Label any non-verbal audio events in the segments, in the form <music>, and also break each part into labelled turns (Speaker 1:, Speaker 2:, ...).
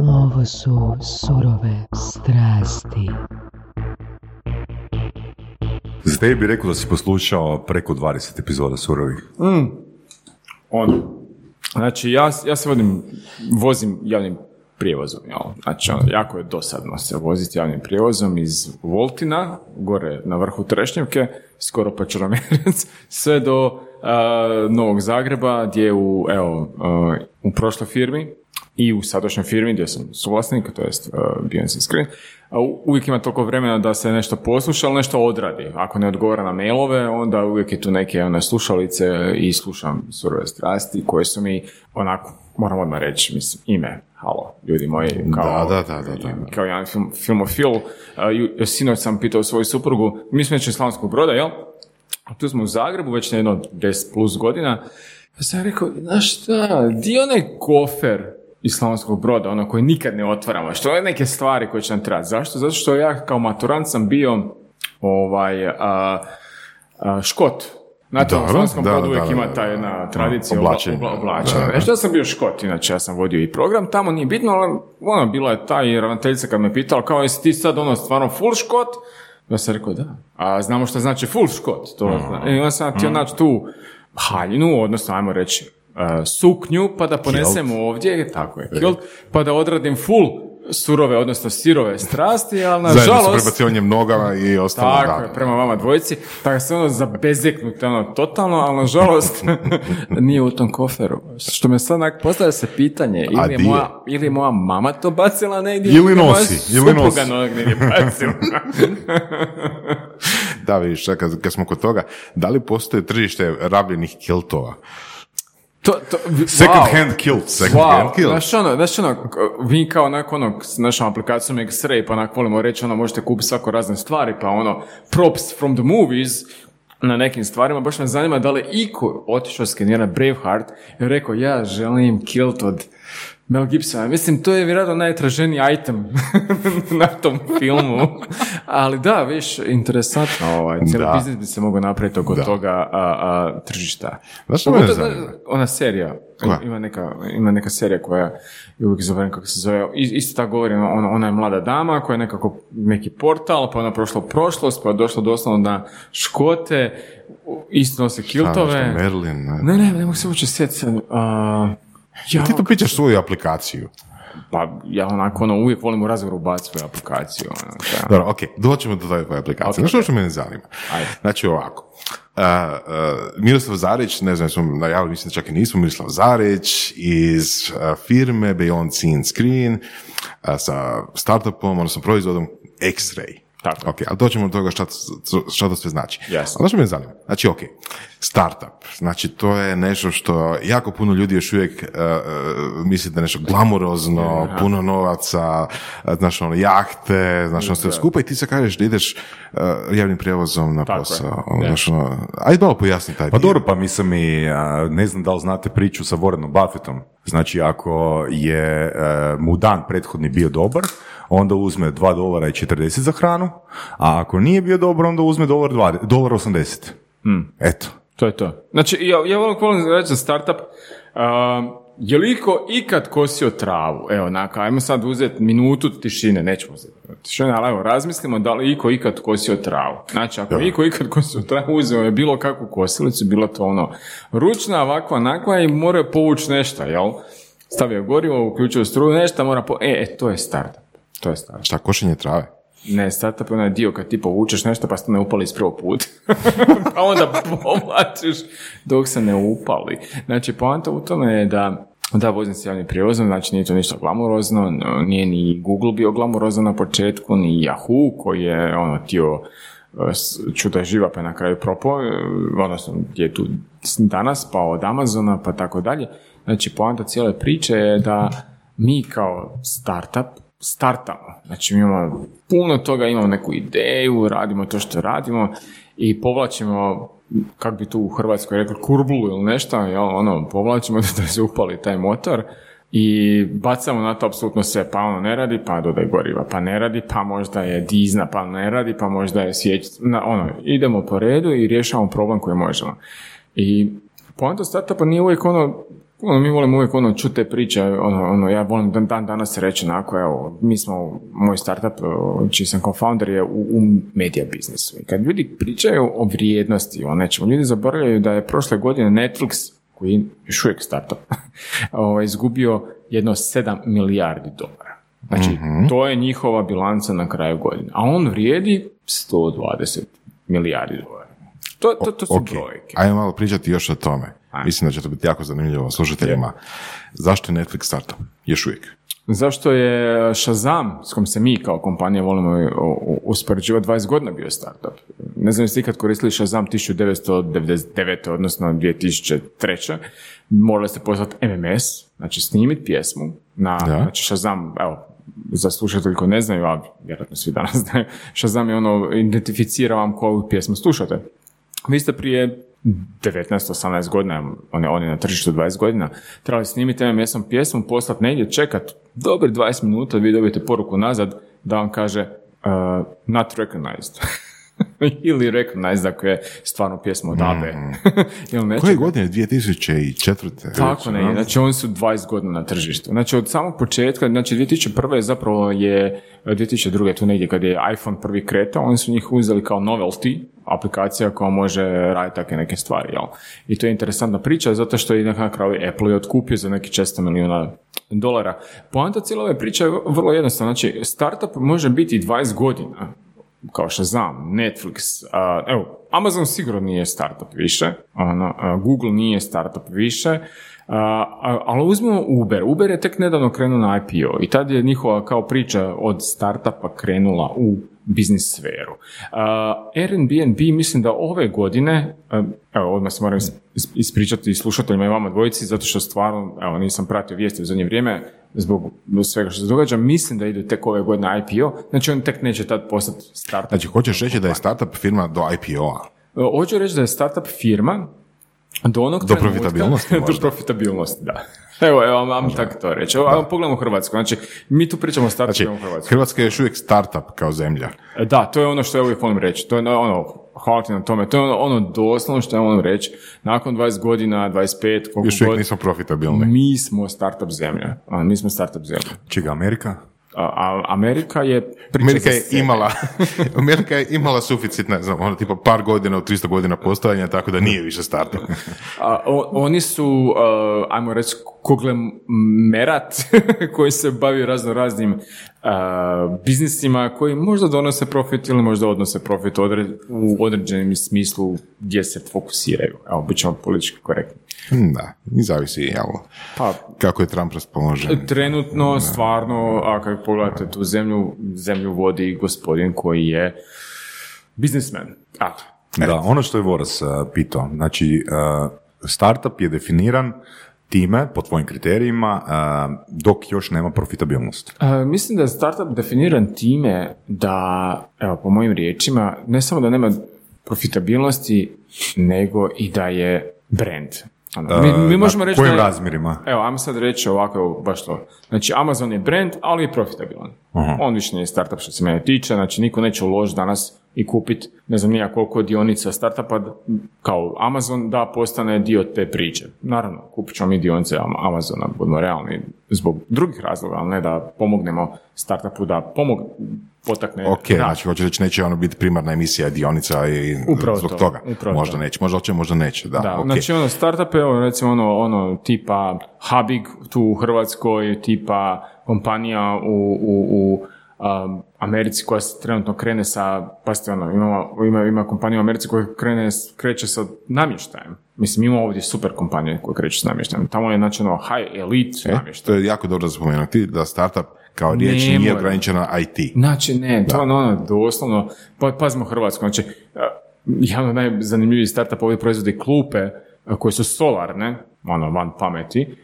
Speaker 1: Ovo su surove strasti.
Speaker 2: Za tebi bi rekao da si poslušao preko 20 epizoda surovih.
Speaker 3: Ono. Znači, ja, ja se vodim, vozim javnim prijevozom, jel? Znači, ono, jako je dosadno se voziti javnim prijevozom iz Voltina, gore na vrhu Trešnjevke, skoro pa Črnomerec, <laughs> sve do a, Novog Zagreba, gdje u, evo, a, u prošloj firmi i u sadašnjoj firmi gdje sam suvlasnik, to jest uh, bio sam screen, uvijek ima toliko vremena da se nešto posluša, ali nešto odradi. Ako ne odgovara na mailove, onda uvijek je tu neke one slušalice i slušam surove strasti koje su mi onako, moram odmah reći, mislim, ime, halo, ljudi moji, kao,
Speaker 4: Da, da, da, da, da.
Speaker 3: kao jedan film, filmofil, uh, sinoć sam pitao svoju suprugu, mi smo iz Slavonskog broda, jel? Tu smo u Zagrebu već na jedno 10 plus godina. Ja sam rekao, znaš šta, di onaj kofer iz Slavonskog broda, ono koji nikad ne otvaramo, što je neke stvari koje će nam trebati. Zašto? Zato što ja kao maturant sam bio ovaj, a, a, škot. Znate, u Slavonskom brodu uvijek ima ta jedna tradicija obla- oblačenja.
Speaker 4: Da, da.
Speaker 3: Znaš, ja sam bio škot, inače ja sam vodio i program, tamo nije bitno, ali ono, bila je ta i ravnateljica kad me pitala, kao jesi ti sad ono stvarno full škot? Ja sam rekao da. A znamo što znači full škot. To,
Speaker 4: Mm.
Speaker 3: I onda sam htio naći tu haljinu, odnosno ajmo reći e, suknju, pa da ponesem ovdje, tako je, kilt, pa da odradim full surove, odnosno sirove strasti, ali <laughs>
Speaker 4: Zajedno sa
Speaker 3: nažalost...
Speaker 4: prebacivanjem nogama i ostalo.
Speaker 3: Tako
Speaker 4: da,
Speaker 3: je, prema vama dvojici. Tako se ono zabezeknuti, ono, totalno, ali nažalost <laughs> nije u tom koferu. Što me sad postavlja se pitanje, ili je, moja, ili je moja mama to bacila negdje,
Speaker 4: Ili nosi, ili nosi.
Speaker 3: no- negdje bacila. <laughs>
Speaker 4: Da, vidiš, kad, kad smo kod toga, da li postoje tržište rabljenih kiltova?
Speaker 3: To, to, vi-
Speaker 4: Second
Speaker 3: wow.
Speaker 4: hand kilt, second
Speaker 3: Wow,
Speaker 4: hand kilt.
Speaker 3: znaš ono, znaš ono, vi kao onako ono, s našom aplikacijom X-Ray, pa onako volimo reći, ono, možete kupiti svako razne stvari, pa ono, props from the movies, na nekim stvarima, baš me zanima da li iko otišao skenirati Braveheart i rekao, ja želim kilt od Mel Gibsona. Mislim, to je vjerojatno najtraženiji item <laughs> na tom filmu. Ali da, viš, interesantno, ovaj, cijeli
Speaker 4: Da.
Speaker 3: biznis bi se mogao napraviti oko
Speaker 4: Da.
Speaker 3: toga a, a, tržišta.
Speaker 4: Znaš što
Speaker 3: ona serija,
Speaker 4: Koja?
Speaker 3: ima neka, ima neka serija koja je uvijek zove kako se zove, isto tako govori, ona, ona je mlada dama koja je nekako neki portal, pa ona prošla u prošlost, pa je došla doslovno na škote, isto nose kiltove.
Speaker 4: Šta, Merlin, ne?
Speaker 3: Ne, ne, ne mogu se uopće sjetiti. Ja,
Speaker 4: Ti to pićaš svoju aplikaciju.
Speaker 3: pa ja onako ono, uvijek volim u razgovoru ubaciti svoju aplikaciju. Ono, da.
Speaker 4: Dobro, ok, doćemo do tvoje aplikacije.
Speaker 3: Ok,
Speaker 4: Znaš što što mene zanima?
Speaker 3: Ajde.
Speaker 4: Znači ovako, Uh, uh, Miroslav Zarić, ne znam, smo najavili, mislim da čak i nismo, Miroslav Zarić iz uh, firme Beyond Scene Screen uh, sa startupom, odnosno proizvodom X-Ray.
Speaker 3: Tako.
Speaker 4: Ok, ali doćemo do toga šta, to- šta to sve znači.
Speaker 3: Jasno.
Speaker 4: Ali što me zanima? Znači, ok, startup, znači to je nešto što jako puno ljudi još uvijek uh, uh, misli da je nešto glamurozno, puno novaca, uh, znaš ono, jahte, znaš ono sve skupa i ti se kažeš da ideš uh, javnim prijevozom na
Speaker 3: Tako je.
Speaker 4: posao. Ono,
Speaker 3: Da.
Speaker 4: znaš ono, ajde malo pojasni taj
Speaker 2: Pa dobro, pa mislim i, ne znam da li znate priču sa Warrenom Buffettom. Znači, ako je e, mu dan prethodni bio dobar, onda uzme 2 dolara i 40 za hranu, a ako nije bio dobar, onda uzme dolar, 20, dolar 80. Eto.
Speaker 3: To je to. Znači, ja, ja volim, volim reći za startup, um, je li iko ikad kosio travu? Evo, naka, ajmo sad uzeti minutu tišine, nećemo uzeti tišine, ali evo, razmislimo da li iko ikad kosio travu. Znači, ako je iko ikad kosio travu, uzeo je bilo kakvu kosilicu, bilo to ono ručna, ovakva, onakva i mora povući nešto, jel? Stavio gorivo, uključio struju, nešto mora po... E, e, to je startup. To je startup.
Speaker 4: Šta, košenje trave?
Speaker 3: Ne, startup je onaj dio kad ti povučeš nešto pa se ne upali iz prvog puta. <laughs> pa onda povlačiš dok se ne upali. Znači, poanta u tome je da da, vozim se javnim prijevozom, znači nije to ništa glamurozno, no, nije ni Google bio glamurozan na početku, ni Yahoo koji je ono tio čuda je živa pa je na kraju propao, e, odnosno je tu danas, pa od Amazona pa tako dalje. Znači, poanta cijele priče je da mi kao startup startamo. Znači, mi imamo puno toga, imamo neku ideju, radimo to što radimo i povlačimo, kak bi tu u Hrvatskoj rekli, kurbulu ili nešto, jel, ono, povlačimo <laughs> da se upali taj motor i bacamo na to apsolutno sve, pa ono ne radi, pa dodaj goriva, pa ne radi, pa možda je dizna, pa ne radi, pa možda je sjeć, na, ono, idemo po redu i rješavamo problem koji možemo. I poanta startupa nije uvijek ono ono, mi volimo uvijek ono čuti te priče, ono, ono, ja volim dan, dan danas reći onako, evo, mi smo, moj startup, o, čiji sam co-founder je u, u media biznisu. I kad ljudi pričaju o vrijednosti, o nečemu, ljudi zaboravljaju da je prošle godine Netflix, koji je još uvijek startup, <laughs> ovaj, izgubio jedno 7 milijardi dolara. Znači, to je njihova bilanca na kraju godine. A on vrijedi 120 milijardi dolara. To, to, to su
Speaker 4: Ok,
Speaker 3: brojke.
Speaker 4: ajmo malo pričati još o tome. Mislim da će to biti jako zanimljivo slušateljima. Zašto je Netflix startup? Još uvijek.
Speaker 3: Zašto je Shazam, s kojim se mi kao kompanija volimo u- uspoređivati, 20 godina bio startup? Ne znam jeste ikad koristili Shazam 1999. odnosno 2003. Morali ste poslati MMS, znači snimiti pjesmu na
Speaker 4: Da.
Speaker 3: znači Shazam, evo, za slušatelji koji ne znaju, a vjerojatno svi danas <laughs> znaju, Shazam je ono, identificira vam koju pjesmu slušate. Vi ste prije 19-18 godina, on je, on je na tržištu 20 godina, trebali snimiti MMS-om pjesmu, poslati negdje, čekat dobri 20 minuta, vi dobijete poruku nazad da vam kaže uh, not recognized. <laughs> <laughs> Ili recognized ako je stvarno pjesma od. <laughs> Ili nečega.
Speaker 4: Koje godine? 2004.
Speaker 3: Tako ne, znači oni su 20 godina na tržištu. Znači od samog početka, znači 2001. je zapravo je, 2002. tu negdje kad je iPhone prvi kretao, oni su njih uzeli kao novelty, aplikacija koja može raditi takve neke stvari, jel? I to je interesantna priča, zato što je na kraju Apple je otkupio za neki 600 milijuna dolara. Poanta cijele ove priče je vrlo jednostavna, znači startup može biti 20 godina, kao Shazam, Netflix, a, evo, Amazon sigurno nije startup više, ono, a, Google nije startup više, a- ali uzmemo Uber. Uber je tek nedavno krenuo na IPO i tad je njihova kao priča od startupa krenula u biznis sferu. Airbnb mislim da ove godine, evo odmah se moram is- is- ispričati slušateljima i vama dvojici, zato što stvarno, evo nisam pratio vijesti u zadnje vrijeme, zbog svega što se događa, mislim da idu tek ove godine IPO, znači on tek neće tad postati startup.
Speaker 4: Znači, hoćeš reći da je startup firma do IPO-a?
Speaker 3: E, Hoću reći da je startup firma do onog
Speaker 4: Do profitabilnosti <laughs>
Speaker 3: do profitabilnosti, da. Evo, evo, vam tako to reći. Evo, ajmo pogledamo Hrvatsku. Znači, mi tu pričamo o
Speaker 4: Znači,
Speaker 3: startupima u Hrvatskoj.
Speaker 4: Hrvatska je još uvijek startup kao zemlja.
Speaker 3: E, Da, to je ono što ja uvijek volim reći. To je ono, hvala ti na tome. To je ono, ono doslovno što ja volim reći. Nakon 20 godina, 25, koliko
Speaker 4: Još uvijek
Speaker 3: god,
Speaker 4: nismo profitabilni.
Speaker 3: mi smo startup zemlja. Mi smo startup zemlja.
Speaker 2: Čega, Amerika?
Speaker 3: A, a Amerika je
Speaker 4: Amerika je imala, <laughs> Amerika je imala suficit, ne znam, ono tipa par godina od 300 godina postojanja, tako da nije više startup. <laughs>
Speaker 3: A, o- oni su, uh, ajmo reći, konglomerat <laughs> koji se bavi razno raznim uh, biznisima koji možda donose profit ili možda odnose profit odre- u određenom smislu gdje se fokusiraju. Evo, bit ćemo politički korektni.
Speaker 4: Da, i zavisi, jel?
Speaker 3: Pa,
Speaker 4: Kako je Trump raspoložen.
Speaker 3: trenutno, stvarno, a kad pogledate tu zemlju, zemlju vodi gospodin koji je biznismen. A,
Speaker 2: Da, ono što je Voras uh, pitao, znači uh, startup je definiran time, po tvojim kriterijima, dok još nema profitabilnost.
Speaker 3: E, mislim da je startup definiran time da, evo, po mojim riječima, ne samo da nema profitabilnosti, nego i da je brand. Ono, mi, mi možemo reći
Speaker 2: kojim
Speaker 3: da je-
Speaker 2: razmjerima?
Speaker 3: Evo, ajmo sad reći ovako, evo, baš to. Znači, Amazon je brand, ali je profitabilan. On više nije startup što se mene tiče, znači niko neće uložiti danas i kupiti, ne znam nija koliko dionica startupa kao Amazon da postane dio te priče. Naravno, kupit ćemo mi dionice Am- Amazona, budemo realni, zbog drugih razloga, ali ne da pomognemo startupu da pomogne, potakne
Speaker 4: Ok,
Speaker 3: rast.
Speaker 4: znači hoće reći neće ono biti primarna emisija dionica i
Speaker 3: Upravo
Speaker 4: zbog
Speaker 3: to,
Speaker 4: toga.
Speaker 3: upravo
Speaker 4: možda
Speaker 3: to.
Speaker 4: neće, možda hoće, možda neće, da.
Speaker 3: Da,
Speaker 4: ok.
Speaker 3: znači ono startup, evo recimo ono, ono tipa Habig tu u Hrvatskoj, tipa kompanija u, u, u um, Americi koja se trenutno krene sa, pazite ono, ima, ima, ima kompanija u Americi koja krene, kreće sa namještajem. Mislim, ima ovdje super kompanije koje kreću s namještajem. Tamo je znači ono high elite
Speaker 4: E,
Speaker 3: namještaj.
Speaker 4: to je jako dobro spomenuti, da startup kao riječ
Speaker 3: Ne
Speaker 4: nije ograničena na IT.
Speaker 3: Znači, ne, to je ono, ono, doslovno, pa, pazimo Hrvatsku, znači, javno najzanimljiviji startup ovdje proizvodi klupe koje su solarne, ono, van pameti,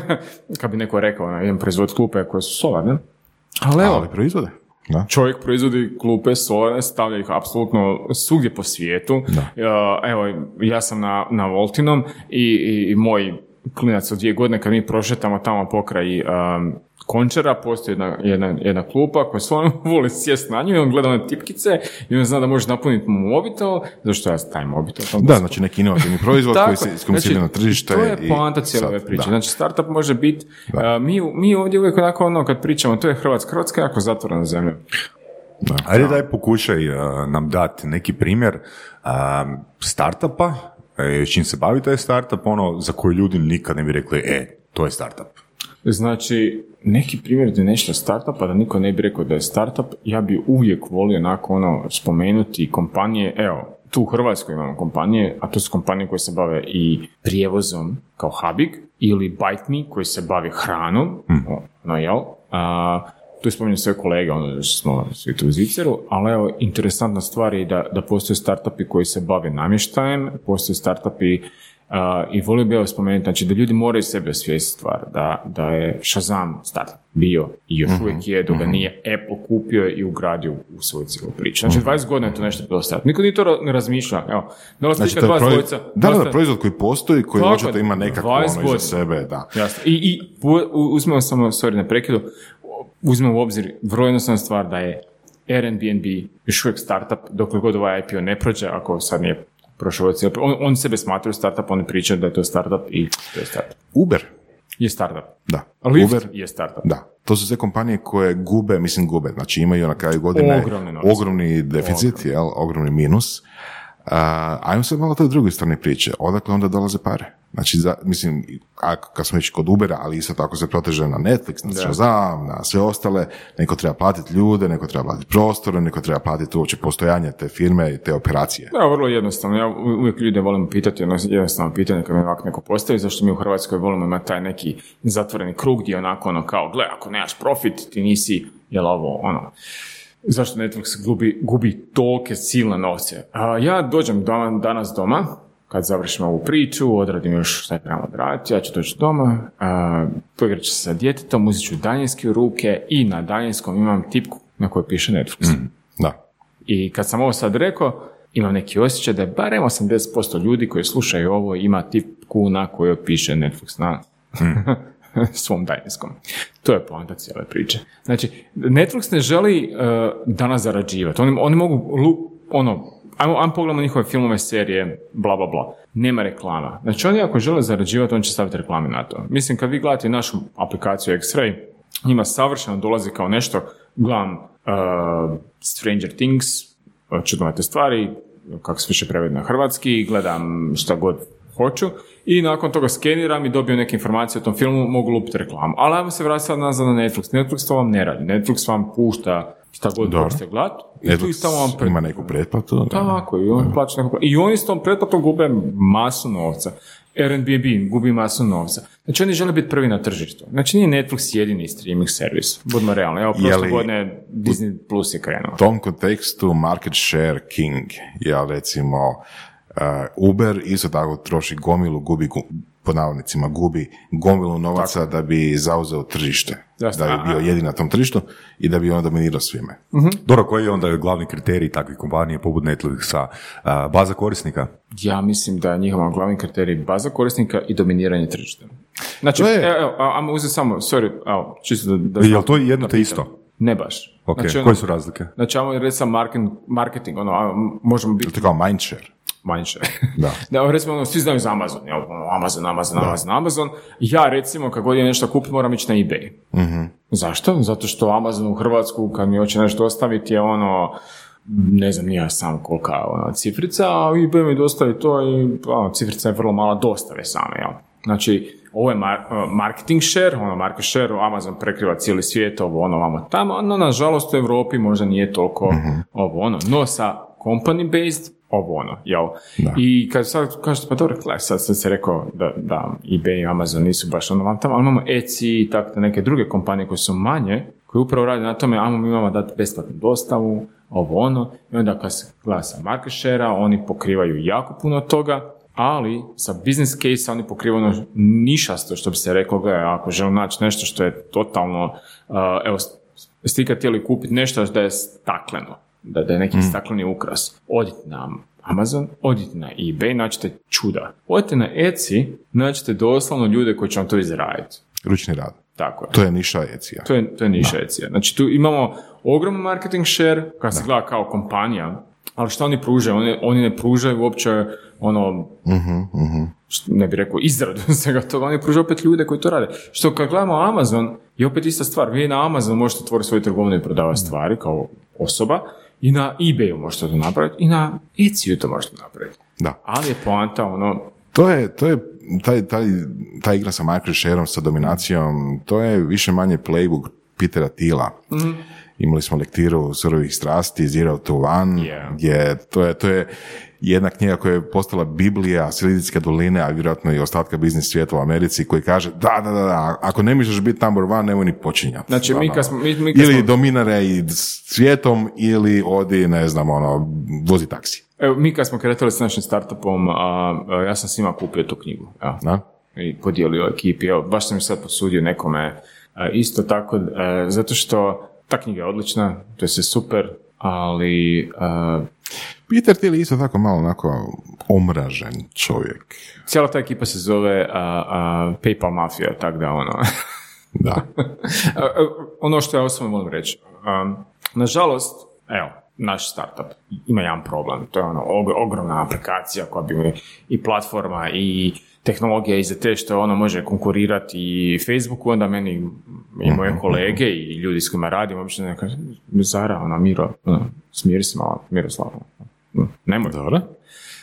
Speaker 3: <laughs> kad bi neko rekao, ono, idem proizvod klupe koje su solarne, ali evo,
Speaker 4: Ali proizvode. Da.
Speaker 3: čovjek proizvodi klupe solarne, stavlja ih apsolutno svugdje po svijetu. Ja, Evo, ja sam na, na Voltinom i, i, i moj klinac od dvije godine kad mi prošetamo tamo pokraj um, Končara, postoji jedna, jedna, jedna klupa koja svojom <laughs> voli sjest na nju i on gleda one tipkice i on zna da može napuniti mobitel, zašto ja taj mobitel? Tamo
Speaker 4: Da, znači neki inovativni proizvod <laughs> koji se iskomunicira na tržište.
Speaker 3: To je
Speaker 4: i
Speaker 3: poanta cijele
Speaker 4: sad,
Speaker 3: ove priče.
Speaker 4: da.
Speaker 3: Znači, startup može biti, a, mi, mi ovdje uvijek onako ono, kad pričamo, to je Hrvatska, Hrvatska je jako zatvorena zemlja.
Speaker 2: Ajde daj pokušaj uh, nam dati neki primjer um, startupa, e, čim se bavi taj startup, ono za koji ljudi nikad ne bi rekli, e, to je startup.
Speaker 3: Znači, neki primjer da je nešto startupa, da niko ne bi rekao da je startup, ja bi uvijek volio onako ono spomenuti kompanije, evo, tu u Hrvatskoj imamo kompanije, a to su kompanije koje se bave i prijevozom kao Habig ili BiteMe koji se bavi hranom, o, no jel, a, tu spominjem sve kolege, ono što smo svi tu u Ziceru, ali evo, interesantna stvar je da, da postoje startupi koji se bave namještajem, postoje startupi a, i volio bih evo spomenuti, znači da ljudi moraju sebe osvijestiti stvar, da, da je Shazam startup bio i još uvijek je, dok ga nije Apple kupio i ugradio u svoju cijelu priču. Znači 20 godina je to nešto bilo startup. Niko nije to ne razmišlja. Evo, dolazi
Speaker 4: Znači,
Speaker 3: dva
Speaker 4: proizvod,
Speaker 3: dvojica.
Speaker 4: da, da,
Speaker 3: dosta-
Speaker 4: proizvod koji postoji, koji očito ima nekako
Speaker 3: 20
Speaker 4: ono iza sebe, da.
Speaker 3: Jasno. I, i u- u- uzmemo samo, sorry na prekidu, uzmemo u obzir vrlo jednostavna stvar da je Airbnb još uvijek startup dokle god ovaj IPO ne prođe, ako sad nije prošao ovaj on, on sebe smatraju startup, oni pričaju da je to startup i to je startup.
Speaker 4: Uber,
Speaker 3: Je startup.
Speaker 4: da.
Speaker 3: Lyft
Speaker 4: Uber,
Speaker 3: je startup.
Speaker 4: Da, to su sve kompanije koje gube, mislim gube, znači imaju na kraju godine
Speaker 3: Ogromne novce.
Speaker 4: ogromni deficit, jel, ogromni minus. Ajmo sad malo toj drugoj strani priče, odakle onda dolaze pare? Znači, za, mislim, a, kad smo već kod Ubera, ali isto tako se proteže na Netflix, na Shazam, na sve ostale, neko treba platiti ljude, neko treba platiti prostore, neko treba platiti uopće postojanje te firme i te operacije.
Speaker 3: Da, vrlo jednostavno. Ja uvijek ljude volim pitati jedno jednostavno pitanje kad mi ovako neko postavi, zašto mi u Hrvatskoj volimo imati taj neki zatvoreni krug gdje onako ono kao, gle, ako nemaš profit, ti nisi, jel ovo, ono, zašto Netflix gubi, gubi tolike silne novce. A, ja dođem doma, danas doma, kad završim ovu priču, odradim još šta je trebamo odraditi, ja ću doći doma, a, poigrat ću se sa djetetom, uzet ću daljinski u ruke i na daljinskom imam tipku na kojoj piše Netflix.
Speaker 4: Da.
Speaker 3: I kad sam ovo sad rekao, imam neki osjećaj da je barem 80% ljudi koji slušaju ovo ima tipku na kojoj piše Netflix na <laughs> <laughs> svom daljinskom. To je poanta cijele priče. Znači, Netflix ne želi uh, danas zarađivati. Oni, oni mogu, lu- ono, ajmo, ajmo pogledamo njihove filmove, serije, bla, bla, bla. Nema reklama. Znači, oni ako žele zarađivati, on će staviti reklame na to. Mislim, kad vi gledate našu aplikaciju X-Ray, njima savršeno dolazi kao nešto, gledam uh, Stranger Things, čudnovate stvari, kako se više prevede na hrvatski, gledam šta god hoću i nakon toga skeniram i dobijem neke informacije o tom filmu, mogu lupiti reklamu. Ali ajmo se vratiti sad nazad na Netflix. Netflix to vam ne radi. Netflix vam pušta šta god
Speaker 4: Dobro.
Speaker 3: hoćete gledati i tu vam
Speaker 4: ima neku pretplatu. da.
Speaker 3: tako, i oni plaćaju neku I oni s tom pretplatom gube masu novca. Airbnb gubi masu novca. Znači oni žele biti prvi na tržištu. Znači nije Netflix jedini streaming servis. Budimo realni. Evo, prošle godine Disney Plus je krenuo.
Speaker 4: U tom kontekstu market share king, ja recimo uh, Uber isto tako troši gomilu, gubi, gu, po navodnicima, gubi gomilu novaca da bi zauzeo tržište.
Speaker 3: Jasno.
Speaker 4: Da bi bio jedin na tom tržištu i da bi on dominirao svime.
Speaker 2: Dobro, koji je onda glavni kriterij takvih kompanija poput Netflixa? A, baza korisnika?
Speaker 3: Ja mislim da je njihov glavni kriterij baza korisnika i dominiranje tržišta. Znači,
Speaker 4: To je-
Speaker 3: evo, evo, a- ajmo uzeti samo, sorry, evo, čisto da... da
Speaker 2: Je
Speaker 3: znam-
Speaker 2: li to jedno te isto?
Speaker 3: Ne baš.
Speaker 2: Ok,
Speaker 3: Znači, ono-
Speaker 2: koje su razlike?
Speaker 3: Znači, ajmo reći sam marketing, marketing ono, ajmo, možemo biti
Speaker 4: To je kao mindshare.
Speaker 3: Manje <laughs>
Speaker 4: Da.
Speaker 3: Da, recimo, ono, svi znaju za Amazon, jel? Ono, Amazon, Amazon, Amazon, Amazon. Ja, recimo, kad god je nešto kupim, moram ići na eBay. Zašto? Zato što Amazon u Hrvatsku, kad mi hoće nešto ostaviti, je ono, ne znam, nije sam kolika je ona cifrica, a eBay mi dostavi to i ono, cifrica je vrlo mala dostave same, jel? Znači, ovo je mar- marketing share, ono market share, Amazon prekriva cijeli svijet, ovo ono, vamo tamo, no nažalost u Europi možda nije toliko ovo ono, no sa company based, ovo ono, jel? I kad sad kažete, pa dobro, gledaj, sad, sad se rekao da, da eBay i Amazon nisu baš ono vam tamo, ali imamo Etsy i tako da neke druge kompanije koje su manje, koje upravo rade na tome, ajmo mi imamo dati besplatnu dostavu, ovo ono, i onda kad se gleda sa market share oni pokrivaju jako puno toga, ali sa business case oni pokrivaju ono nišasto, što bi se reklo, gledaj, ako želim naći nešto što je totalno, uh, evo, jeste ikad htjeli kupiti nešto da je stakleno, da, da je neki stakleni ukras, odite na Amazon, odite na eBay, naćete čuda. Odite na Etsy, naćete doslovno ljude koji će vam to izraditi.
Speaker 4: Ručni rad.
Speaker 3: Tako je.
Speaker 4: To je niša Ecija.
Speaker 3: To je, to je niša Etsy. Znači tu imamo ogroman marketing share, kad se gleda kao kompanija, ali što oni pružaju? Oni, oni ne pružaju uopće ono, što ne bi rekao izradu <laughs> svega toga, oni pružaju opet ljude koji to rade. Što kad gledamo Amazon, je opet ista stvar. Vi na Amazon možete otvoriti svoju trgovinu i prodavati stvari kao osoba, i na eBayu možete to napraviti, i na Etsy to možete napraviti.
Speaker 4: Da.
Speaker 3: Ali je poanta ono,
Speaker 4: To je, to je taj, taj, ta igra sa microshareom, sa dominacijom, to je više manje playbook Petera Tila. Imali smo lektiru surovih strasti, Zero to One,
Speaker 3: Yeah.
Speaker 4: gdje to je, to je jedna knjiga koja je postala Biblija Silizijske doline, a vjerojatno i ostatka biznis svijeta u Americi, koji kaže da, da, da, da, ako ne misliš biti number one, nemoj ni počinjati.
Speaker 3: Znači, mi
Speaker 4: Ono,
Speaker 3: kad smo- mi- mi kad
Speaker 4: ili
Speaker 3: smo-
Speaker 4: dominare i svijetom, ili odi, ne znam, ono, vozi taksi.
Speaker 3: evo, mi kad smo kretali s našim startupom, a, a, ja sam svima kupio tu knjigu. Ja.
Speaker 4: Da?
Speaker 3: i podijelio ekipi. Evo, baš sam ju sad posudio nekome e, isto tako, e, zato što ta knjiga je odlična, to je sve super, ali e,
Speaker 4: Peter Thiel je isto tako malo onako omražen čovjek.
Speaker 3: cijela ta ekipa se zove a, a, PayPal Mafia, tako da ono...
Speaker 4: Da. <laughs>
Speaker 3: Ono što ja osobno volim reći, um, nažalost, evo, naš startup ima jedan problem, to je ono og- ogromna aplikacija koja bi i platforma i tehnologija iza te što ono može konkurirati i Facebooku, onda meni i moje kolege i ljudi s kojima radim, obično ne kaže, Zara, ono, Miro, ono, smiri se malo, Miroslav, ono, nemoj.
Speaker 4: Dobro.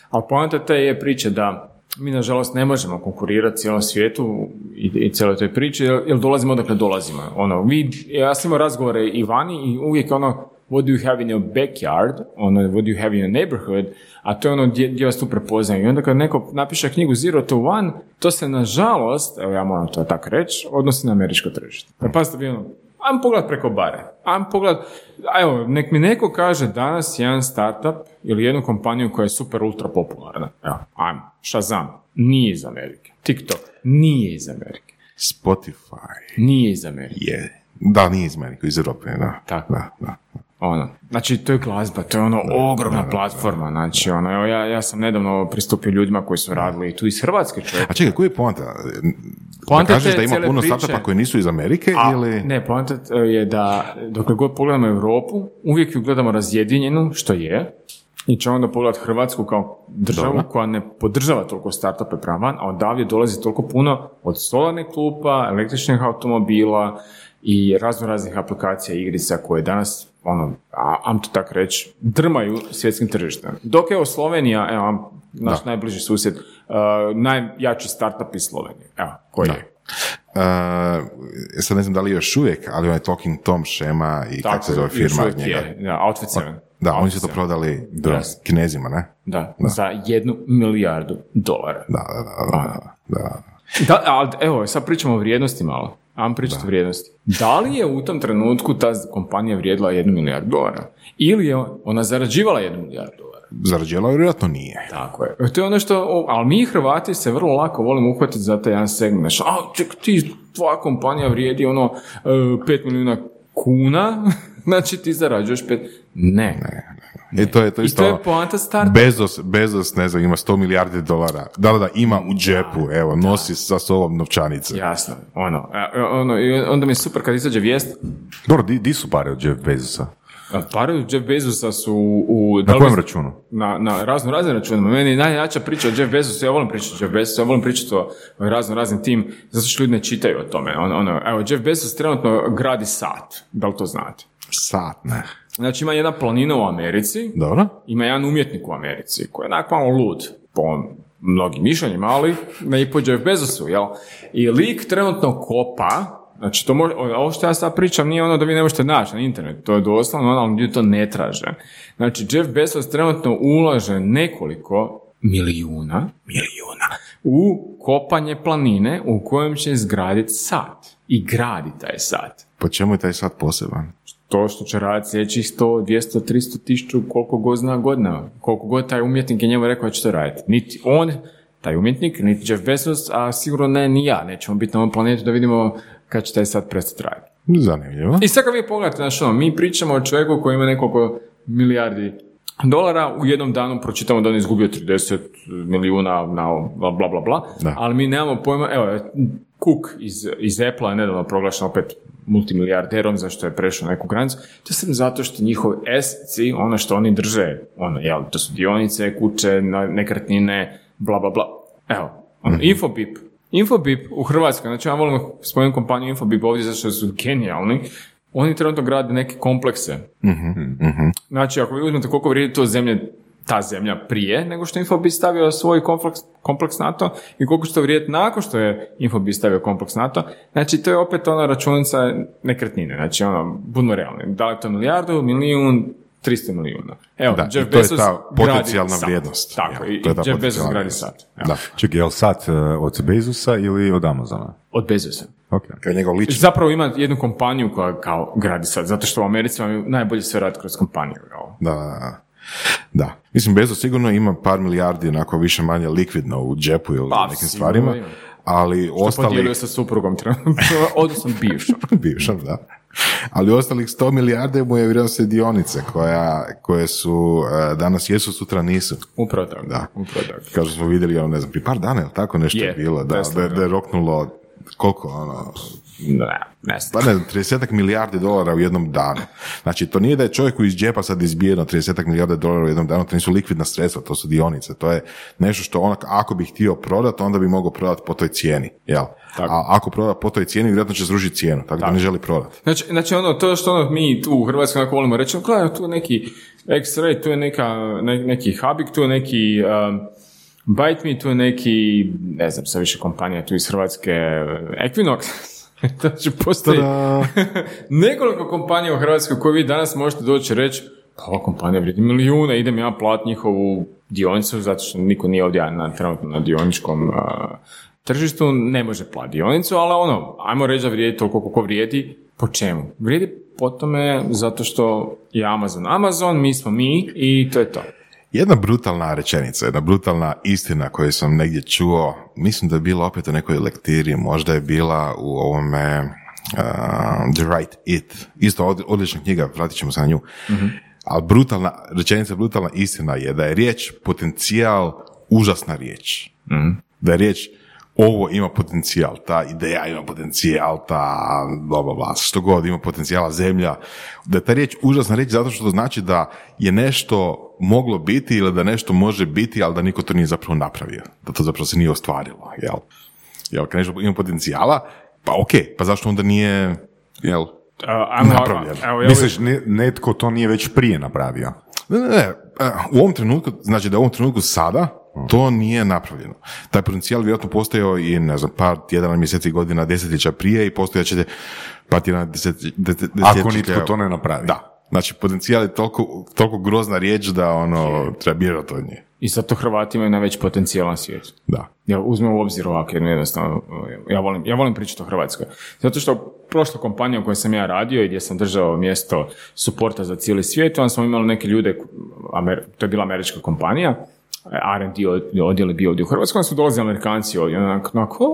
Speaker 3: Ali poanta te je priče da mi nažalost ne možemo konkurirati cijelom svijetu i, i cijeloj toj priči jer, jer dolazimo odakle dolazimo. Ono, vi, ja sam imao razgovore i vani i uvijek ono what do you have in your backyard, ono what do you have in your neighborhood, a to je ono gdje, gdje vas tu prepoznaju. I onda kad neko napiše knjigu Zero to One, to se nažalost, evo ja moram to tako reći, odnosi na američko tržište. Jer pazite vi ono, Ajmo pogled preko bare. Ajmo pogled, a evo, nek mi neko kaže danas jedan startup ili jednu kompaniju koja je super ultra popularna. Evo, ajmo, Shazam, nije iz Amerike. TikTok, nije iz Amerike.
Speaker 4: Spotify
Speaker 3: Nije iz Amerike.
Speaker 4: je. Da, nije iz Amerike, iz Europe, da.
Speaker 3: Tako.
Speaker 4: Da, da.
Speaker 3: Ono, znači to je glazba, to je ono ogromna platforma, znači ono, evo, ja, ja sam nedavno pristupio ljudima koji su radili tu iz Hrvatske čovjek.
Speaker 4: A čekaj, koji je poanta?
Speaker 3: Poanta
Speaker 4: da kažeš da ima puno startupa koji nisu iz Amerike
Speaker 3: A,
Speaker 4: ili...
Speaker 3: Ne, poanta je da dokle god pogledamo Europu, uvijek ju gledamo razjedinjenu, što je, i ćemo onda pogledati Hrvatsku kao državu
Speaker 4: Dobro.
Speaker 3: koja ne podržava toliko startupe prema van, a odavdje dolazi toliko puno od solarnih klupa, električnih automobila i razno raznih aplikacija igrica koje danas, ono, a, am to tak reći, drmaju svjetskim tržištem. Dok evo Slovenija, evo, naš najbliži susjed, uh, najjači startup iz Slovenije, evo, koji je.
Speaker 4: Uh, sad ne znam da li još uvijek, ali onaj Talking Tom šema i kako se zove firma od njega.
Speaker 3: je, da, Outfit 7.
Speaker 4: Da, oni su to prodali
Speaker 3: Da.
Speaker 4: kinezima, ne?
Speaker 3: Da, za jednu milijardu dolara.
Speaker 4: Da, da, da. da, da.
Speaker 3: Da, ali evo, sad pričamo o vrijednosti malo. O vrijednosti. Da li je u tom trenutku ta kompanija vrijedila jednu milijardu dolara? Ili je ona zarađivala jednu milijardu dolara?
Speaker 4: Zarađela vjerojatno nije.
Speaker 3: Tako je. To je ono što, ali mi Hrvati se vrlo lako volimo uhvatiti za taj jedan segment. A ček, ti, tvoja kompanija vrijedi ono e, 5 milijuna kuna, <laughs> znači ti zarađuješ pet... Ne.
Speaker 4: I to je to
Speaker 3: I
Speaker 4: isto.
Speaker 3: to je
Speaker 4: ono,
Speaker 3: poanta starta.
Speaker 4: Bezos, Bezos, ne znam, ima 100 milijardi dolara. Da, da, da, ima u džepu, evo, nosi sa sobom novčanice.
Speaker 3: Jasno, ono, ono, i onda mi je super kad izađe vijest,
Speaker 2: Dobro, di, di su pare od Jeff Bezosa?
Speaker 3: pare od Jeff Bezosa su u...
Speaker 2: Na
Speaker 3: da li
Speaker 2: kojem računu?
Speaker 3: Na, na razno raznim računima. Meni je najjača priča o Jeff Bezosu, ja volim pričati o Jeff Bezosu, ja volim pričati o razno raznim tim, zato što ljudi ne čitaju o tome. Ono, ono, evo, Jeff Bezos trenutno gradi sat, da li to znate?
Speaker 4: Sat, ne.
Speaker 3: Znači ima jedna planina u Americi,
Speaker 4: Dobro?
Speaker 3: ima jedan umjetnik u Americi koji je onak malo lud po mnogim mišljenjima, ali ne i po Jeff Bezosu, jel? I lik trenutno kopa, znači to može, ovo što ja sad pričam nije ono da vi ne možete naći na internetu, to je doslovno ono, ali ljudi to ne traže. Znači Jeff Bezos trenutno ulaže nekoliko milijuna, milijuna, u kopanje planine u kojem će izgraditi sat. I gradi taj sat
Speaker 4: Po čemu je taj sat poseban?
Speaker 3: To što će raditi sljedećih 100, 200, 300 tisuću, koliko god zna godina, koliko god taj umjetnik je njemu rekao da će to raditi. Niti on, taj umjetnik, niti Jeff Bezos, a sigurno ne ni ja, nećemo biti na ovom planetu da vidimo kad će taj sad prestati raditi.
Speaker 4: Zanimljivo.
Speaker 3: I sad kad vi pogledate, znaš ono, mi pričamo o čovjeku koji ima nekoliko milijardi dolara, u jednom danu pročitamo da on izgubio 30 milijuna na bla bla bla.
Speaker 4: Da.
Speaker 3: ali mi nemamo pojma, evo, Cook iz, iz Apple je nedavno proglašen opet multimilijarderom zašto je prešao neku granicu, to je samo zato što njihovi esci, ono što oni drže, ono, jel, to su dionice, kuće, nekretnine, bla, bla, bla. Evo, ono, Infobip. Infobip u Hrvatskoj, znači ja volim spomenuti kompaniju Infobip ovdje zato što su genijalni, oni trenutno grade neke komplekse. Znači, ako vi uzmete koliko vrijedi to zemlje, ta zemlja prije nego što je Infobip stavio svoj kompleks, kompleks NATO i koliko će to vrijediti nakon što je Infobip stavio kompleks NATO, znači to je opet ona računica nekretnine, znači ono, budimo realni, da li je to milijardu, milijun, 300 milijuna. Evo,
Speaker 4: Da,
Speaker 3: Jeff
Speaker 4: to je
Speaker 3: Bezos
Speaker 4: ta potencijalna vrijednost.
Speaker 3: Tako,
Speaker 4: Ja,
Speaker 3: i,
Speaker 4: to je
Speaker 3: Jeff Bezos gradi sat. Evo.
Speaker 4: Da.
Speaker 2: Čekaj, je li sad e, od Bezusa ili od Amazona?
Speaker 3: Od Bezosa.
Speaker 2: Ok.
Speaker 4: Kao njegov lični.
Speaker 3: Zapravo ima jednu kompaniju koja kao gradi sad, zato što u Americi vam je najbolje sve raditi kroz kompaniju. Jel?
Speaker 4: Da, da. Mislim, Bezos sigurno ima par milijardi onako više manje likvidno u džepu ili
Speaker 3: Pa,
Speaker 4: nekim
Speaker 3: sigurno
Speaker 4: stvarima,
Speaker 3: ima.
Speaker 4: ali ostali...
Speaker 3: Podijelio sa suprugom trenutno, <laughs> odnosno bivšom. <laughs>
Speaker 4: bivšom, da. Ali ostalih 100 milijarde mu je vjerojatno se dionice koja, koje su e, danas jesu, sutra nisu.
Speaker 3: Upravo tako.
Speaker 4: Da.
Speaker 3: Upravo tako.
Speaker 4: Kao što smo vidjeli, ono, ne znam, par dana, je li tako nešto je,
Speaker 3: Je,
Speaker 4: bilo, da,
Speaker 3: Tesla,
Speaker 4: da,
Speaker 3: da.
Speaker 4: da je roknulo koliko, ono,
Speaker 3: Ne, ne znam.
Speaker 4: pa ne znam, 30 milijardi dolara u jednom danu. Znači, to nije da je čovjeku iz džepa sad izbijeno 30 milijardi dolara u jednom danu, to nisu likvidna sredstva, to su dionice. To je nešto što on, ako bi htio prodati, onda bi mogao prodati po toj cijeni, jel?
Speaker 3: Tako.
Speaker 4: A ako proda po toj cijeni, vjerojatno će srušiti cijenu, tako, da ne želi prodati.
Speaker 3: Znači, znači ono, to što ono mi tu u Hrvatskoj onako volimo reći, ono, gledaj, tu je neki X-Ray, tu je neka, ne- neki Habik, tu je neki um, Bite Me, tu je neki, ne znam, sa više kompanija tu iz Hrvatske, Equinox. <laughs> znači, postoji
Speaker 4: Tada! <laughs>
Speaker 3: nekoliko kompanija u Hrvatskoj koje vi danas možete doći reći, pa ova kompanija vrijedi milijune, idem ja platiti njihovu dionicu, zato što niko nije ovdje na, trenutno na dioničkom a, tržištu, ne može platiti dionicu, ali ono, ajmo reći da vrijedi toliko koliko vrijedi, po čemu? Vrijedi po tome zato što je Amazon Amazon, mi smo mi i to je to.
Speaker 4: Jedna brutalna rečenica, jedna brutalna istina koju sam negdje čuo, mislim da je bila opet u nekoj lektiri, možda je bila u ovome uh, The Right It, isto od, odlična knjiga, vratit ćemo se na nju. Ali brutalna rečenica, brutalna istina je da je riječ potencijal užasna riječ. Da je riječ ovo ima potencijal, ta ideja ima potencijal, ta bla bla bla, što god ima potencijala zemlja, da je ta riječ užasna riječ zato što to znači da je nešto moglo biti ili da nešto može biti, ali da niko to nije zapravo napravio, da to zapravo se nije ostvarilo, jel? Jel, kad nešto ima potencijala, pa ok, pa zašto onda nije, jel, Napravljeno.
Speaker 2: Misliš, ne- netko to nije već prije napravio?
Speaker 4: Ne, ne, ne. e, U ovom trenutku, znači da u ovom trenutku sada, to nije napravljeno. Taj potencijal vjerojatno postojao i, ne znam, par tjedana, mjeseci, godina, desetljeća prije i postojat će par tjedana, deset- deset-
Speaker 2: Ako
Speaker 4: desetljeća-
Speaker 2: nitko to ne napravi.
Speaker 4: Da. Znači, potencijal je toliko, toliko grozna riječ da ono, treba od nje.
Speaker 3: I zato Hrvati imaju najveći potencijal na svijetu.
Speaker 4: Da.
Speaker 3: Ja uzmem u obzir ovako jednu jednostavno, ja volim, ja volim pričati o Hrvatskoj. Zato što prošla kompanija u kojoj sam ja radio i gdje sam držao mjesto suporta za cijeli svijet, onda smo imali neke ljude, Amer- to je bila američka kompanija, R&D od- odjel je bio ovdje u Hrvatskoj, onda su dolazili Amerikanci ovdje, onako,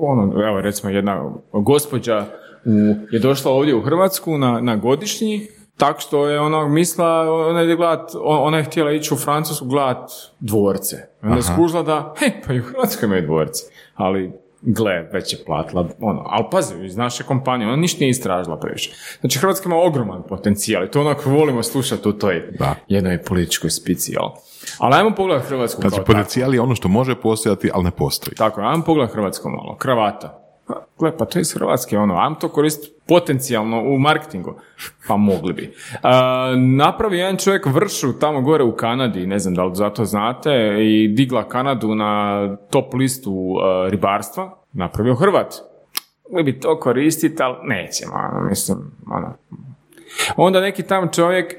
Speaker 3: ono, evo recimo jedna gospođa u, je došla ovdje u Hrvatsku na, na godišnji, tako što je ona mislila, ona je, gledat, ona je htjela ići u Francusku gledat dvorce. Onda je skužila da, he, pa i u Hrvatskoj imaju dvorce. Ali, gle, već je platila, ono, ali pazi, iz naše kompanije, ona ništa nije istražila previše. Znači, Hrvatska ima ogroman potencijal i to onako volimo slušati u toj
Speaker 4: Da.
Speaker 3: jednoj političkoj spici, jel? Ali ajmo pogledati Hrvatsku
Speaker 4: Znači,
Speaker 3: kao
Speaker 4: potencijal je ono što može postojati, ali ne postoji.
Speaker 3: Tako, ajmo pogledati Hrvatsko malo. Kravata. Pa, gle, pa to je iz Hrvatske, ono, ajmo to koristiti potencijalno u marketingu. Pa mogli bi. A, napravi jedan čovjek vršu tamo gore u Kanadi, ne znam da li zato znate, i digla Kanadu na top listu a, ribarstva, napravio Hrvat. Mogli bi to koristiti, ali nećemo, ono, mislim, ono. Onda neki tam čovjek e,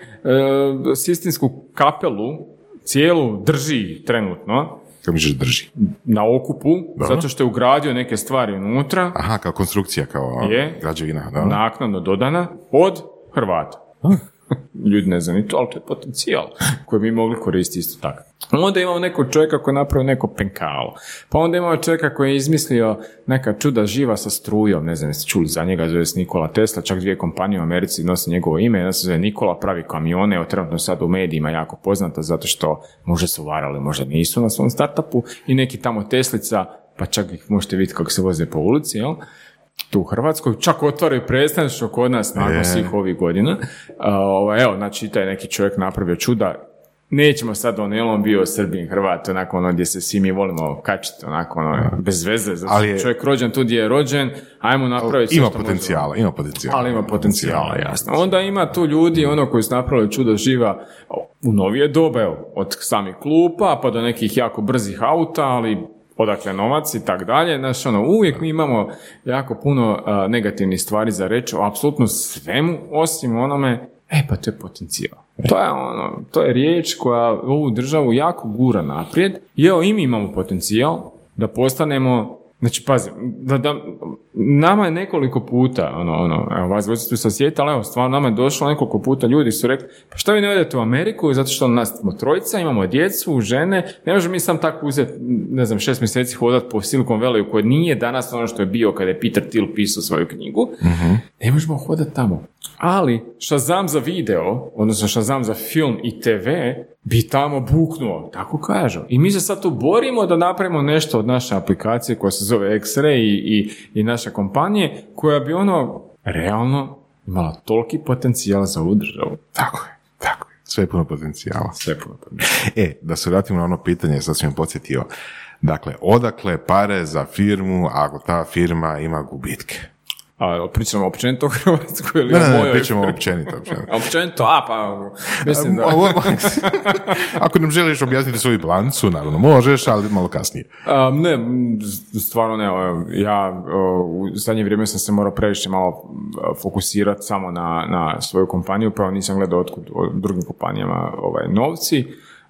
Speaker 3: Sistinsku kapelu cijelu drži trenutno,
Speaker 4: Kako misliš drži?
Speaker 3: na okupu, zato što je ugradio neke stvari unutra,
Speaker 4: Aha, kao konstrukcija, kao
Speaker 3: Je.
Speaker 4: građevina. Da.
Speaker 3: naknadno dodana, od Hrvata. <laughs> Ljudi ne znaju ni ali to je potencijal koji bi mogli koristiti isto tako. Onda imamo nekog čovjeka koji je napravio neko penkalo. Pa onda imamo čovjeka koji je izmislio neka čuda živa sa strujom, ne znam jeste čuli za njega, zove se Nikola Tesla, čak dvije kompanije u Americi nose njegovo ime, jedna se zove Nikola, pravi kamione, evo trenutno sad u medijima jako poznata zato što možda su varali, možda nisu na svom startupu i neki tamo Teslica, pa čak ih možete vidjeti kako se voze po ulici, jel? Tu u Hrvatskoj, čak otvaraju predstavništvo kod nas nakon svih ovih godina. Ovaj, evo, znači, taj neki čovjek napravio čuda, nećemo sad jel on bio Srbin, Hrvat, onako ono gdje se svi mi volimo kačiti, onako ono, bez veze, zato
Speaker 4: Ali
Speaker 3: je
Speaker 4: je-
Speaker 3: čovjek rođen tu gdje je rođen, ajmo napraviti
Speaker 4: Ima potencijala, ima potencijala.
Speaker 3: ali ima potencijala, jasno. Onda ima tu ljudi, ono koji su napravili čudo živa u novije dobe, evo, od samih klupa pa do nekih jako brzih auta, ali odakle novac i tak dalje. Znaš, ono, uvijek mi imamo jako puno a, negativnih stvari za reći o apsolutno svemu, osim onome, e pa to je potencijal. To je ono, to je riječ koja ovu državu jako gura naprijed i evo i mi imamo potencijal da postanemo Znači, pazi, da, da, nama je nekoliko puta, ono, ono, evo, vas dvojica svijeta, ali evo, stvarno nama je došlo nekoliko puta, ljudi su rekli, pa što vi ne odete u Ameriku, zato što nas smo trojica, imamo djecu, žene, ne možemo mi sam tako uzeti, ne znam, šest mjeseci hodat po Silicon Valley koji nije danas ono što je bio kada je Peter Thiel pisao svoju knjigu, ne možemo hodati tamo. Ali Shazam za video, odnosno Shazam za film i TV, bi tamo buknuo, tako kažu. I mi se sad tu borimo da napravimo nešto od naše aplikacije koja se zove X-Ray i, i, i naše kompanije, koja bi ono realno imala toliki potencijal za ovu državu.
Speaker 4: Tako je, tako je. Sve je puno potencijala.
Speaker 3: Sve puno potencijala.
Speaker 4: E, da se vratimo na ono pitanje, sad sam podsjetio. Dakle, odakle pare za firmu ako ta firma ima gubitke?
Speaker 3: A pričamo općenito o Hrvatskoj ili
Speaker 4: Ne, ne, ne,
Speaker 3: mojoj?
Speaker 4: pričamo općenito. općenito. <laughs>
Speaker 3: Općenito, a pa mislim da...
Speaker 4: Ako nam želiš objasniti svoju bilancu, naravno možeš, ali malo kasnije.
Speaker 3: A, ne, m, z- stvarno ne. Ja u zadnje vrijeme sam se morao previše malo fokusirati samo na, na svoju kompaniju, pa nisam gledao otkud o drugim kompanijama ovaj, novci,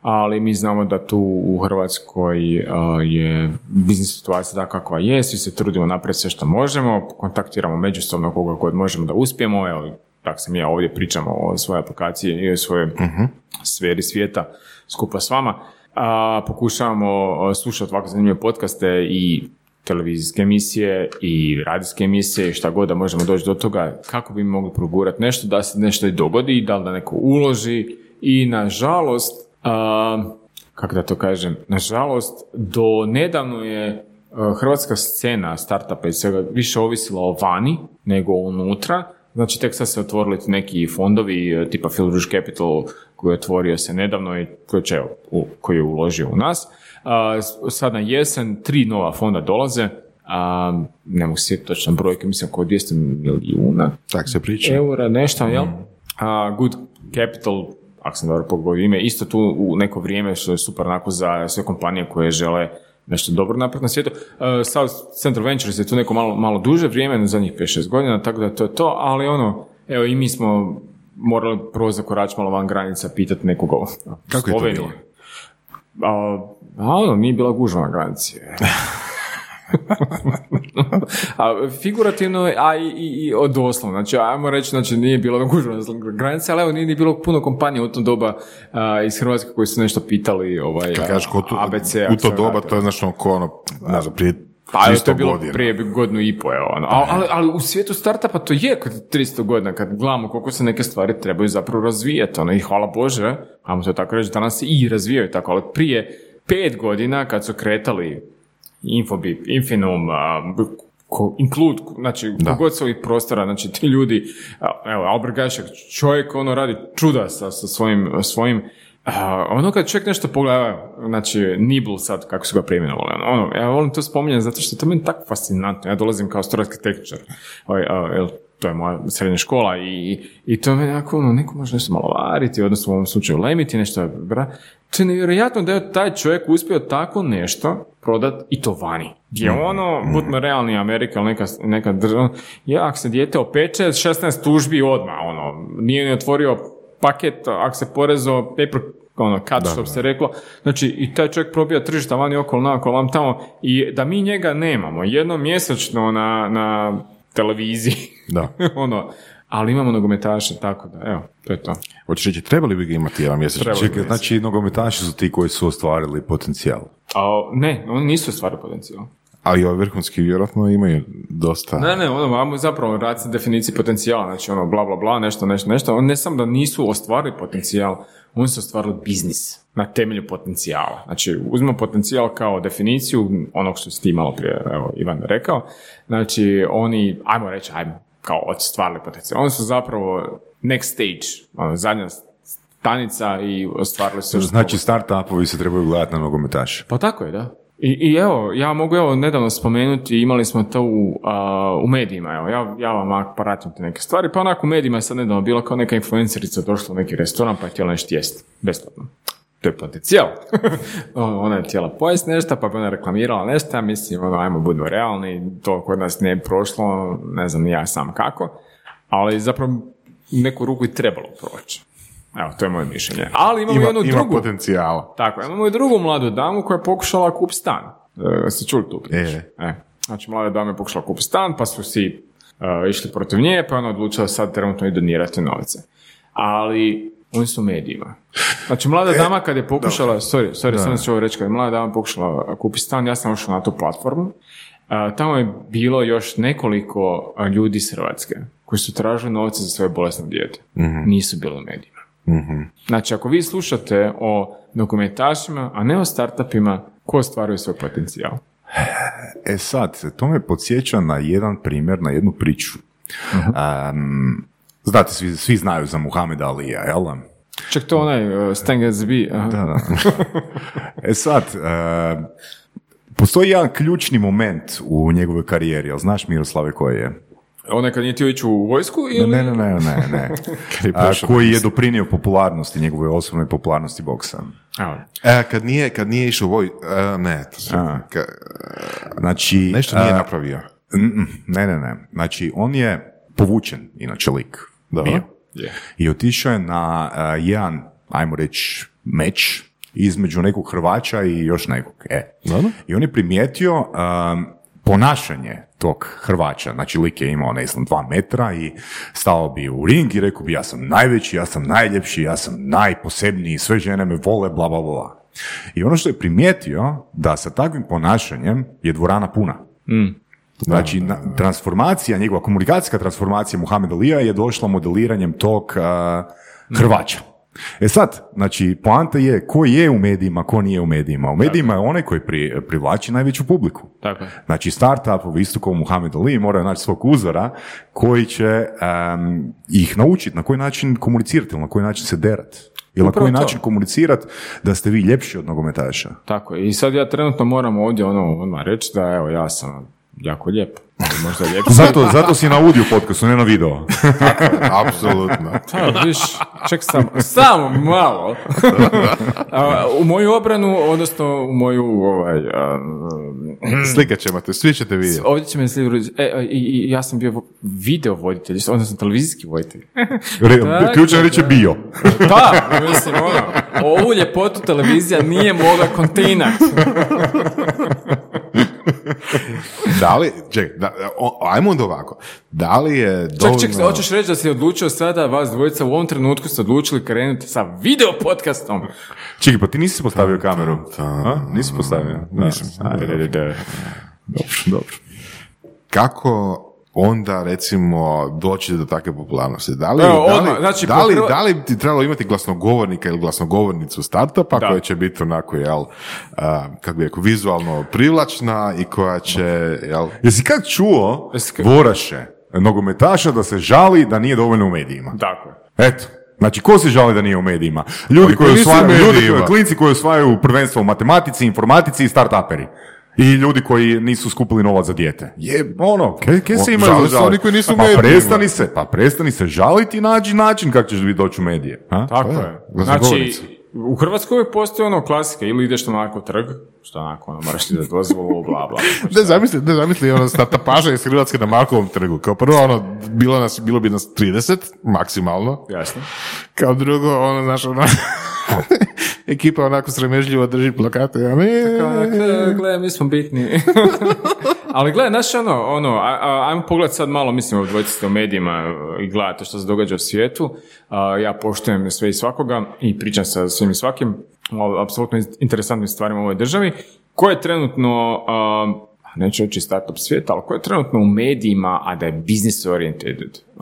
Speaker 3: ali mi znamo da tu u Hrvatskoj a, je biznis situacija da kakva je, svi se trudimo naprijed sve što možemo, kontaktiramo međusobno koga god možemo da uspijemo, evo, tako sam ja ovdje pričamo o svojoj aplikaciji i o svojoj sferi svijeta skupa s vama. A, pokušavamo a, slušati ovako zanimljive podcaste i televizijske emisije i radijske emisije i šta god da možemo doći do toga kako bi mogli progurati nešto da se nešto i dogodi, da li da neko uloži. I nažalost, kako da to kažem, nažalost do nedavno je a, hrvatska scena startupa i svega više ovisila o vani nego unutra, Znači, tek sad se otvorili neki fondovi, e, tipa Philbridge Capital, koji je otvorio se nedavno i koji, će, u- koji je uložio u nas. S- sad na jesen tri nova fonda dolaze, a, ne mogu se sjetiti točno brojke, mislim oko 200 milijuna
Speaker 4: Tak se priča.
Speaker 3: eura, nešto, jel? A, Good Capital, ako sam dobro pogodio ime, isto tu u neko vrijeme što je super onako za sve kompanije koje žele nešto dobro napraviti na svijetu. Uh, South Central Ventures je tu neko malo, malo duže vrijeme, zadnjih 5-6 godina, tako da to je to, ali ono, evo i mi smo morali prvo zakoračiti malo van granica, pitati nekoga u
Speaker 4: Kako je to bilo?
Speaker 3: A, a ono, nije bila gužva na granici. <laughs> <laughs> a, figurativno, a i, i, i doslovno. Znači, ajmo reći, znači, nije bilo gužva na granici, ali evo, nije ni bilo puno kompanija u tom doba a, iz Hrvatske koji su nešto pitali ovaj,
Speaker 4: Kad kažeš ko tu,
Speaker 3: ABC.
Speaker 4: u to doba, to je ono ko ono, ne znam, prije
Speaker 3: Pa
Speaker 4: 300
Speaker 3: to je bilo
Speaker 4: godina.
Speaker 3: prije godinu i po, evo, ono. Ali, ali, ali u svijetu startupa to je kod 300 godina, kad gledamo koliko se neke stvari trebaju zapravo razvijati, ono, i hvala Bože, ajmo to tako reći, danas se i razvijaju tako, ali prije pet godina kad su kretali Infobip, Infinum, b- ko, Include, znači,
Speaker 4: Da.
Speaker 3: kogod s ovih prostora, znači, ti ljudi, evo, Albert Gašek, čovjek, ono, radi čuda sa, sa svojim, svojim a, ono kad čovjek nešto pogleda, znači Nibel sad, kako su ga preimenovali, ono, ono, ja volim to spominjati zato što je to meni tako fascinantno, ja dolazim kao strojski tehničar, ovaj, jel, to je moja srednja škola i, i to je meni jako, ono, neko može nešto malo variti, odnosno u ovom slučaju lemiti, nešto, bra, to je nevjerojatno da je taj čovjek uspio tako nešto prodat i to vani. Gdje ono, budimo realni, Amerika ili neka, neka država, ja, ako se dijete opeče, 16 tužbi odmah, ono, nije ni otvorio paket, ako se porezao paper ono, cut, što bi se reklo. Znači, i taj čovjek probija tržišta vani okolo, naokolo, vam tamo. I da mi njega nemamo jednom mjesečno na, na televiziji,
Speaker 4: Da. <laughs>
Speaker 3: ono, ali imamo nogometaše, tako da, evo, to je to.
Speaker 4: Hoćeš reći, trebali bi ga imati jedan?
Speaker 3: Trebali.
Speaker 2: Čekaj, znači nogometaši su ti koji su ostvarili potencijal.
Speaker 3: A, ne, oni nisu stvari potencijal.
Speaker 4: Ali ovi vrhunski vjerojatno imaju dosta...
Speaker 3: Ne, ne, ono, ajmo zapravo raditi definiciji potencijala, znači ono, bla, bla, bla, nešto, nešto, nešto. On ne samo da nisu ostvarili potencijal, oni su ostvarili biznis na temelju potencijala. Znači, uzmemo potencijal kao definiciju onog što si ti malo prije, evo, Ivan rekao. Znači, oni, ajmo reći, ajmo, kao ostvarili potencijal. Oni su zapravo next stage, ono, zadnja stanica i ostvarili su...
Speaker 2: Znači, start-upovi se trebaju gledati na nogometaše.
Speaker 3: Pa tako je, da. I, I evo, ja mogu evo nedavno spomenuti, imali smo to u, a, u medijima, evo, ja, ja vam pratim te neke stvari, pa onako u medijima je sad nedavno bila kao neka influencerica došla u neki restoran pa je htjela nešto jesti, besplatno. To je potencijal. <laughs> ona je htjela pojesti nešto, pa bi ona reklamirala nešto, mislim, ono, ajmo budimo realni, to kod nas nije prošlo, ne znam ni ja sam kako, ali zapravo neku ruku i trebalo proći. Evo, to je moje mišljenje. Ali imamo
Speaker 4: Ima,
Speaker 3: jednu
Speaker 4: ima
Speaker 3: drugu,
Speaker 4: potencijala.
Speaker 3: tako, imamo i drugu mladu damu koja je pokušala kup stan. E, ste čuli tu priču?
Speaker 4: E.
Speaker 3: E. Znači, mlada dama je pokušala kup stan, pa su si e, išli protiv nje, pa je ona odlučila sad trenutno i donirati novce. Ali, oni su u medijima. Znači, mlada dama kad je pokušala, sorry, sorry, samo ću ovo reći, kad je mlada dama pokušala kupiti stan, ja sam ušao na tu platformu, a, tamo je bilo još nekoliko a, ljudi iz Hrvatske koji su tražili novce za svoje bolesno dijete. Nisu bili u medijima. Znači, ako vi slušate o dokumentašima, a ne o startupima, ko ostvaruje svoj potencijal?
Speaker 2: E sad, to me podsjeća na jedan primjer, na jednu priču. Em, znate, svi, svi znaju za Muhameda Alija, jel?
Speaker 3: Ček, to onaj uh, Stan Gatsby, aha.
Speaker 2: Da, da. e sad, e, postoji jedan ključni moment u njegovoj karijeri, jel znaš Miroslave koji je?
Speaker 3: onaj kad nije htio ići u vojsku ili...
Speaker 2: Ne, ne, ne, ne, <laughs> ne.
Speaker 4: je
Speaker 2: A, koji je doprinio popularnosti, njegove osobnoj popularnosti boksa.
Speaker 3: Evo.
Speaker 4: E, kad nije, kad nije išao u voj... e, ne, to su-
Speaker 2: A.
Speaker 4: ka-
Speaker 2: Znači,
Speaker 4: nešto nije
Speaker 2: a,
Speaker 4: napravio.
Speaker 2: Ne, ne, ne. Znači, on je povučen, inače lik. Bio.
Speaker 3: Je.
Speaker 2: I otišao je na a, jedan, ajmo reći, meč između nekog Hrvača i još nekog. E.
Speaker 4: Dobro.
Speaker 2: I on je primijetio um, ponašanje tog Hrvača. Znači, lik je imao, ne znam, dva metra i stao bi u ring i rekao bi ja sam najveći, ja sam najljepši, ja sam najposebniji, sve žene me vole, bla, bla, bla. I ono što je primijetio, da sa takvim ponašanjem je dvorana puna. Znači, na- transformacija, njegova komunikacijska transformacija Muhammed Alija je došla modeliranjem tog a, Hrvača. E sad, znači, poanta je ko je u medijima, ko nije u medijima. U medijima je onaj koji pri, privlači najveću publiku.
Speaker 3: Tako.
Speaker 2: Znači, startupovi isto kao Muhammed Ali moraju naći svog uzora koji će em, ih naučiti na koji način komunicirati ili na koji način se derat. Ili na koji
Speaker 3: to.
Speaker 2: način komunicirati da ste vi ljepši od nogometaša.
Speaker 3: Tako. I sad ja trenutno moram ovdje ono odmah reći da evo ja sam jako lijep. Ali Možda ljepši. <laughs>
Speaker 2: Zato, zato si na audio podcastu, ne na video.
Speaker 4: Apsolutno. <laughs>
Speaker 3: Da, viš, ček sam, samo malo. <laughs> A, u moju obranu, odnosno u moju, ovaj, a,
Speaker 4: Slikat ćemo te, svi ćete vidjeti.
Speaker 3: ovdje će me slijediti, e, a, i, i ja sam bio video voditelj, odnosno televizijski voditelj.
Speaker 2: Re,
Speaker 3: Tako
Speaker 2: je
Speaker 3: da.
Speaker 2: bio.
Speaker 3: Da, mislim, ono, ovu ljepotu televizija nije mogla kontinat. <laughs>
Speaker 4: Da li, ček, da, o- ajmo onda ovako. Da li je
Speaker 3: Ček,
Speaker 4: dovoljno...
Speaker 3: ček, hoćeš reći da si odlučio sada, vas dvojica u ovom trenutku ste odlučili krenuti sa video podcastom.
Speaker 2: Čekaj, pa ti nisi postavio kameru? A? Nisi postavio? Nisam.
Speaker 4: Dobro, dobro. Kako onda recimo doći do takve popularnosti? Da li,
Speaker 3: Evo,
Speaker 4: da li,
Speaker 3: odmah, znači,
Speaker 4: da, li, da li ti trebalo imati glasnogovornika ili glasnogovornicu startupa
Speaker 3: Da.
Speaker 4: koja će biti onako, jel, a, kako bi rekao, vizualno privlačna i koja će, jel,
Speaker 2: Jesi kad čuo
Speaker 3: Jesi kad-
Speaker 2: Voraše, nogometaša, da se žali da nije dovoljno u medijima?
Speaker 3: Tako.
Speaker 2: Eto. Znači, ko se žali da nije u medijima? Ljudi
Speaker 4: Oni
Speaker 2: koji
Speaker 4: koji
Speaker 2: osvajaju, ljudi, klinci koji osvajaju prvenstvo u matematici, informatici i startuperi. I ljudi koji nisu skupili novac za dijete. Je, ono, ke, ke se imaju za
Speaker 4: se
Speaker 2: žaliti?
Speaker 4: oni koji nisu
Speaker 2: pa
Speaker 4: medijima.
Speaker 2: prestani se, pa prestani se žaliti i nađi način kako ćeš vi doći u medije. A?
Speaker 3: Tako
Speaker 4: je,
Speaker 3: je.
Speaker 4: glasnogovornica.
Speaker 3: Znači, u Hrvatskoj uvijek postoji ono klasika, ili ideš na onako trg, što onako, ono, moraš ti da dozvolu, bla, bla. <laughs>
Speaker 4: Ne zamisli, ne zamisli ono startupaža iz Hrvatske na Markovom trgu. Kao prvo, ono, bilo, nas, bilo bi nas 30, maksimalno.
Speaker 3: Jasno.
Speaker 4: Kao drugo, ono, znaš, ono, <laughs> ekipa onako sramežljivo drži plakate. A mi,
Speaker 3: Gle, gle, mi smo bitni. <laughs> Ali gledaj, znaš ono, ono, a- a- ajmo pogledat sad malo, mislim, ste u medijima e, i gledate što se događa u svijetu. A, ja poštujem sve i svakoga i pričam sa svim i svakim o apsolutno interesantnim stvarima u ovoj državi. Ko je trenutno, neću reći startup svijeta, ali ko je trenutno u medijima, a da je business oriented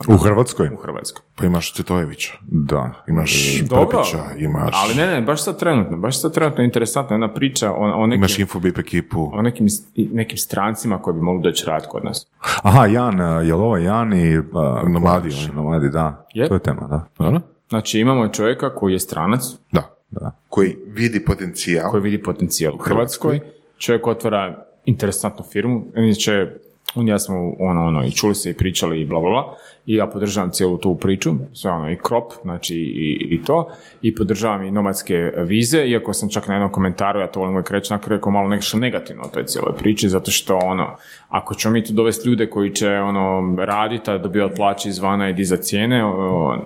Speaker 2: U Hrvatskoj?
Speaker 3: u Hrvatskoj?
Speaker 4: Pa imaš Cvjetojevića,
Speaker 2: Da.
Speaker 4: imaš
Speaker 3: Dobro,
Speaker 4: Prpića, imaš,
Speaker 3: ali ne, ne, baš sad trenutno, baš sad trenutno interesantna jedna priča o, o nekim,
Speaker 4: imaš Infobip ekipu.
Speaker 3: o nekim, nekim strancima koji bi mogli doći raditi kod nas.
Speaker 2: Aha, Jan, je li ovo Jan i... uh,
Speaker 4: Nomadi.
Speaker 2: Nomadi, da.
Speaker 3: Je.
Speaker 2: To je tema, da.
Speaker 4: Dobro?
Speaker 3: Znači imamo čovjeka koji je stranac,
Speaker 4: Da.
Speaker 2: Da.
Speaker 4: Koji vidi potencijal.
Speaker 3: koji vidi potencijal u Hrvatskoj. Čovjek otvara interesantnu firmu. Inače, on ja smo ono, ono, i čuli se i pričali i bla, bla, bla. I ja podržavam cijelu tu priču, sve ono, i krop, znači i, i to. I podržavam i nomadske vize, iako sam čak na jednom komentaru, ja to volim uvijek reći, nakon rekao malo nešto negativno o toj cijeloj priči, zato što ono, ako ćemo mi tu dovesti ljude koji će ono, raditi, a dobivati plaće izvana i dizati cijene, o,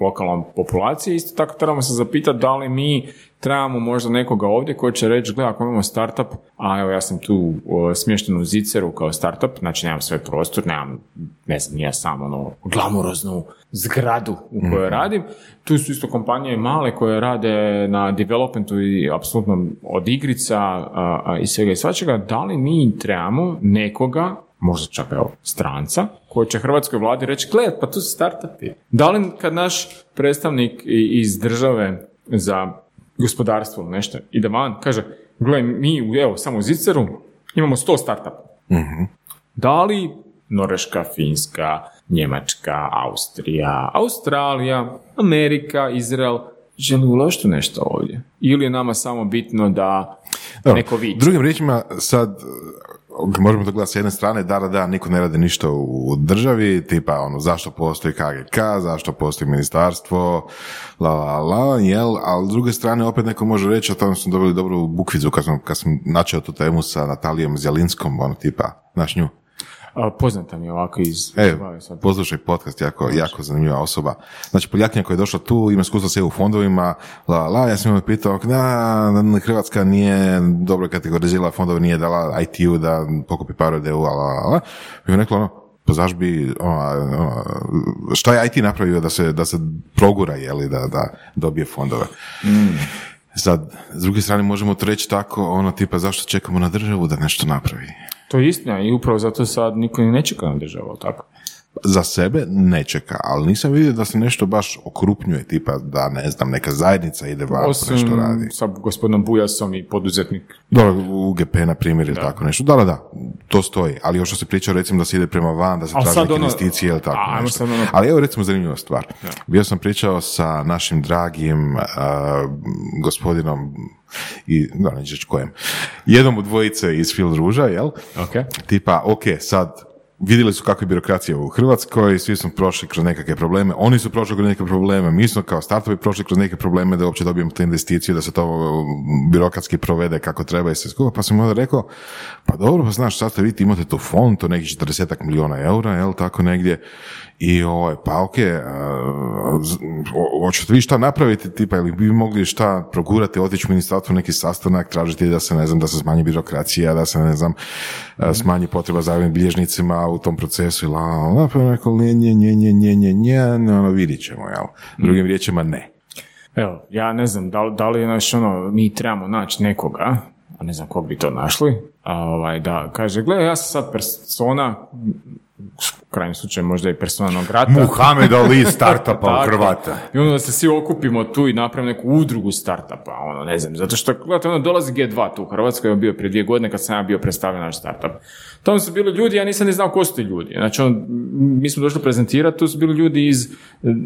Speaker 3: lokalnom populaciji, isto tako trebamo se zapitati da li mi trebamo možda nekoga ovdje koji će reći, gle, ako imamo startup, a evo ja sam tu o, smješten u Ziceru kao startup, znači nemam svoj prostor, nemam, ne znam, ja sam ono glamuroznu zgradu u kojoj radim, tu su isto kompanije male koje rade na developmentu i apsolutno od igrica a, a, i svega i svačega, da li mi trebamo nekoga možda čak evo, stranca, koji će hrvatskoj vladi reći, gled, pa tu su startupi. Da li kad naš predstavnik iz države za gospodarstvo ili nešto ide van, kaže, gle, mi u- evo, samo u Ziceru imamo 100 startupa. Da li Norveška, Finska, Njemačka, Austrija, Australija, Amerika, Izrael želi uložiti nešto ovdje? Ili je nama samo bitno da neko vidi?
Speaker 4: Drugim riječima, sad, možemo to gledati s jedne strane, da, da, da, niko ne radi ništa u državi, tipa, ono, zašto postoji KGK, zašto postoji ministarstvo, la, la, la, jel, ali s druge strane, opet neko može reći, a tamo smo dobili dobru bukvizu kad sam, kad sam načeo tu temu sa Natalijom Zjelinskom, ono, tipa, znaš nju.
Speaker 3: A, poznata mi je ovako iz...
Speaker 4: E, poslušaj podcast, jako, jako zanimljiva osoba. Znači, Poljakinja koja je došla tu, ima iskustva s EU fondovima, la, la, ja sam joj pitao, da, Hrvatska nije dobro kategorizirala fondove, nije dala IT-u da pokupi par od EU, la, la, la. I on rekla, ono, pa zaš bi, ono, ono, šta je IT napravio da se, da se progura, jeli, da, da dobije fondove. Sad, s druge strane možemo to reći tako, ono, tipa, zašto čekamo na državu da nešto napravi?
Speaker 3: To je istina i upravo zato sad niko ni ne čeka na državu, tako?
Speaker 4: za sebe ne čeka, ali nisam vidio da se nešto baš okrupnjuje, tipa da ne znam, neka zajednica ide van
Speaker 3: Osim
Speaker 4: nešto radi.
Speaker 3: sa gospodinom Bujasom i poduzetnik.
Speaker 4: Dobro, UGP na primjer ili tako nešto. Da, da, da, to stoji. Ali još što se priča recimo da se ide prema van, da se
Speaker 3: sad
Speaker 4: neke
Speaker 3: ono-
Speaker 4: investicije ili tako nešto.
Speaker 3: ono-
Speaker 4: Ali evo recimo zanimljiva stvar. Bio sam pričao sa našim dragim uh, gospodinom i, da, neću reći kojem, jednom od dvojice iz Fil Ruža, jel?
Speaker 3: Ok.
Speaker 4: tipa, ok, sad vidjeli su kakva je birokracija u Hrvatskoj, svi smo prošli kroz nekakve probleme, oni su prošli kroz neke probleme, mi smo kao startupi prošli kroz neke probleme da uopće dobijemo tu investiciju, da se to um, birokratski provede kako treba i sve skupa, pa sam onda rekao, pa dobro, pa znaš, sad ste vidite, imate tu fond, to nekih 40 milijuna eura, jel, tako negdje, i ovaj, pa ok, o- hoćete vi šta napraviti, tipa, ili bi mogli šta progurati, otići u ministarstvo neki sastanak, tražiti da se, ne znam, da se smanji birokracija, da se, ne znam, a, smanji potreba za bilježnicima u tom procesu, i la, la, la, pa rekao, nje, nje, nje, nje, nje, nje, ono, vidit ćemo, jel? Drugim riječima, ne.
Speaker 3: Evo, ja ne znam, da, da li naš, ono, mi trebamo naći nekoga, a ne znam kog bi to našli, a, ovaj, da kaže, gle, ja sam sad persona, u krajnjem slučaju možda i persona non grata.
Speaker 2: Muhammed Ali <laughs> startupa u. Hrvata.
Speaker 3: I onda se svi okupimo tu i napravimo neku udrugu startupa, ono, ne znam, zato što, gledajte, ono, dolazi G2 tu u Hrvatskoj, je bio prije dvije godine kad sam ja bio predstavljen naš startup. Tamo su bili ljudi, ja nisam ni znao ko su ti ljudi. Znači, on, mi smo došli prezentirati, tu su bili ljudi iz eh,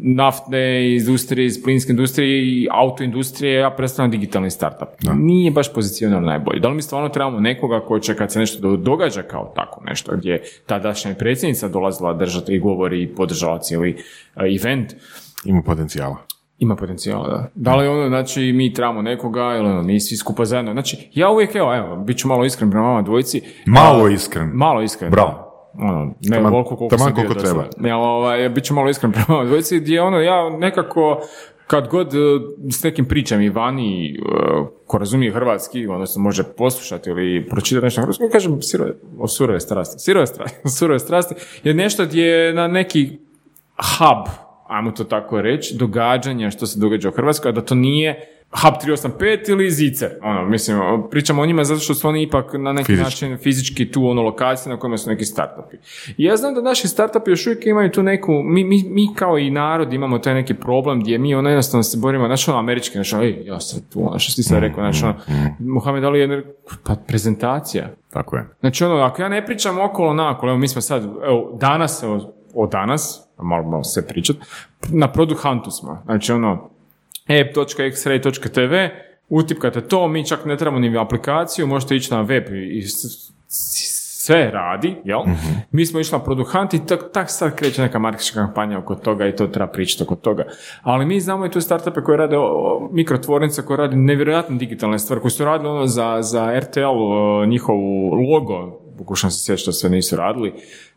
Speaker 3: naftne industrije, iz plinske industrije i autoindustrije, ja predstavljam digitalni startup. Nije baš pozicionirano najbolje. Da li mi stvarno trebamo nekoga ko će kad se nešto do- događa kao tako nešto, gdje tadašnja predsjednica dolazila držati i govori i podržala cijeli eh, event,
Speaker 4: Ima potencijala.
Speaker 3: ima potencijala, da. Da li ono, znači, mi trebamo nekoga, ili ono, mi svi skupa zajedno. Znači, ja uvijek, evo, evo, bit ću malo iskren prema vama dvojici.
Speaker 2: Malo iskren.
Speaker 3: Malo iskren.
Speaker 2: Bravo.
Speaker 3: Ono, ne
Speaker 4: Taman-
Speaker 3: koliko, koliko
Speaker 4: taman koliko treba.
Speaker 3: sada. Ja, ovaj, bit ću malo iskren prema vama dvojici, gdje ono, ja nekako kad god e, s nekim pričam i vani, e, ko razumije hrvatski, odnosno može poslušati ili pročitati nešto na hrvatskom, kažem sirove, o surove strasti. Sirove strasti, <laughs> surove strasti je nešto gdje je na neki hub, ajmo to tako reći, događanja što se događa u Hrvatskoj, a da to nije Hub 385 ili Zice. Ono, mislim, pričamo o njima zato što su oni ipak na neki
Speaker 4: Fizički.
Speaker 3: način fizički tu ono lokacije na kojima su neki startupi. I ja znam da naši startupi još uvijek imaju tu neku, mi, mi, mi kao i narod imamo taj neki problem gdje mi ono jednostavno se borimo, znaš ono američki, znaš ono, ej, ja sam tu, ono što si ti sad rekao, znaš ono, Mohamed Ali je, pa prezentacija.
Speaker 2: Tako je.
Speaker 3: Znači ono, ako ja ne pričam okolo nakolo, evo mi smo sad, evo danas, evo, od danas, malo, malo se pričat, na Product Huntu smo. Znači ono, app.xray.tv, utipkate to, mi čak ne trebamo ni aplikaciju, možete ići na web i sve radi, jel? Mi smo išli na Product Hunt i tak, tak sad kreće neka marketinška kampanja oko toga i to treba pričati oko toga. Ali mi znamo i tu startupe koje rade, o, o, mikrotvornice koje rade nevjerojatno digitalne stvari, koji su radili ono za, za RTL, o, njihovu logo, pokušam se sjetiti što sve nisu radili,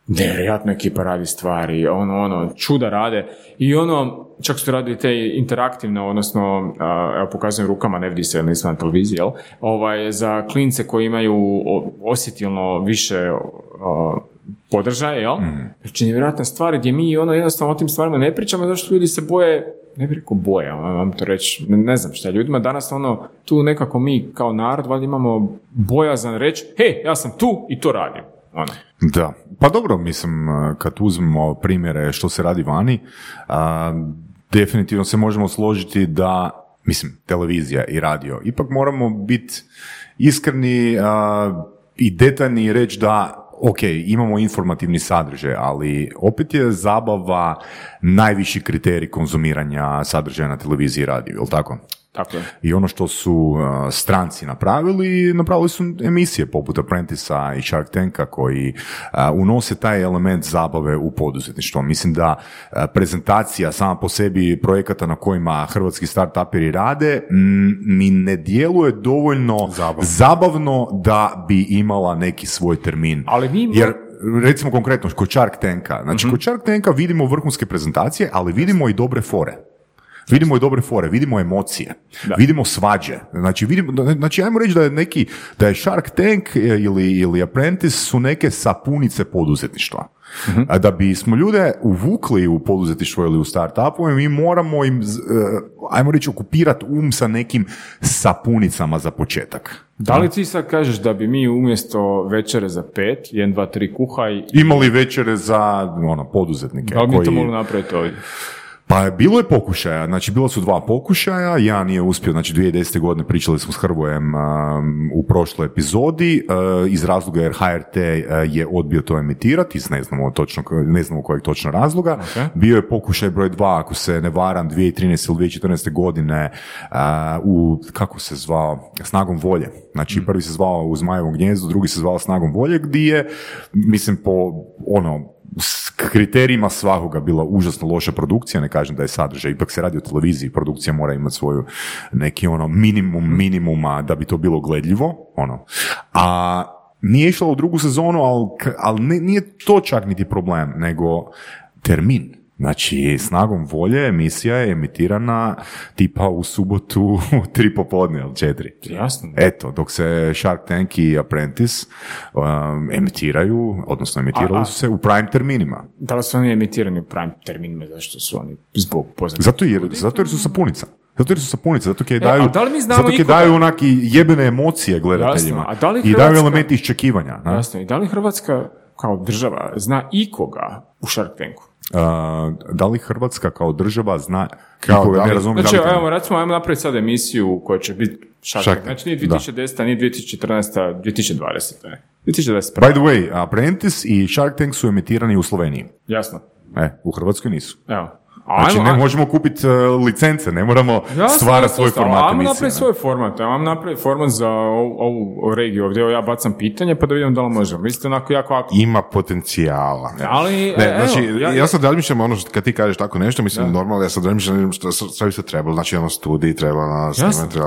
Speaker 3: nevjerojatno ekipa radi stvari, ono, ono, čuda rade i ono, čak su radili te interaktivne, odnosno, evo pokazujem rukama, ne vidi se nisam na televiziji, jel? Ovaj, za klince koji imaju osjetilno više o, podržaje, jel? Znači, nevjerojatne stvari gdje mi ono jednostavno o tim stvarima ne pričamo, zato što ljudi se boje, ne bih rekao boje, ali vam to reći, ne, ne znam šta, ljudima danas ono, tu nekako mi kao narod valjda imamo bojazan reći, hej, ja sam tu i to radim. Ono.
Speaker 2: Da, pa dobro, mislim, kad uzmemo primjere što se radi vani, a, definitivno se možemo složiti da, mislim, televizija i radio, ipak moramo biti iskreni a, i detaljni i reći da ok, imamo informativni sadržaj, ali opet je zabava najviši kriterij konzumiranja sadržaja na televiziji i radiju, jel tako?
Speaker 3: Tako je.
Speaker 2: I ono što su uh, stranci napravili, napravili su emisije poput Apprentice-a i Shark Tanka koji uh, unose taj element zabave u poduzetništvo. Mislim da uh, prezentacija sama po sebi projekata na kojima hrvatski startuperi rade m, mi ne djeluje dovoljno zabavno da bi imala neki svoj termin.
Speaker 3: Ali mi-
Speaker 2: Jer recimo konkretno kod Shark Tanka. Znači, kod Shark Tanka vidimo vrhunske prezentacije, ali vidimo i dobre fore. Vidimo i dobre fore, vidimo emocije, vidimo svađe. Znači, vidimo, znači, ajmo reći da je neki, da je Shark Tank e, ili, ili Apprentice su neke sapunice poduzetništva. A da bismo ljude uvukli u poduzetništvo ili u startupove, mi moramo im, e, ajmo reći, okupirati um sa nekim sapunicama za početak.
Speaker 3: Da li ti sad kažeš da bi mi umjesto večere za pet, 1, 2, 3 kuhaj,
Speaker 2: Imali večere za ono, poduzetnike.
Speaker 3: da li mi to
Speaker 2: koji-
Speaker 3: mogli napraviti ovdje?
Speaker 2: Pa bilo je pokušaja, znači bilo su dva pokušaja, jedan nije uspio, znači 2010. godine pričali smo s Hrvojem um, u prošloj epizodi, uh, iz razloga jer HRT uh, je odbio to emitirati, ne znamo točno, ne znamo kojeg točno razloga. Bio je pokušaj broj dva, ako se ne varam, 2013. ili 2014. godine uh, u, kako se zvao, Snagom volje. Znači prvi se zvao u Zmajevom gnjezdu, drugi se zvao Snagom volje, gdje je, mislim, po ono, s kriterijima svakoga bila užasno loša produkcija, ne kažem da je sadržaj, ipak se radi o televiziji, produkcija mora imati svoju neki ono minimum minimuma da bi to bilo gledljivo, ono. A nije išla u drugu sezonu, ali, ali nije to čak niti problem, nego termin. Znači, snagom volje emisija je emitirana tipa u subotu <laughs> u tri popodne ili četiri.
Speaker 3: Jasno.
Speaker 2: Eto, dok se Shark Tank i Apprentice um, emitiraju, odnosno emitirali
Speaker 3: A- a-
Speaker 2: su se u prime terminima.
Speaker 3: Da li su oni emitirani u prime terminima, zašto su oni zbog poznatih?
Speaker 2: Zato jer, zato jer su sapunica. Zato jer su sapunica, zato jer
Speaker 3: E,
Speaker 2: daju,
Speaker 3: a da li mi znamo
Speaker 2: zato jer
Speaker 3: ikoga-
Speaker 2: daju onaki jebene emocije gledateljima.
Speaker 3: Jasno, a da li
Speaker 2: I daju
Speaker 3: Hrvatska-
Speaker 2: elementi iščekivanja.
Speaker 3: Jasno, i da li Hrvatska kao država zna ikoga u Shark Tanku?
Speaker 2: A, da li Hrvatska kao država zna, kao
Speaker 4: da
Speaker 2: ne
Speaker 4: li-
Speaker 2: razumijem,
Speaker 3: Znači,
Speaker 2: da li-
Speaker 3: evo, recimo, ajmo napraviti sad emisiju koja će biti Shark
Speaker 4: Shark
Speaker 3: Tank. Znači, nije
Speaker 2: da.
Speaker 3: 2010. nije 2014. 2020. ne. 2021.
Speaker 2: By the way, Apprentice i Shark Tank su emitirani u Sloveniji.
Speaker 3: Jasno.
Speaker 2: E, u Hrvatskoj nisu.
Speaker 3: Evo.
Speaker 2: Znači,
Speaker 3: Ajmo,
Speaker 2: ne možemo kupiti uh, licence, ne moramo stvarati svoj format
Speaker 3: Ajmo napraviti svoj format, ajmo napraviti format za ovu, ovu regiju ovdje, ja bacam pitanje pa da vidimo da li možemo. Vi ste onako jako aktivni.
Speaker 4: Ima potencijala.
Speaker 3: Ali,
Speaker 4: Ne,
Speaker 3: e,
Speaker 4: znači,
Speaker 3: evo,
Speaker 4: ja,
Speaker 3: ja-
Speaker 4: sad razmišljam ono što kad ti kažeš tako nešto, mislim normalno, ja sad razmišljam što sve bi se trebalo, znači ono studij, treba na
Speaker 3: Jasno,
Speaker 4: snimati, treba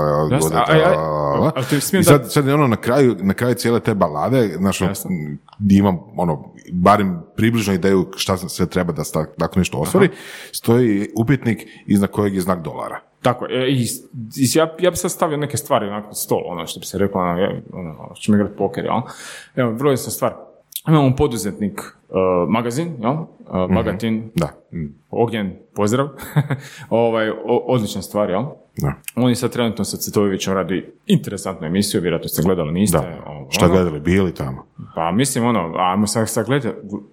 Speaker 3: a-
Speaker 4: treba- I sad,
Speaker 3: da-
Speaker 4: sad je ono na kraju, na kraju cijele te balade, znači, imam ono, barem približno ideju šta sve treba da tako nešto ostvari, stoji upitnik iznad kojeg je znak dolara.
Speaker 3: Tako, je, i, i ja, ja bi sad stavio neke stvari onako na stol, ono što bi se reklo, ono, ono, ćemo igrati poker, jel? Evo, vrlo jasna stvar. Imamo poduzetnik uh, magazin, jel? Uh, magatin,
Speaker 4: Da.
Speaker 3: Ognjen, pozdrav. <laughs> ovaj, o- odlična stvar, jel?
Speaker 4: Da.
Speaker 3: Oni sad trenutno sa Cvetojevićem radi interesantnu emisiju, vjerojatno ste gledali, niste.
Speaker 4: Da.
Speaker 3: Ovo,
Speaker 4: Šta
Speaker 3: ono.
Speaker 4: gledali, bili tamo?
Speaker 3: Pa mislim ono, ajmo sad, sad gleda,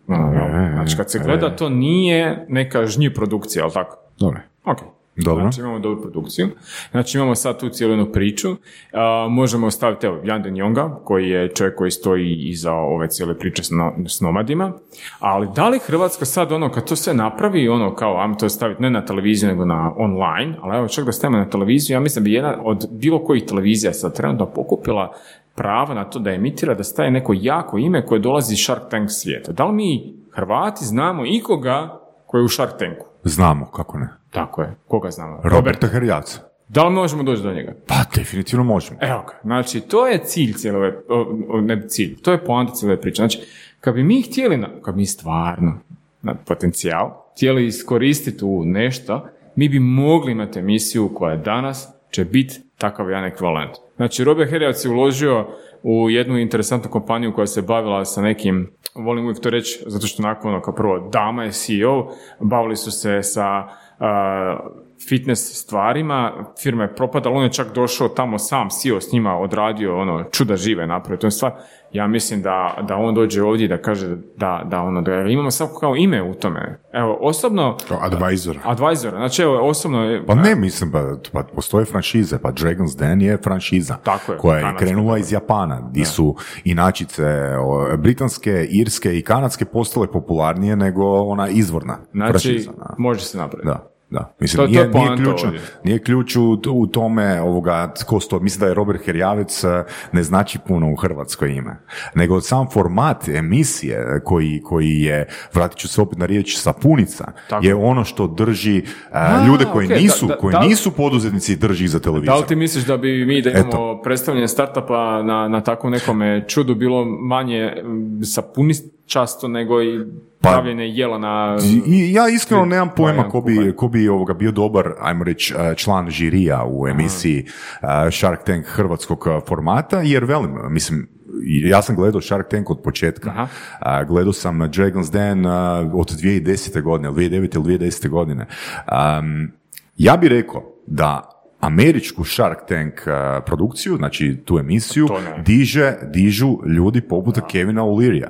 Speaker 3: ono, jel? znači kad se gleda to nije neka žnji produkcija, jel tako?
Speaker 4: Dobro.
Speaker 3: Ok.
Speaker 2: Dobro.
Speaker 3: Znači imamo dobru produkciju. Znači imamo sad tu cijelu jednu priču. A, možemo staviti, evo, Jan Jonga, koji je čovjek koji stoji iza ove cijele priče s, no- s nomadima. Ali da li Hrvatska sad ono, kad to sve napravi, ono kao, ajmo to staviti ne na televiziju, nego na online, ali evo čak da stavimo na televiziju, ja mislim da bi jedna od bilo kojih televizija sad trenutno pokupila prava na to da emitira, da staje neko jako ime koje dolazi iz Shark Tank svijeta. Da li mi Hrvati znamo ikoga koji je u Shark Tanku?
Speaker 2: Znamo, kako ne.
Speaker 3: Tako je. Koga znamo?
Speaker 2: Roberta Hrjavca.
Speaker 3: Da li možemo doći do njega?
Speaker 2: Pa, definitivno možemo.
Speaker 3: Evo ga. Znači, to je cilj cijele ove, ne cilj, to je poanta cijele priče. Znači, kad bi mi htjeli, na, kad mi stvarno na potencijal, htjeli iskoristiti u nešto, mi bi mogli imati emisiju koja danas će biti takav jedan ekvivalent. Znači, Robert Herjavac je uložio u jednu interesantnu kompaniju koja se bavila sa nekim, volim uvijek to reći, zato što nakon ono, kao prvo, dama je CEO, bavili su se sa a, fitness stvarima, firma je propadala, on je čak došao tamo sam, CEO s njima, odradio ono, čuda žive napravio, to je stvar, ja mislim da, da on dođe ovdje da kaže da, da ono, da imamo svako kao ime u tome. Evo, osobno,
Speaker 4: Kao advisor.
Speaker 3: advisor, znači evo, osobno,
Speaker 2: Pa ne, mislim, pa, pa postoje franšize, pa Dragon's Den je franšiza
Speaker 3: Tako je,
Speaker 2: koja je krenula iz Japana, di su inačice o, britanske, irske i kanadske postale popularnije nego ona izvorna
Speaker 3: znači,
Speaker 2: franšiza. da.
Speaker 3: može se napraviti.
Speaker 2: Da, da. Mislim,
Speaker 3: To- to
Speaker 2: nije,
Speaker 3: je
Speaker 2: nije, ključ, nije ključ u, u tome ovoga, tko sto, mislim da je Robert Herjavec eh, ne znači puno u Hrvatskoj ime, nego sam format emisije koji, koji je, vratit ću se opet na riječ sapunica,
Speaker 3: Tako.
Speaker 2: je ono što drži eh,
Speaker 3: A,
Speaker 2: ljude koji
Speaker 3: ok, da-
Speaker 2: nisu,
Speaker 3: da-
Speaker 2: koji
Speaker 3: da
Speaker 2: nisu poduzetnici drži za
Speaker 3: Da
Speaker 2: televizor.
Speaker 3: li ti misliš da bi mi da imamo
Speaker 2: Eto.
Speaker 3: predstavljanje startupa na, na takvom nekome čudu bilo manje mm, sapuničasto nego i
Speaker 2: Pa-
Speaker 3: pravljenje jela na...
Speaker 2: I ja iskreno nemam pojma ko bi, ko bi ovoga bio dobar, ajmo reći, eh, član žirija u emisiji eh, Shark Tank hrvatskog eh, formata, jer velim, mislim, ja sam gledao Shark Tank od početka.
Speaker 3: Aha.
Speaker 2: A, gledao sam Dragon's Den a, od 2010. godine, ili 2009. ili 2010. godine. Ja bih rekao da američku Shark Tank a, produkciju, znači tu emisiju, diže, dižu ljudi poput Kevina O'Learya,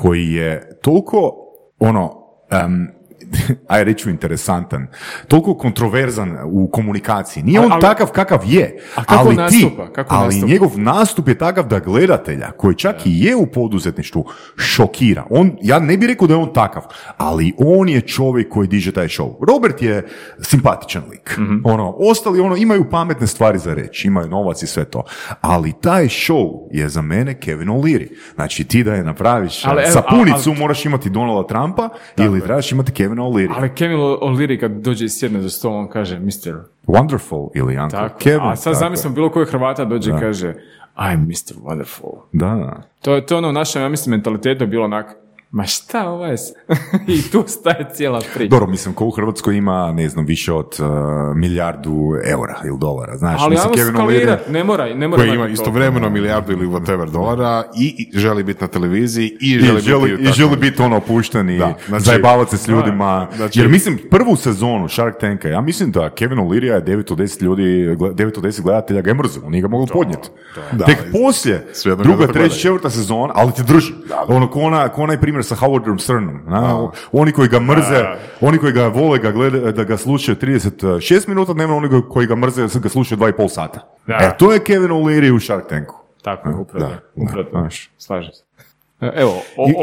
Speaker 2: koji je toliko ono, em, <laughs> aj reću interesantan, toliko kontroverzan u komunikaciji. Nije on
Speaker 3: Ali-
Speaker 2: takav kakav je,
Speaker 3: A kako
Speaker 2: ali
Speaker 3: nastupa?
Speaker 2: ti,
Speaker 3: Kako
Speaker 2: ali
Speaker 3: nastupa?
Speaker 2: njegov nastup je takav da gledatelja, koji čak i je u poduzetništvu, šokira. On, ja ne bih rekao da je on takav, ali on je čovjek koji diže taj show. Robert je simpatičan lik.
Speaker 3: Mhm.
Speaker 2: Ono, ostali ono, imaju pametne stvari za reći, imaju novac i sve to. Ali taj show je za mene Kevin O'Leary. Znači ti da je napraviš
Speaker 3: Ali evo,
Speaker 2: sapunicu, moraš imati Donalda Trumpa ili trebaš imati Kevina O'Leary.
Speaker 3: Ali Kevin O'Leary kad dođe i sjedne za stol, on kaže, mister,
Speaker 2: Wonderful ili Uncle
Speaker 3: tako.
Speaker 2: Kevin.
Speaker 3: A sad
Speaker 2: tako
Speaker 3: zamislimo bilo kojeg Hrvata dođe i kaže, I'm Mr. Wonderful.
Speaker 2: Da, da.
Speaker 3: To je to ono u našem, ja mislim, mentalitetu bilo onak, ma šta ovaj s- <laughs> I tu staje cijela priča.
Speaker 2: Dobro, mislim, ko u Hrvatskoj ima, ne znam, više od uh, milijardu eura ili dolara, znaš,
Speaker 3: Ali
Speaker 2: mislim, Kevin
Speaker 3: skalirat, ne mora, ne mora
Speaker 4: koji ima istovremeno milijardu ili whatever dolara i, i želi biti na televiziji i
Speaker 2: I
Speaker 4: želi,
Speaker 2: želi,
Speaker 4: biti
Speaker 2: i želi biti ono opušten i
Speaker 4: Da, znači-
Speaker 2: zajebavati se s ljudima.
Speaker 4: znači-
Speaker 2: Jer mislim, prvu sezonu Shark Tanka, ja mislim da Kevin O'Leary je 9 od 10 ljudi, gle- 9 od 10 gledatelja ga je mrzio, on nije ga mogao podnijeti.
Speaker 4: Da,
Speaker 2: Tek poslije, druga,
Speaker 4: da
Speaker 2: treća, četvrta sezona, ali ti drži. Ono, ko, ona, ko onaj primjer sa Howardom Sternom. na? Oni koji ga mrze, oni koji ga vole ga gleda, da ga slušaju 36 minuta dnevno, oni koji- ga mrze da ga slušaju 2,5 sata.
Speaker 3: Da.
Speaker 2: E, to je Kevin O'Leary u Shark Tanku.
Speaker 3: Tako je, upravo.
Speaker 2: Da,
Speaker 3: upravo.
Speaker 2: da, znaš.
Speaker 3: Slažem se. E, Evo,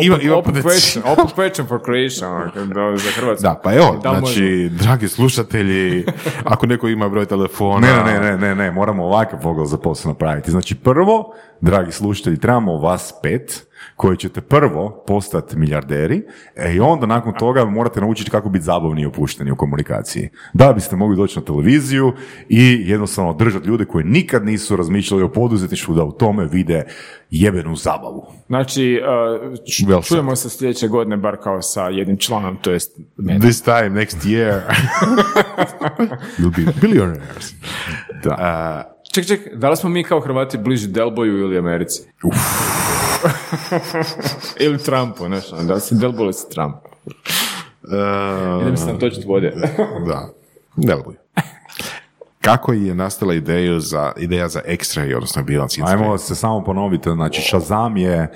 Speaker 4: ima-
Speaker 3: open,
Speaker 4: ima
Speaker 3: open, question, open question for creation ono, za Hrvatsku.
Speaker 4: Da, pa evo,
Speaker 3: Da
Speaker 4: znači, dragi slušatelji, <laughs> ako neko ima broj telefona...
Speaker 2: Ne, ne, ne, ne, ne, moramo ovakav pogled za posao napraviti. Znači prvo, dragi slušatelji, trebamo vas pet koji ćete prvo postati milijarderi e, i onda nakon toga morate naučiti kako biti zabavni i opušteni u komunikaciji. Da biste mogli doći na televiziju i jednostavno držati ljude koji nikad nisu razmišljali o poduzetništvu da u tome vide jebenu zabavu.
Speaker 3: Znači, uh, čujemo se sljedeće godine bar kao sa jednim članom, to jest mene.
Speaker 4: This time, next year, <laughs> you'll be billionaires.
Speaker 2: Da.
Speaker 3: Ček, ček, da li smo mi kao Hrvati bliži Delboju ili Americi? <laughs> ili Trumpu, znaš, ono, da li si Delbo ili si Trump?
Speaker 4: Uh,
Speaker 3: Idem se nam točiti vode.
Speaker 4: Da, Delbuj. Kako je nastala ideja za, ideja za X-ray, odnosno bilans
Speaker 2: Ajmo se samo ponoviti, znači Shazam je,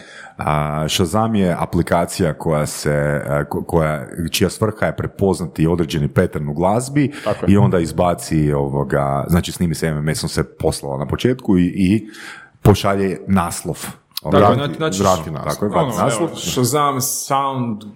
Speaker 2: Shazam je aplikacija koja se, koja, čija svrha je prepoznati određeni pattern u glazbi
Speaker 3: Tako
Speaker 2: i onda izbaci ovoga, znači snimi se MMS-om se poslala na početku i, i pošalje naslov.
Speaker 3: Dakle,
Speaker 2: Vrati-
Speaker 3: znači- znači-
Speaker 2: vrati naslov. Tako je, vrati
Speaker 3: Ono,
Speaker 2: naslov.
Speaker 3: evo, Shazam Sound, uh,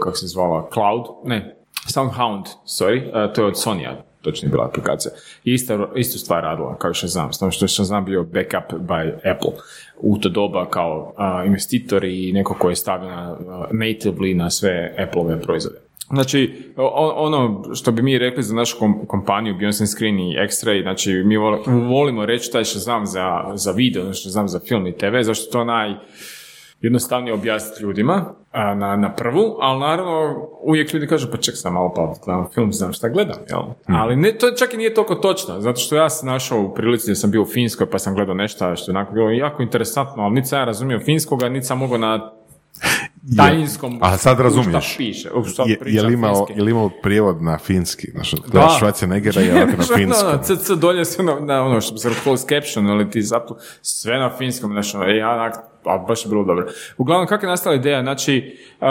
Speaker 3: kako se zvala, Cloud, ne, Soundhound, sorry, uh, to je od Sonya, točno je bila aplikacija. Ista, istu stvar radila kao i Shazam, s što je Shazam bio backup by Apple u to doba kao uh, investitor i neko ko je stavio na, natively na sve Apple-ove proizvode. Znači, ono što bi mi rekli za našu kom- kompaniju Beyond Screen i X-Ray, znači mi vol- volimo reći taj Shazam za, za video, znači Shazam za film i TV, zašto to naj, jednostavnije objasniti ljudima a, na, na prvu, ali naravno uvijek ljudi kažu pa ček sam malo pa gledam film, znam šta gledam, jel? Ali ne, to čak i nije toliko točno, zato što ja sam našao u prilici da sam bio u Finskoj pa sam gledao nešto što je onako bilo jako interesantno, ali niti sam ja razumio finskoga, niti sam mogao na daljinskom
Speaker 2: A sad
Speaker 3: šta
Speaker 2: razumiješ.
Speaker 3: piše, šta
Speaker 4: Je, je, li imao, je li imao prijevod na finski? Znači, gledaš Schwarzeneggera ovako na <laughs>
Speaker 3: je
Speaker 4: finskom.
Speaker 3: ono, CC dolje sve na, na ono što bi se rekao caption, ali ti zapravo sve na finskom, znači ono, ja onak, a baš je bilo dobro. Uglavnom, kako je nastala ideja? Znači, uh,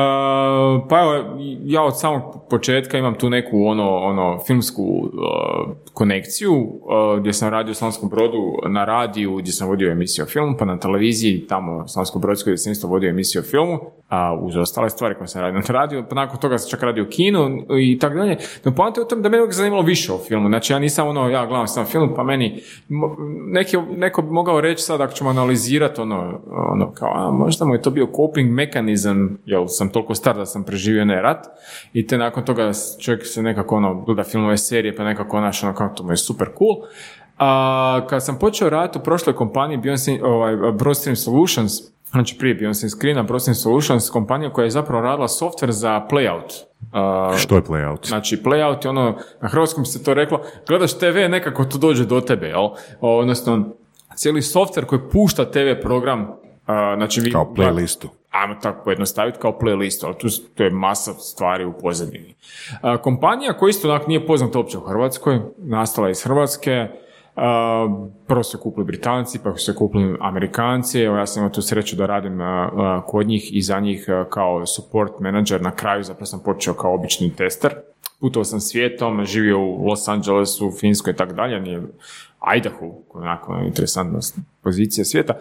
Speaker 3: pa evo, ja od samog početka imam tu neku ono, ono filmsku uh, konekciju, uh, gdje sam radio u Slavonskom brodu na radiju, gdje sam vodio emisiju o filmu, pa na televiziji, tamo u Slavonskom brodskoj, gdje sam isto vodio emisiju o filmu, a uz ostale stvari koje sam radio na radiju, pa nakon toga sam čak radio u kinu i tako dalje. No, poanta je u tom da me uvijek zanimalo više o filmu. Znači, ja nisam ono, ja gledam sam film, pa meni, neki, neko bi mogao reći sad, ako ćemo analizirati ono, ono, kao, a, možda mu je to bio coping mekanizam, jer sam toliko star da sam preživio ne rat, i te nakon toga čovjek se nekako, ono, gleda filmove serije, pa nekako, naš, ono, kao, to mu je super cool. A, kad sam počeo raditi u prošloj kompaniji Beyond, ovaj, Broadstream Solutions, znači prije Beyond Screena, Broadstream Solutions, kompanija koja je zapravo radila software za playout. A,
Speaker 2: Što je playout?
Speaker 3: Znači, playout je ono, na hrvatskom se to reklo, gledaš TV, nekako to dođe do tebe, jel? Odnosno, cijeli software koji pušta TV program, znači vi...
Speaker 4: Kao playlistu.
Speaker 3: Ajmo tako pojednostaviti kao playlistu, ali tu to je masa stvari u pozadini. Kompanija koja isto onak nije poznata uopće u Hrvatskoj, nastala je iz Hrvatske, a, prvo su kupili Britanci, pa su se kupili Amerikanci, evo ja sam imao tu sreću da radim kod njih i za njih kao support manager, na kraju zapravo sam počeo kao obični tester, putovao sam svijetom, živio u Los Angelesu, u Finskoj i tako dalje, nije Idaho, koja je onako interesantna pozicija svijeta.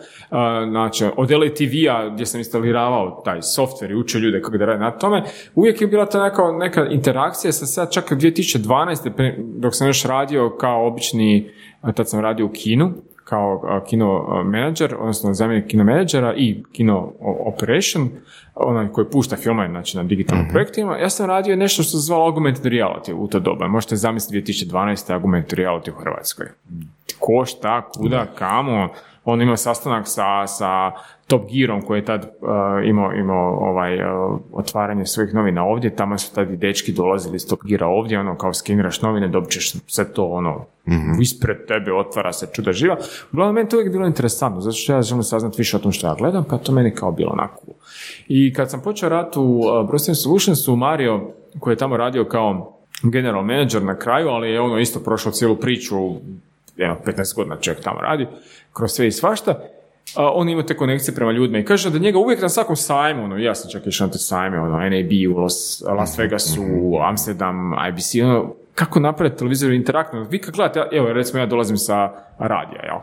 Speaker 3: Znači, od LATV-a gdje sam instaliravao taj software i učio ljude kako da rade na tome, uvijek je bila ta neka, neka interakcija sa sad čak 2012. pre- dok sam još radio kao obični, tad sam radio u kinu, kao kino menadžer, odnosno zamjenik kino menadžera i kino operation, onaj koji pušta filmove znači, na digitalnim projektima, ja sam radio nešto što se zvalo augmented reality u to doba. Možete zamisliti 2012. augmented reality u Hrvatskoj. Ko, šta, kuda, kamo, on ima sastanak sa, sa Top Gearom koji je tad uh, imao, imao ovaj, uh, otvaranje svojih novina ovdje, tamo su tad i dečki dolazili iz Top Geara ovdje, ono kao skeniraš novine, dobit ćeš sve to ono ispred tebe, otvara se čuda živa. Uglavnom, meni to uvijek bilo interesantno, zato što ja želim saznati više o tom što ja gledam, pa to meni kao bilo onako. I kad sam počeo rad u uh, Broadstream Solutionsu, Mario, koji je tamo radio kao general manager na kraju, ali je ono isto prošlo cijelu priču, jedno 15 godina čovjek tamo radi, kroz sve i svašta, a, on ima te konekcije prema ljudima i kaže da njega uvijek na svakom sajmu, ono, ja sam čak išao na te sajme, ono, NAB u Las, Las Vegasu, Amsterdam, IBC, ono, kako napraviti televizor interaktivno. Vi kad gledate, evo, recimo ja dolazim sa radija, jel?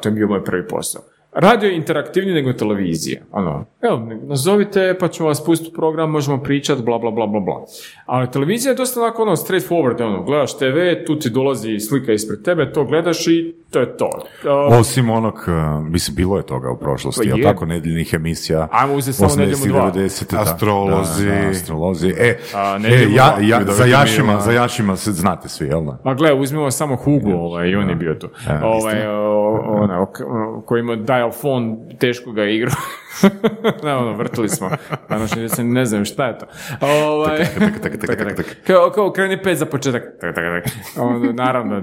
Speaker 3: To je bio moj prvi posao. Radio je interaktivniji nego televizija. Ono, evo, nazovite pa ćemo vas pustiti u program, možemo pričati, bla, bla, bla, bla, bla. Ali televizija je dosta onako ono straight forward, ono, gledaš TV, tu ti dolazi slika ispred tebe, to gledaš i to je to. Uh,
Speaker 2: Osim onog, uh, mislim, bilo je toga u prošlosti,
Speaker 3: Pa
Speaker 2: jel
Speaker 3: je.
Speaker 2: tako, nedjeljnih emisija.
Speaker 3: Ajmo uzeti samo
Speaker 2: 80-ih,
Speaker 3: Nedjeljom u dva.
Speaker 2: 90-ih, da.
Speaker 4: Astrolozi.
Speaker 2: Da, da, astrolozi. E,
Speaker 3: A,
Speaker 2: e ja, ja, za Jašima, za Jašima se znate svi, jel da?
Speaker 3: Ma gle, uzmimo samo Hugo, ovaj, i on je bio tu. Ovaj, o- ono, k- o- koji dial phone, teško ga je <laughs> ne, ono, vrtili smo. Današnji djeca ne znaju šta je to. Ovaj, kao, kao kreni pet za početak. Tak, tak, tak. Ono, naravno.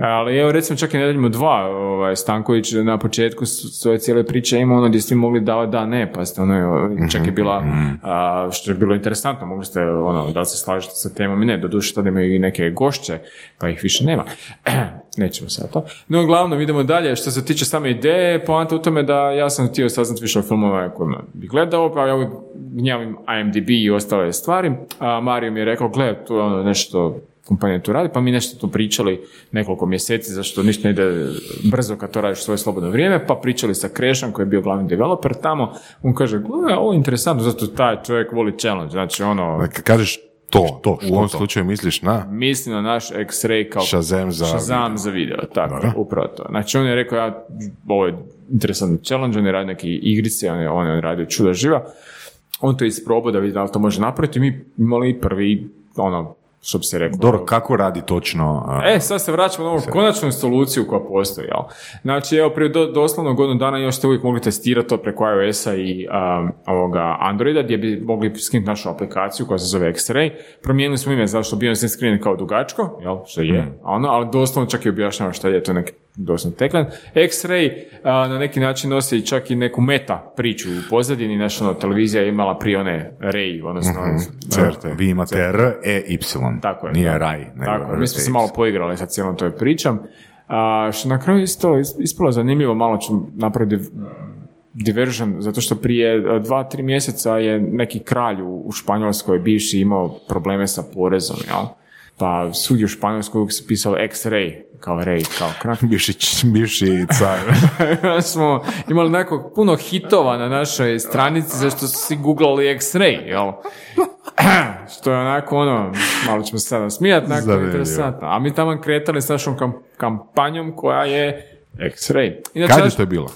Speaker 3: Ali evo recimo čak i nedeljimo dva, ovaj, Stanković na početku svoje cijele priče ima ono gdje ste mogli davati da ne, pa ste ono, čak je bila, a, što je bilo interesantno, mogli ste ono, da se slažete sa temom i ne, doduše tada imaju i neke gošće, pa ih više nema. <clears throat> Nećemo sad to. No, uglavnom, idemo dalje. Što se tiče same ideje, poanta u tome da ja sam htio saznati više o filmova koje bi gledao, pa ja uvijek gnjavim IMDb i ostale stvari. A Mario mi je rekao, gle, tu je ono nešto kompanija tu radi, pa mi nešto tu pričali nekoliko mjeseci, zašto ništa ne ide brzo kad to radiš svoje slobodno vrijeme, pa pričali sa Krešom koji je bio glavni developer tamo, on kaže, gle, ovo je interesantno, zato taj čovjek voli challenge, znači ono,
Speaker 4: Kad kažeš to,
Speaker 2: To,
Speaker 4: u ovom
Speaker 2: to?
Speaker 4: slučaju misliš na
Speaker 3: mislim na naš X-ray kao
Speaker 4: Shazam za
Speaker 3: Shazam za video, tako, je, upravo to. Znači on je rekao, ja, ovo je interesantni challenge, on je radio neke igrice, on je, on je radio čuda živa, on to je isprobao da vidi da li to može napraviti, mi imali prvi, ono, što bi se rekao,
Speaker 2: Dobro, kako radi točno? a,
Speaker 3: E, sad se vraćamo na ovu konačnu soluciju koja postoji, jel? Znači, evo, prije do, doslovno godinu dana još ste uvijek mogli testirati to preko iOS-a i um, ovoga Androida, gdje bi mogli skinuti našu aplikaciju koja se zove X-Ray. Promijenili smo ime zašto bio sam screen kao dugačko, jel, što je, ono, ali doslovno čak i objašnjava šta je, to je neki doslovno teklan. X-Ray a, na neki način nosi čak i neku meta priču u pozadini, naša ono, televizija je imala prije one Ray, odnosno
Speaker 2: CRT. Vi imate R, E, Y.
Speaker 3: tako je.
Speaker 2: Nije
Speaker 3: da.
Speaker 2: raj. nego
Speaker 3: Tako. Mi smo se
Speaker 2: E,
Speaker 3: malo poigrali sa cijelom toj pričam. A, što na kraju isto is- ispalo zanimljivo, malo ću napraviti div- diversion, zato što prije a, dva, tri mjeseca je neki kralj u, Španjolskoj bivši imao probleme sa porezom, jel? Pa svugdje u Španjolskoj se pisalo X-ray, kao ray, kao kralj. <laughs>
Speaker 4: bivši, bivši car. <laughs>
Speaker 3: Smo imali nekog puno hitova na našoj stranici zašto su svi googlali X-ray, jel? <clears throat> Što je onako ono, malo ćemo se sada smijati, onako
Speaker 4: Zanimljivo.
Speaker 3: interesantno. A mi tamo kretali s našom kam- kampanjom koja je X-ray. Inače,
Speaker 4: Kad je to bilo?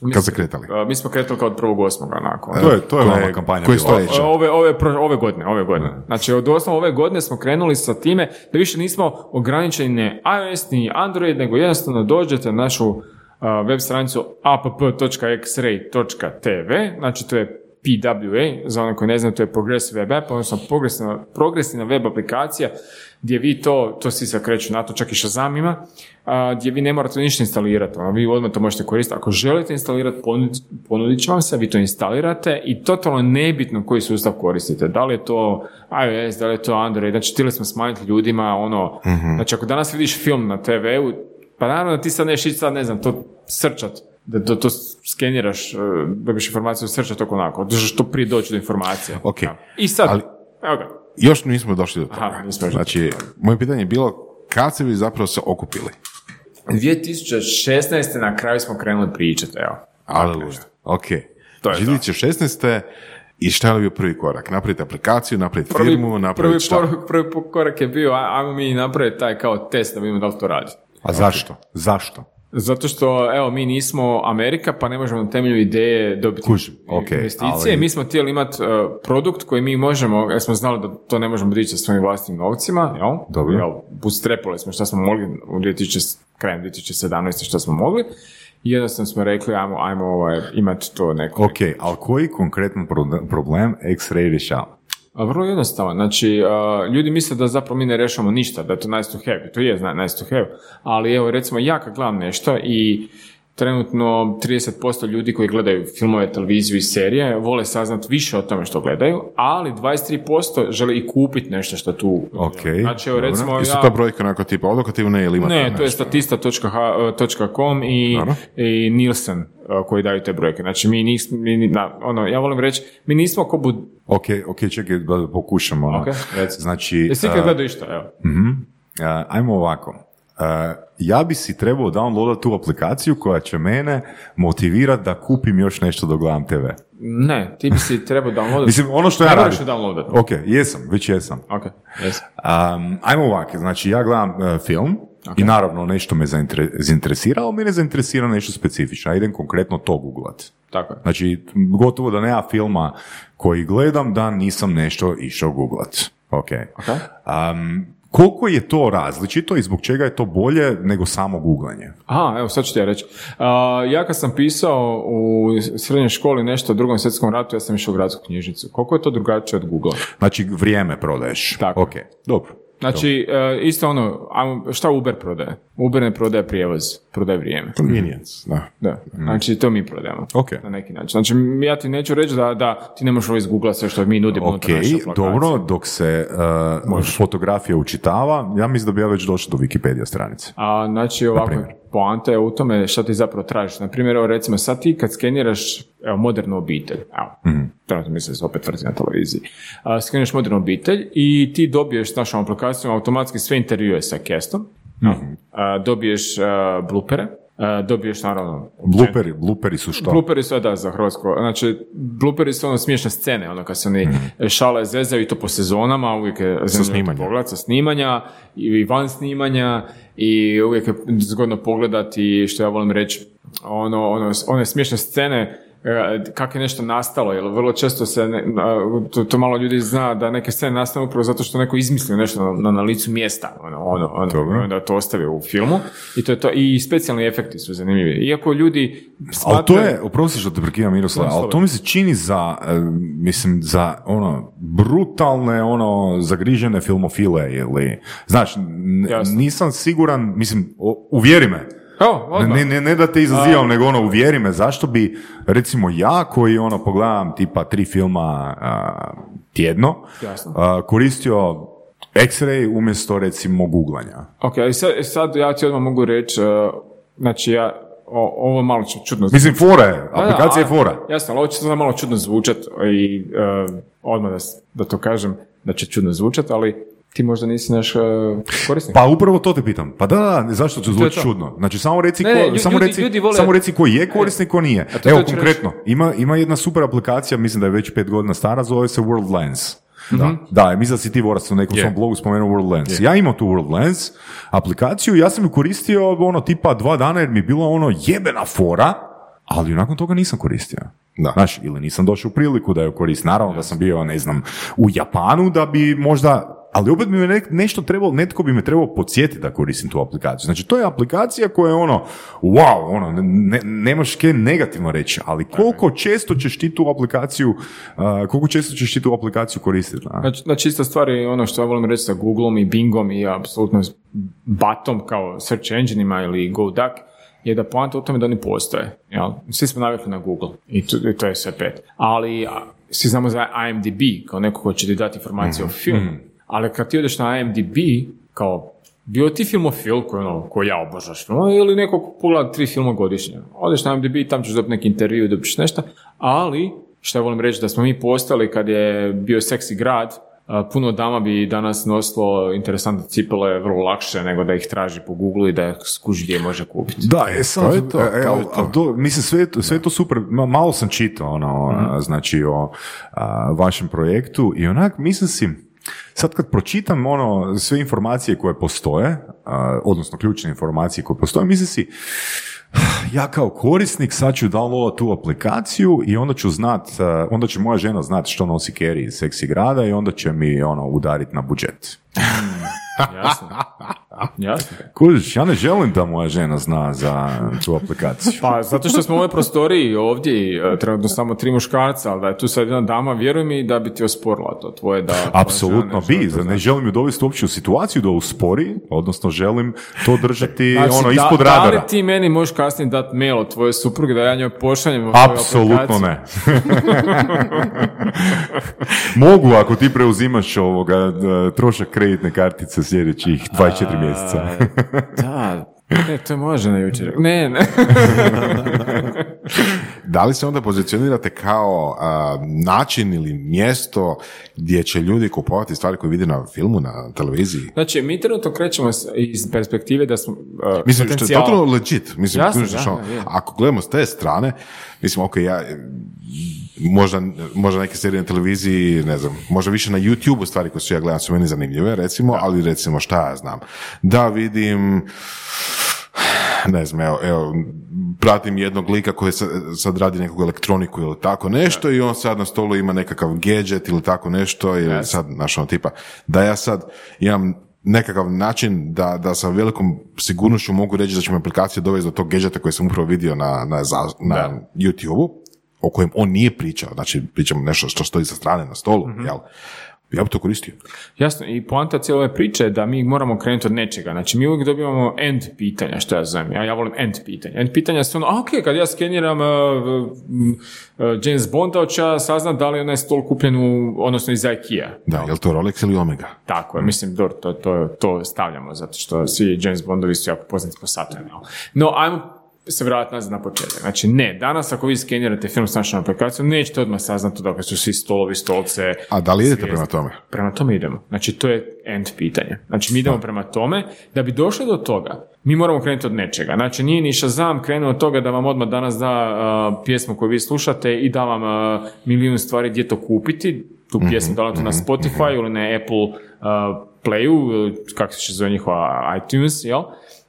Speaker 3: mi
Speaker 4: Kad
Speaker 3: smo-
Speaker 4: se kretali?
Speaker 3: a, Mi smo kretali kao od prvog osmoga, onako.
Speaker 2: To je, to je
Speaker 4: Koje-
Speaker 2: vama kampanja
Speaker 4: koje?
Speaker 3: Ove, ove, ove godine, ove godine. Znači, od doslovno ove godine smo krenuli sa time da više nismo ograničeni ne iOS ni Android, nego jednostavno dođete na našu uh, web stranicu app.xray.tv, znači to je PWA, za one koji ne znaju, to je Progressive Web App, odnosno progresivna, progresivna web aplikacija gdje vi to, to svi se kreću na to, čak i Shazam ima, a, gdje vi ne morate ništa instalirati, ono, vi odmah to možete koristiti. Ako želite instalirati, ponudit, ponudit će vam se, vi to instalirate i totalno nebitno koji sustav koristite. Da li je to iOS, da li je to Android, znači htjeli smo smanjiti ljudima ono, znači ako danas vidiš film na TV-u, pa naravno da ti sad neš ići sad, ne znam, to srčat, da to, to skeniraš, e, dobiš informaciju srčat oko onako, da što prije doći do informacije.
Speaker 4: Ok.
Speaker 3: Ja. I sad,
Speaker 4: Ali-
Speaker 3: evo ga,
Speaker 4: Još nismo došli do toga.
Speaker 3: Aha, nismo
Speaker 4: znači, moje pitanje je bilo kad ste vi zapravo se okupili?
Speaker 3: 2016. na kraju smo krenuli pričati, evo.
Speaker 4: Aleluja. Ok.
Speaker 3: To je to.
Speaker 4: 2016. I šta je bio prvi korak? Napraviti aplikaciju, napraviti firmu,
Speaker 3: prvi,
Speaker 4: napraviti šta?
Speaker 3: por- prvi korak je bio, aj- ajmo mi napraviti taj kao test da vidimo da li to radi.
Speaker 2: A zašto? Zašto?
Speaker 3: Zato što, evo, mi nismo Amerika, pa ne možemo na temelju ideje dobiti
Speaker 2: Kužim, ok,
Speaker 3: investicije.
Speaker 2: ali-
Speaker 3: Mi smo htjeli imati uh, produkt koji mi možemo, jer smo znali da to ne možemo dići sa svojim vlastnim novcima, jel?
Speaker 2: Dobro.
Speaker 3: Jel, bootstrapali smo šta smo mogli u 2000, krajem 2017. što smo mogli. I jednostavno smo rekli, ajmo, ajmo ovaj, imati to neko.
Speaker 2: Ok, ali koji konkretan pro- problem X-Ray rješava?
Speaker 3: A vrlo jednostavno. Znači, ljudi misle da zapravo mi ne rešavamo ništa, da je to nice to have. To je nice to have. Ali evo, recimo, ja kad gledam nešto i trenutno 30% ljudi koji gledaju filmove, televiziju i serije vole saznat više o tome što gledaju, ali 23% žele i kupiti nešto što tu...
Speaker 2: Ok,
Speaker 3: Znači, evo, recimo,
Speaker 4: I su
Speaker 3: ja...
Speaker 4: ta brojka onako tipa odokativne ili imate
Speaker 3: Ne, to je statista.com i, i Nielsen uh, koji daju te brojke. Znači, mi nismo, mi, na, ono, ja volim reći, mi nismo ko bud...
Speaker 2: Ok, ok, čekaj da pokušamo. ono.
Speaker 3: Ok, reci.
Speaker 2: Znači,
Speaker 3: Jesi ikad
Speaker 2: a,
Speaker 3: gledao išta, evo.
Speaker 2: a, ajmo ovako. Ja bi si trebao downloadati tu aplikaciju koja će mene motivirati da kupim još nešto dok gledam TV.
Speaker 3: Ne, ti bi si trebao downloadati.
Speaker 2: Mislim, ono što ja
Speaker 3: Ne
Speaker 2: radim.
Speaker 3: downloadati.
Speaker 2: Ok, jesam, već jesam.
Speaker 3: Ok, jesam.
Speaker 2: Um, ajmo ovako, znači ja gledam e, film i naravno nešto me zaintere- zainteresira, ali mene zainteresira nešto specifično. Ja idem konkretno to googlat.
Speaker 3: Tako je.
Speaker 2: Znači, gotovo da nema filma koji gledam da nisam nešto išao googlat. Ok.
Speaker 3: Ok.
Speaker 2: Um, koliko je to različito i zbog čega je to bolje nego samo googlanje?
Speaker 3: Aha, evo sad ću ti ja reći. A, ja kad sam pisao u srednjoj školi nešto o drugom svjetskom ratu, ja sam išao u gradsku knjižnicu. Koliko je to drugačije od Google?
Speaker 2: Znači, vrijeme prodaješ.
Speaker 3: Tako.
Speaker 2: Ok, dobro.
Speaker 3: Znači, e, isto ono, a šta Uber prodaje? Uber ne prodaje prijevoz, prodaje vrijeme.
Speaker 4: Convenience, da.
Speaker 3: Da, znači to mi prodajemo.
Speaker 2: Ok.
Speaker 3: Na neki način. Znači, ja ti neću reći da, da ti ne možeš ovo izgooglat sve što mi nudimo
Speaker 2: Ok, dobro, dok se uh, fotografija učitava, ja mislim da bi ja već došao do Wikipedia stranice.
Speaker 3: A znači ovako, poanta je u tome šta ti zapravo tražiš. Na primjer, evo recimo sad ti kad skeniraš evo, modernu obitelj, evo,
Speaker 2: Mhm.
Speaker 3: Trenutno mislim da se opet vrti na televiziji, skeniraš modernu obitelj i ti dobiješ s našom aplikacijom automatski sve intervjue sa kestom,
Speaker 2: Mhm.
Speaker 3: a, dobiješ a, blupere, a, dobiješ naravno
Speaker 2: Bluperi, bluperi su što?
Speaker 3: Bluperi su, da, za Hrvatsko. Znači, bluperi su ono smiješne scene, ono kad se oni šale zezaju i to po sezonama, uvijek je zanimljivo
Speaker 4: snimanja.
Speaker 3: pogled, sa snimanja i van snimanja i uvijek je zgodno pogledati, što ja volim reći, ono, ono, one smiješne scene e, kako je nešto nastalo, jer vrlo često se, ne- to, to malo ljudi zna da neke scene nastanu upravo zato što neko izmislio nešto na, na, na licu mjesta, ono, ono, ono, i onda to ostavi u filmu. I to je to, i specijalni efekti su zanimljivi. Iako ljudi
Speaker 2: Ali to je, oprosti što te prekidam Miroslav, ali to mi se čini za, e, mislim, za ono, brutalne, ono, zagrižene filmofile ili, znaš, n- nisam siguran, mislim, uvjeri me,
Speaker 3: Evo, odmah.
Speaker 2: ne, ne, ne da te izazivam, nego ono, uvjeri me, zašto bi, recimo, ja koji, ono, pogledam tipa tri filma a, tjedno, a, koristio X-ray umjesto, recimo, googlanja.
Speaker 3: Ok, i sad, sad ja ti odmah mogu reći, uh, znači ja, o, ovo malo čudno
Speaker 2: Mislim, fora je,
Speaker 3: Da, da,
Speaker 2: aplikacija je fora.
Speaker 3: Jasno, ali ovo će sad malo čudno zvučat i uh, odmah da, da to kažem da će čudno zvučat, ali ti možda nisi naš uh, korisnik.
Speaker 2: Pa upravo to te pitam. Pa da, da, zašto to
Speaker 3: je
Speaker 2: zvuči
Speaker 3: to.
Speaker 2: čudno? Znači samo reci
Speaker 3: Ne,
Speaker 2: ko,
Speaker 3: ne, lju-
Speaker 2: samo
Speaker 3: ljudi-
Speaker 2: reci,
Speaker 3: ljudi vole-
Speaker 2: samo reci ko je korisnik, ko nije.
Speaker 3: To-
Speaker 2: Evo
Speaker 3: to ću
Speaker 2: konkretno, ima, ima jedna super aplikacija, mislim da je već pet godina stara, zove se World Lens.
Speaker 3: Mhm.
Speaker 2: Da, da, mislim da si ti Vorac u nekom
Speaker 4: Je.
Speaker 2: svom blogu spomenuo World Lens. Ja imam tu World Lens aplikaciju, ja sam ju koristio ono tipa dva dana jer mi je bila ono jebena fora, ali nakon toga nisam koristio.
Speaker 4: Da.
Speaker 2: Znaš, ili nisam došao u priliku da ju koristim. Naravno da sam bio, ne znam, u Japanu da bi možda ali opet bi me nek- nešto trebalo, netko bi me trebao podsjetiti da koristim tu aplikaciju. Znači, to je aplikacija koja je ono, wow, ono, ne, nemaš kaj negativno reći, ali koliko često ćeš ti tu aplikaciju, uh, koliko često ćeš ti tu aplikaciju koristiti? a?
Speaker 3: Znači, znači ista stvar je ono što ja volim reći sa Googleom i Bingom i apsolutno s batom kao search engineima ili GoDuck je da poanta u tome da oni postoje. Jel? Svi smo navikli na Google i to, i to je sve pet. Ali svi znamo za IMDb kao neko ko će ti dati informacije o filmu. Ali kad ti odeš na IMDb kao bio ti filmofil koji, ono, koji ja obožaš film, ili neko ko pogleda tri filma godišnje. Odeš na IMDb i tam ćeš dobiti neki intervju i dobiš nešto, ali što volim reći da smo mi postali kad je bio seksi grad, a, puno dama bi danas nosilo interesantne cipele vrlo lakše nego da ih traži po Google i da ih skuži gdje može kupiti.
Speaker 2: Da, e, sad,
Speaker 4: to je to,
Speaker 2: e,
Speaker 4: to je
Speaker 2: al-
Speaker 4: to.
Speaker 2: al to- mislim, sve, je to- sve je to super, Ma- malo sam čitao, ono, a, znači, o a, vašem projektu i onak, mislim si, sad kad pročitam, ono, sve informacije koje postoje, odnosno ključne informacije koje postoje, mislim si, ja kao korisnik sad ću downloadat tu aplikaciju i onda ću znat, onda će moja žena znat što nosi Kerry iz seksi grada i onda će mi, ono, udarit na budžet.
Speaker 3: Jasno. <laughs> Jasno.
Speaker 2: Kužiš, ja ne želim da moja žena zna za tu aplikaciju.
Speaker 3: Pa zato što smo u ovoj prostoriji ovdje e, trenutno samo tri muškarca, ali da je tu sad jedna dama, vjeruj mi da bi ti osporila to tvoje da...
Speaker 2: Apsolutno bi,
Speaker 3: to
Speaker 2: ne želim ju dovesti uopće u situaciju da uspori, odnosno želim to držati <laughs>
Speaker 3: Znači,
Speaker 2: ono
Speaker 3: da-
Speaker 2: ispod
Speaker 3: Da
Speaker 2: radara.
Speaker 3: li ti meni možeš kasnije dati mail od tvoje supruge da ja njoj pošaljem
Speaker 2: Apsolutno ne. <laughs> Mogu ako ti preuzimaš ovoga trošak kreditne kartice sljedećih 24 mjeseca. <laughs>
Speaker 3: Da, ne, to je moja žena jučer. Ne, ne. <laughs>
Speaker 4: da li se onda pozicionirate kao a, način ili mjesto gdje će ljudi kupovati stvari koje vide na filmu, na televiziji?
Speaker 3: Znači, mi trenutno krećemo iz perspektive da smo uh,
Speaker 4: Mislim, što je totalno legit. Mislim, kužiš,
Speaker 3: da,
Speaker 4: ono,
Speaker 3: da,
Speaker 4: ako gledamo s te strane, mislim, ok, ja, možda, možda neke serije na televiziji, ne znam, možda više na YouTube-u stvari koje su ja gledam su meni zanimljive, recimo, ali recimo šta ja znam, da vidim, ne znam, evo, evo, pratim jednog lika koji sad, radi nekog elektroniku ili tako nešto i on sad na stolu ima nekakav gadget ili tako nešto ili sad, znaš, ono tipa, da ja sad imam nekakav način da, da sa velikom sigurnošću mogu reći da će me aplikacija dovesti do tog gadgeta koji sam upravo vidio na, na, na YouTube-u, o kojem on nije pričao, znači pričamo nešto što stoji sa strane na stolu, jel? Ja bi to koristio.
Speaker 3: Jasno, i poanta cijele ove priče je da mi moramo krenuti od nečega. Znači, mi uvijek dobivamo end pitanja, što ja zovem. Ja, ja volim end pitanja. End pitanja su ono, a ok, kad ja skeniram uh, uh, James Bonda, hoću ja saznat da li je onaj stol kupljen u, odnosno iz Ikea.
Speaker 4: Da, je li to Rolex ili Omega?
Speaker 3: Tako je, mislim, dobro, to, to, to stavljamo, zato što svi James Bondovi su jako poznati po satovima. No, ajmo se vratiti nazad na početak. Znači, ne, danas ako vi skenirate film s našom aplikacijom, nećete odmah saznati da su svi stolovi, stolce,
Speaker 4: A da li idete
Speaker 3: zvijezde.
Speaker 4: prema tome?
Speaker 3: Prema tome idemo. Znači, to je end pitanje. Znači, mi idemo prema tome. Da bi došli do toga, mi moramo krenuti od nečega. Znači, nije ni Shazam krenuo od toga da vam odmah danas da uh, pjesmu koju vi slušate i da vam uh, milijun stvari gdje to kupiti. Tu pjesmu da li to na Spotify ili na Apple uh, Playu, ili kako se zove njihova iTunes, jel?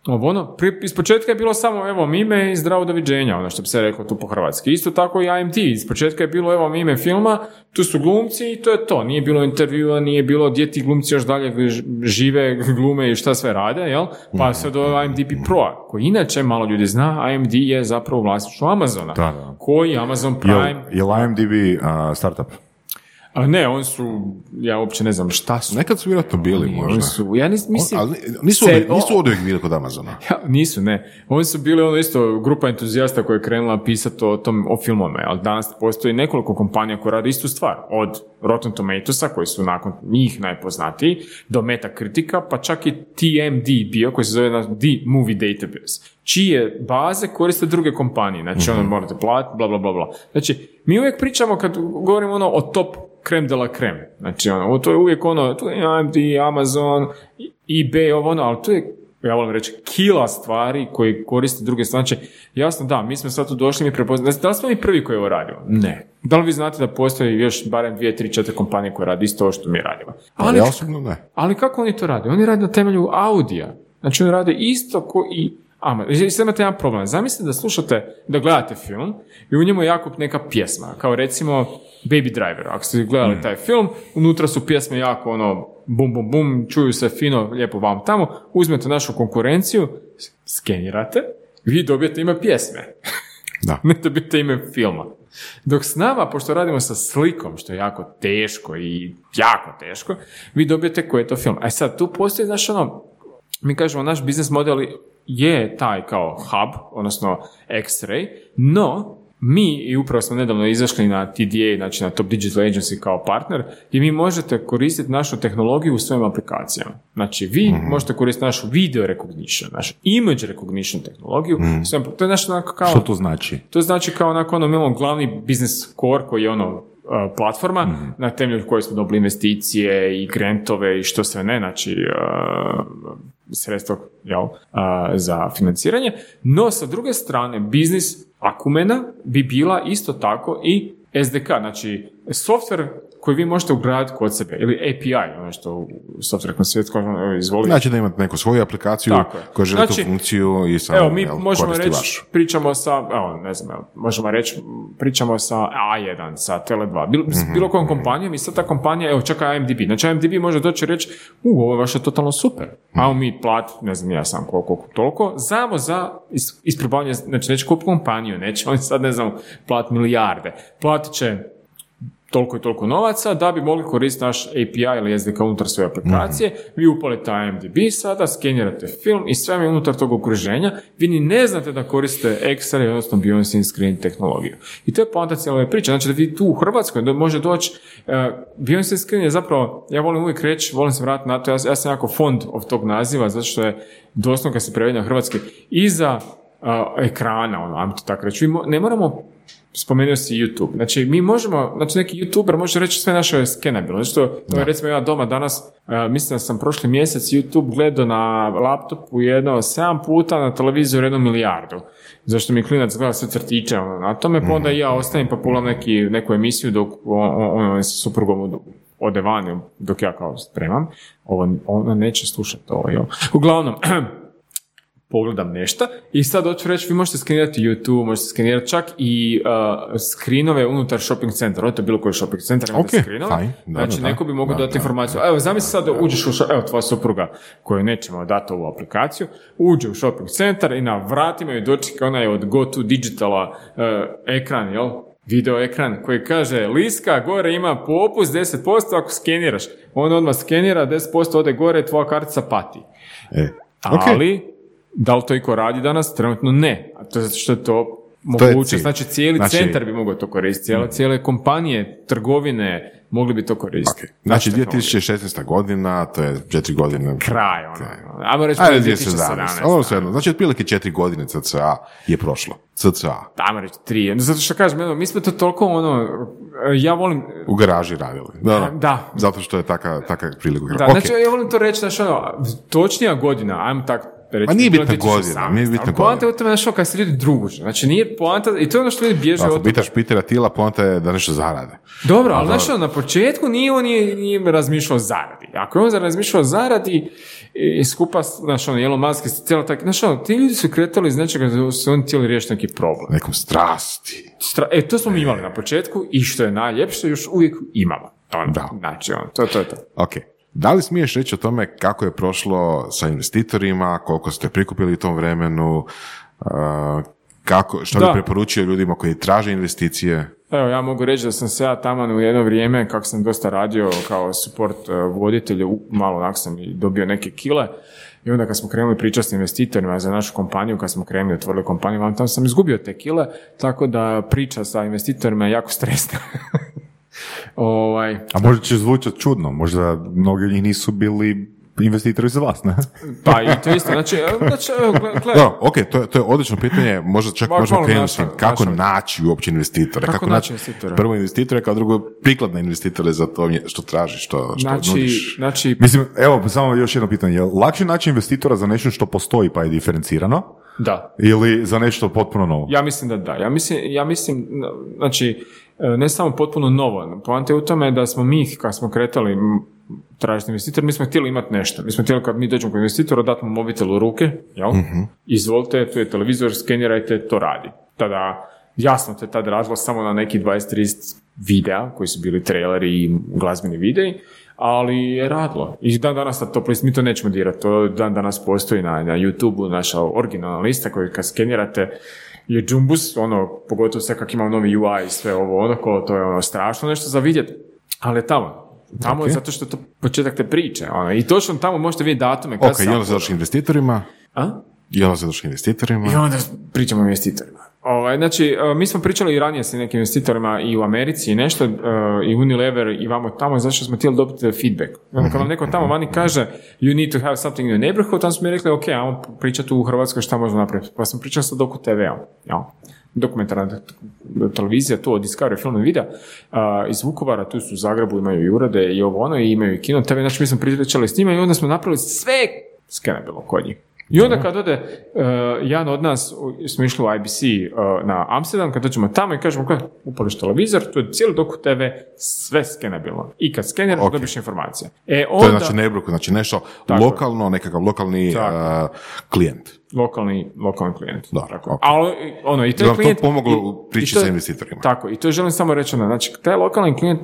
Speaker 3: Ovo ono, pri, iz početka je bilo samo evo mime i zdravo doviđenja, ono što bi se reklo tu po hrvatski. Isto tako i IMT, iz početka je bilo evo mime filma, tu su glumci i to je to. Nije bilo intervjua, nije bilo gdje ti glumci još dalje žive, glume i šta sve rade, jel? Pa se do IMDb Pro, koji inače malo ljudi zna, IMD je zapravo vlasništvo Amazona.
Speaker 2: Da, da.
Speaker 3: Koji Amazon Prime...
Speaker 2: jel IMDb a, startup?
Speaker 3: A ne, oni su, ja uopće ne znam šta su.
Speaker 4: Nekad su vjerojatno bili
Speaker 3: Oni
Speaker 4: možda.
Speaker 3: su, ja nis, mislim,
Speaker 4: Ali nisu,
Speaker 3: se-
Speaker 4: nisu oduvijek bili kod Amazona. <laughs>
Speaker 3: Ja, nisu, ne. Oni su bili ono isto grupa entuzijasta koja je krenula pisati o tom, o filmama, ali danas postoji nekoliko kompanija koje rade istu stvar. Od Rotten Tomatoesa, koji su nakon njih najpoznatiji, do Metacritica, pa čak i TMD bio, koji se zove na The Movie Database, čije baze koriste druge kompanije. Znači, ono morate platiti, bla, bla, bla, bla. Znači, mi uvijek pričamo kad govorimo ono o top krem de la krem. Znači, ono, to je uvijek ono, tu je AMD, Amazon, eBay, ovo ono, ali tu je ja volim reći, kila stvari koji koriste druge strane. Znači, jasno da, mi smo sad tu došli, mi prepoznali, da li smo mi prvi koji ovo radimo? Ne. Da li vi znate da postoji još barem dvije, tri, četiri kompanije koje rade isto ovo što mi radimo? Ali,
Speaker 4: ja osobno ne.
Speaker 3: ali kako oni to rade? Oni rade na temelju audija. Znači, oni rade isto ko i Ama, i sad imate jedan problem. Zamislite da slušate, da gledate film i u njemu je jako neka pjesma, kao recimo Baby Driver. Ako ste gledali taj film, unutra su pjesme jako ono, bum, bum, bum, čuju se fino, lijepo vam tamo, uzmete našu konkurenciju, skenirate, vi dobijete ime pjesme.
Speaker 4: Da. <laughs>
Speaker 3: ne dobijete ime filma. Dok s nama, pošto radimo sa slikom, što je jako teško i jako teško, vi dobijete koji je to film. A sad, tu postoji, znaš, ono, mi kažemo, naš biznis model je taj kao hub, odnosno X-ray, no mi, i upravo smo nedavno izašli na TDA, znači na Top Digital Agency kao partner, i vi možete koristiti našu tehnologiju u svojim aplikacijama. Znači, vi možete koristiti našu video recognition, našu image recognition tehnologiju, svojim- to je naš onako kao...
Speaker 2: Što to znači?
Speaker 3: To znači kao onako ono, mi imamo glavni business core koji je ono platforma
Speaker 2: Mhm.
Speaker 3: na temelju koje smo dobili investicije i grantove i što sve ne, znači uh, sredstva jel, uh, za financiranje. No, sa druge strane, biznis Akumena bi bila isto tako i SDK, znači software koji vi možete ugraditi kod sebe, ili API, ono što software svijetu kaže, izvoli.
Speaker 4: Znači da imate neku svoju aplikaciju
Speaker 3: Tako
Speaker 4: koja želi
Speaker 3: Znači,
Speaker 4: tu funkciju i samo
Speaker 3: Evo, mi
Speaker 4: jel,
Speaker 3: možemo reći,
Speaker 4: vašu.
Speaker 3: pričamo sa, evo, ne znam, evo, možemo reći, pričamo sa A1, sa Tele2, bilo, s
Speaker 4: Mhm,
Speaker 3: bilo kojom kompanijom i sad ta kompanija, evo, čak IMDb. Znači, IMDb može doći i reći, u, ovo je vaše totalno super. Ajmo mi plat, ne znam, ja sam koliko, koliko, toliko, samo za is- isprobavljanje, znači, neće kupiti kompaniju, neće <laughs> oni sad, ne znam, plat milijarde. Platit će toliko i toliko novaca da bi mogli koristiti naš API ili SDK unutar svoje aplikacije. Vi upalite IMDb sada, skenirate film i sve mi je unutar tog okruženja. Vi ni ne znate da koriste X-ray, odnosno Beyond Scene Screen tehnologiju. I to je poanta cijele ove priče. Znači da vi tu u Hrvatskoj da može doći, uh, Screen je zapravo, ja volim uvijek reći, volim se vratiti na to, ja, ja sam jako fond od tog naziva, zato što je doslovno kad se prevede na hrvatski, iza uh, ekrana, ono, ajmo to tako reći, ne moramo spomenuo si YouTube. Znači, mi možemo, znači neki YouTuber može reći sve naše je skenabilno. Znači, to, to je recimo ja doma danas, uh, mislim da sam prošli mjesec YouTube gledao na laptopu jedno 7 puta, na televiziju jednu milijardu. Zašto mi klinac gleda sve crtiće ono, na tome, pa onda ja ostavim pa pogledam neki, neku emisiju dok on, on, on sa suprugom ode vani dok ja kao spremam. Ovo, ona neće slušati ovo. Jo. Uglavnom, <clears throat> pogledam nešto i sad hoću reći, vi možete skenirati YouTube, možete skenirati čak i uh, skrinove unutar shopping centra, to je bilo koji shopping centar, imate
Speaker 4: Ok,
Speaker 3: skrinove.
Speaker 4: fine, da,
Speaker 3: znači,
Speaker 4: da,
Speaker 3: neko bi mogao
Speaker 4: da,
Speaker 3: dati
Speaker 4: da,
Speaker 3: informaciju. Evo, zamisli sad da uđeš u, šo- evo, tvoja supruga, koju nećemo dati ovu aplikaciju, uđe u shopping centar i na vratima joj dočeka onaj od Go to Digitala uh, ekran, jel? Video ekran koji kaže Liska, gore ima popust 10% ako skeniraš. On odmah skenira, 10% ode gore, tvoja kartica pati.
Speaker 4: E, ok.
Speaker 3: Ali, da li to iko radi danas? Trenutno ne. A to je zato što je to
Speaker 4: To je
Speaker 3: moguće. Znači, cijeli
Speaker 4: Znači-
Speaker 3: centar bi mogao to koristiti. Cijele, cijele kompanije, trgovine mogli bi to koristiti.
Speaker 4: ok. Znači,
Speaker 3: tehnologija.
Speaker 4: 2016. godina, to je četiri godine.
Speaker 3: Kraj, ono. Ajmo reći
Speaker 4: Ajde,
Speaker 3: 2017.
Speaker 4: 2017. Ovo svejedno. Znači, otprilike četiri godine CCA je prošlo. CCA.
Speaker 3: Ajmo reći tri. Zato što kažem, mi smo to toliko, ono, ja volim,
Speaker 4: U garaži radili. Da, da.
Speaker 3: da,
Speaker 4: Zato što je taka, taka prilika.
Speaker 3: da,
Speaker 4: Ok.
Speaker 3: znači ja volim to reći, znači ono, točnija godina, ajmo tak reći.
Speaker 4: Ma nije bitna
Speaker 3: 2018,
Speaker 4: godina, nije bitna
Speaker 3: ali Poanta
Speaker 4: godina.
Speaker 3: je u tome, ono, kad se ljudi druguče. Znači, nije poanta, i to je ono što ljudi bježe
Speaker 4: Ako
Speaker 3: od toga.
Speaker 4: pitaš Pitera Tila, poanta je da nešto zarade.
Speaker 3: Dobro, ali znaš ono, na početku nije on nije, nije razmišljao o zaradi. Ako je on razmišljao o zaradi i skupa, znaš ono, Elon Musk i cijelo tako, znaš ono, ti ljudi su kretali iz nečega da su oni htjeli riješiti neki problem.
Speaker 4: Nekom strasti.
Speaker 3: Stra- e, to smo mi imali na početku i što je najljepše, još uvijek imamo. Ono,
Speaker 4: Da.
Speaker 3: Znači, ono, to, to je to.
Speaker 4: Ok. Da li smiješ reći o tome kako je prošlo sa investitorima, koliko ste prikupili u tom vremenu, uh, kako, što
Speaker 3: Da.
Speaker 4: bi preporučio ljudima koji traže investicije?
Speaker 3: Evo, ja mogu reći da sam se ja taman u jedno vrijeme, kako sam dosta radio kao support eh, voditelj, u- malo onak sam i dobio neke kile, i onda kad smo krenuli pričati s investitorima za našu kompaniju, kad smo krenuli otvorili kompaniju, vam tam sam izgubio te kile, tako da priča sa investitorima je jako stresna. <laughs> ovaj,
Speaker 2: A možda će zvučati čudno, možda mnogi od njih nisu bili investitori za vas, ne?
Speaker 3: pa i to isto, znači, znači
Speaker 4: Da, ok, to je, to je odlično pitanje, možda čak možemo krenuti
Speaker 3: naša-
Speaker 4: Kako
Speaker 3: naša-
Speaker 4: naći uopće investitore?
Speaker 3: Kako naći investitore?
Speaker 4: Prvo investitore, kao drugo prikladne investitore za to što tražiš, što, što
Speaker 3: znači,
Speaker 4: nudiš.
Speaker 3: znači,
Speaker 2: Mislim, evo, samo još jedno pitanje. Je lakše naći investitora za nešto što postoji pa je diferencirano
Speaker 3: da,
Speaker 2: ili za nešto potpuno novo?
Speaker 3: Ja mislim da da. Ja mislim, ja mislim znači, e, ne samo potpuno novo. Poanta je u tome da smo mi, kad smo kretali tražiti investitor, mi smo htjeli imati nešto. Mi smo htjeli kad mi dođemo kod investitora, dati mu mobitel u ruke, jel? Izvolite, tu je televizor, skenirajte, to radi. Tada, jasno, to je tad radilo samo na neki 20-30 videa, koji su bili traileri i glazbeni videi, ali je radilo. I dan danas na to, mi to nećemo dirati, to dan danas postoji na, na YouTube-u, naša originalna lista koju kad skenirate je džumbus, ono, pogotovo sve kak ima novi UI i sve ovo, ono, ko, to je ono strašno nešto za vidjeti, ali je tamo. Tamo je zato što je to početak te priče. Ono, I točno tamo možete vidjeti datume. kad
Speaker 4: Ok, i onda se investitorima,
Speaker 3: A?
Speaker 4: i onda se investitorima.
Speaker 3: I onda pričamo o investitorima. Ovaj, znači, e, mi smo pričali i ranije sa nekim investitorima i u Americi i nešto, e, i Unilever i vamo tamo, zašto smo htjeli dobiti feedback. Kad vam neko tamo vani kaže you need to have something in your neighborhood, tamo smo mi rekli, ok, ajmo pričati u Hrvatskoj šta možemo napraviti. Pa sam pričao sa Doku TV-om. Ja. Dokumentarna televizija, tu od Discovery film a, iz Vukovara, tu su u Zagrebu, imaju i urede i ovo ono, i imaju i kino TV, znači mi smo pričali s njima i onda smo napravili sve skenabilo kod njih. I onda kad ode uh, jedan od nas, smo išli u IBC uh, na Amsterdam, kad dođemo tamo i kažemo, gledaj, upališ televizor, tu je cijeli doku TV, sve skenabilno. I kad skeniraš,
Speaker 4: Ok.
Speaker 3: dobiš informacije. E,
Speaker 4: To je
Speaker 3: onda,
Speaker 4: znači neighborhood, znači nešto
Speaker 3: Tako
Speaker 4: lokalno, nekakav lokalni uh, klijent.
Speaker 3: lokalni, lokalni klijent.
Speaker 4: Dobro,
Speaker 3: tako.
Speaker 4: ok.
Speaker 3: Ali, ono, i to je
Speaker 4: vam to
Speaker 3: klijent...
Speaker 4: pomoglo
Speaker 3: i-
Speaker 4: priči
Speaker 3: i to
Speaker 4: sa investitorima.
Speaker 3: Tako, i to želim samo reći, ono, znači, taj lokalni klijent,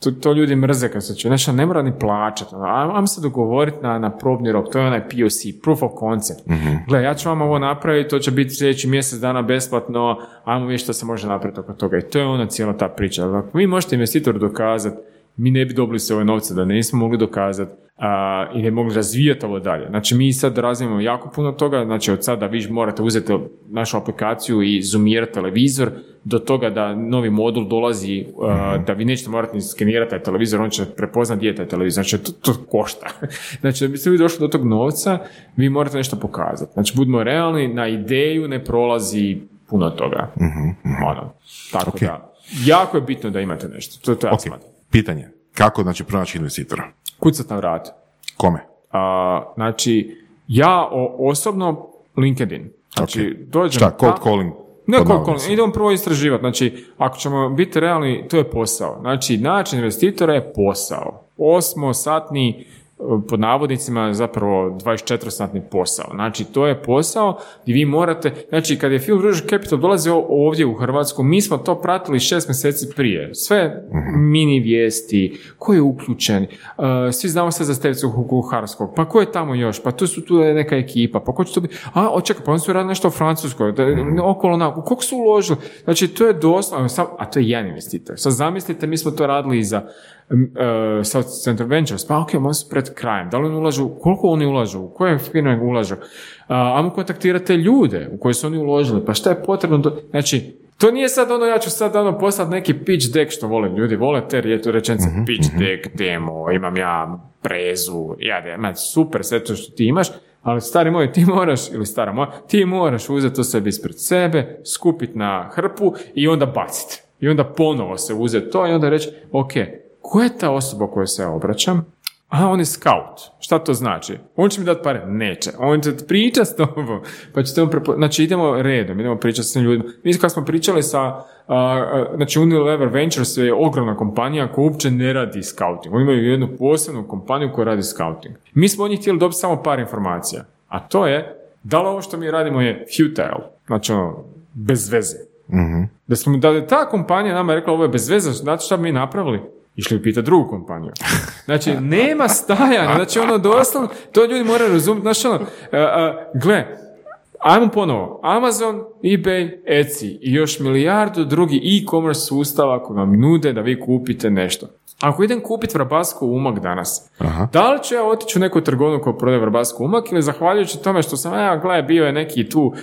Speaker 3: to, to ljudi mrze kad se čuje, znači, ne mora ni plaćati, ono, ajmo, se dogovoriti na, na probni rok, to je onaj POC, proof of concept.
Speaker 4: Mhm.
Speaker 3: Gle, ja ću vam ovo napraviti, to će biti sljedeći mjesec dana besplatno, ajmo vidjeti što se može napraviti oko toga. I to je ona cijela ta priča. Ako vi možete investitoru dokazati, mi ne bi dobili sve ove novce da nismo mogli dokazati a, i ne bi mogli razvijati ovo dalje. Znači mi sad razvijemo jako puno toga, znači od sada vi morate uzeti našu aplikaciju i zoomirati televizor do toga da novi modul dolazi, a, da vi nećete morati ni skenirati taj televizor, on će prepoznati gdje je taj televizor, znači to, to košta. <laughs> znači da biste vi došli do tog novca, vi morate nešto pokazati. Znači budimo realni, na ideju ne prolazi puno toga. Ono, tako da, jako je bitno da imate nešto. To, to ja
Speaker 4: Ok,
Speaker 3: smatram.
Speaker 4: Pitanje. Kako, znači, pronaći investitora?
Speaker 3: Kucat na vrat.
Speaker 4: Kome?
Speaker 3: A, znači, ja o- osobno LinkedIn. Znači, dođem
Speaker 4: Šta, cold
Speaker 3: tam-
Speaker 4: calling?
Speaker 3: Ne koliko,
Speaker 4: navodnicima?
Speaker 3: idemo prvo istraživati. Znači, ako ćemo biti realni, to je posao. Znači, naći investitora je posao. Osmosatni, eh, pod navodnicima, zapravo 24-satni posao. Znači, to je posao gdje vi morate, znači, kad je Phil Rouge Capital dolazio ovdje u Hrvatsku, mi smo to pratili šest mjeseci prije. Sve mini vijesti, ko je uključen, eh, svi znamo se za Stevicu Kuharskog, pa ko je tamo još, pa tu su tu je neka ekipa, pa ko će to biti, a, o, čekaj, pa oni su radili nešto u Francuskoj, da, okolo onako, koliko su uložili, znači to je doslovno, a to je jedan investitor. Sad zamislite, mi smo to radili i za m, e, South Center Ventures, pa ok, oni su pred krajem, da li oni ulažu, koliko oni ulažu, u koje firme ulažu, a, ajmo kontaktirati te ljude u koje su oni uložili, pa šta je potrebno, do, znači, to nije sad ono, ja ću sad ono poslati neki pitch deck, što vole ljudi, vole te riječi rečenice, pitch deck, demo, imam ja prezu, ja ima super sve to što ti imaš, ali stari moj, ti moraš, ili stara moja, ti moraš uzeti to sebi ispred sebe, skupiti na hrpu i onda baciti. I onda ponovo se uzeti to i onda reći, ok, ko je ta osoba kojoj se ja obraćam? A on je scout. Šta to znači? On će mi dati pare? Neće. On će pričati s tobom. Pa ćete mu prepo... Znači idemo redom, idemo pričati s tim ljudima. Mi kad smo pričali sa, a, a, znači Unilever Ventures je ogromna kompanija koja uopće ne radi scouting. Oni imaju jednu posebnu kompaniju koja radi scouting. Mi smo od njih htjeli dobiti samo par informacija. A to je, da li ovo što mi radimo je futile, znači ono, bez veze. Da, smo, da je ta kompanija nama rekla ovo je bez veze, znate šta bi mi napravili? Išli bi pitati drugu kompaniju. Znači, nema stajanja, znači ono doslovno, to ljudi moraju razumjeti, znači ono, a, a, gle, ajmo ponovo, Amazon, eBay, Etsy i još milijardu drugi e-commerce sustava koji vam nude da vi kupite nešto. Ako idem kupiti vrabasku umak danas, da li ću ja otići u neku trgovinu koja prodaje vrabasku umak ili zahvaljujući tome što sam, ja, gledaj, bio je neki tu uh,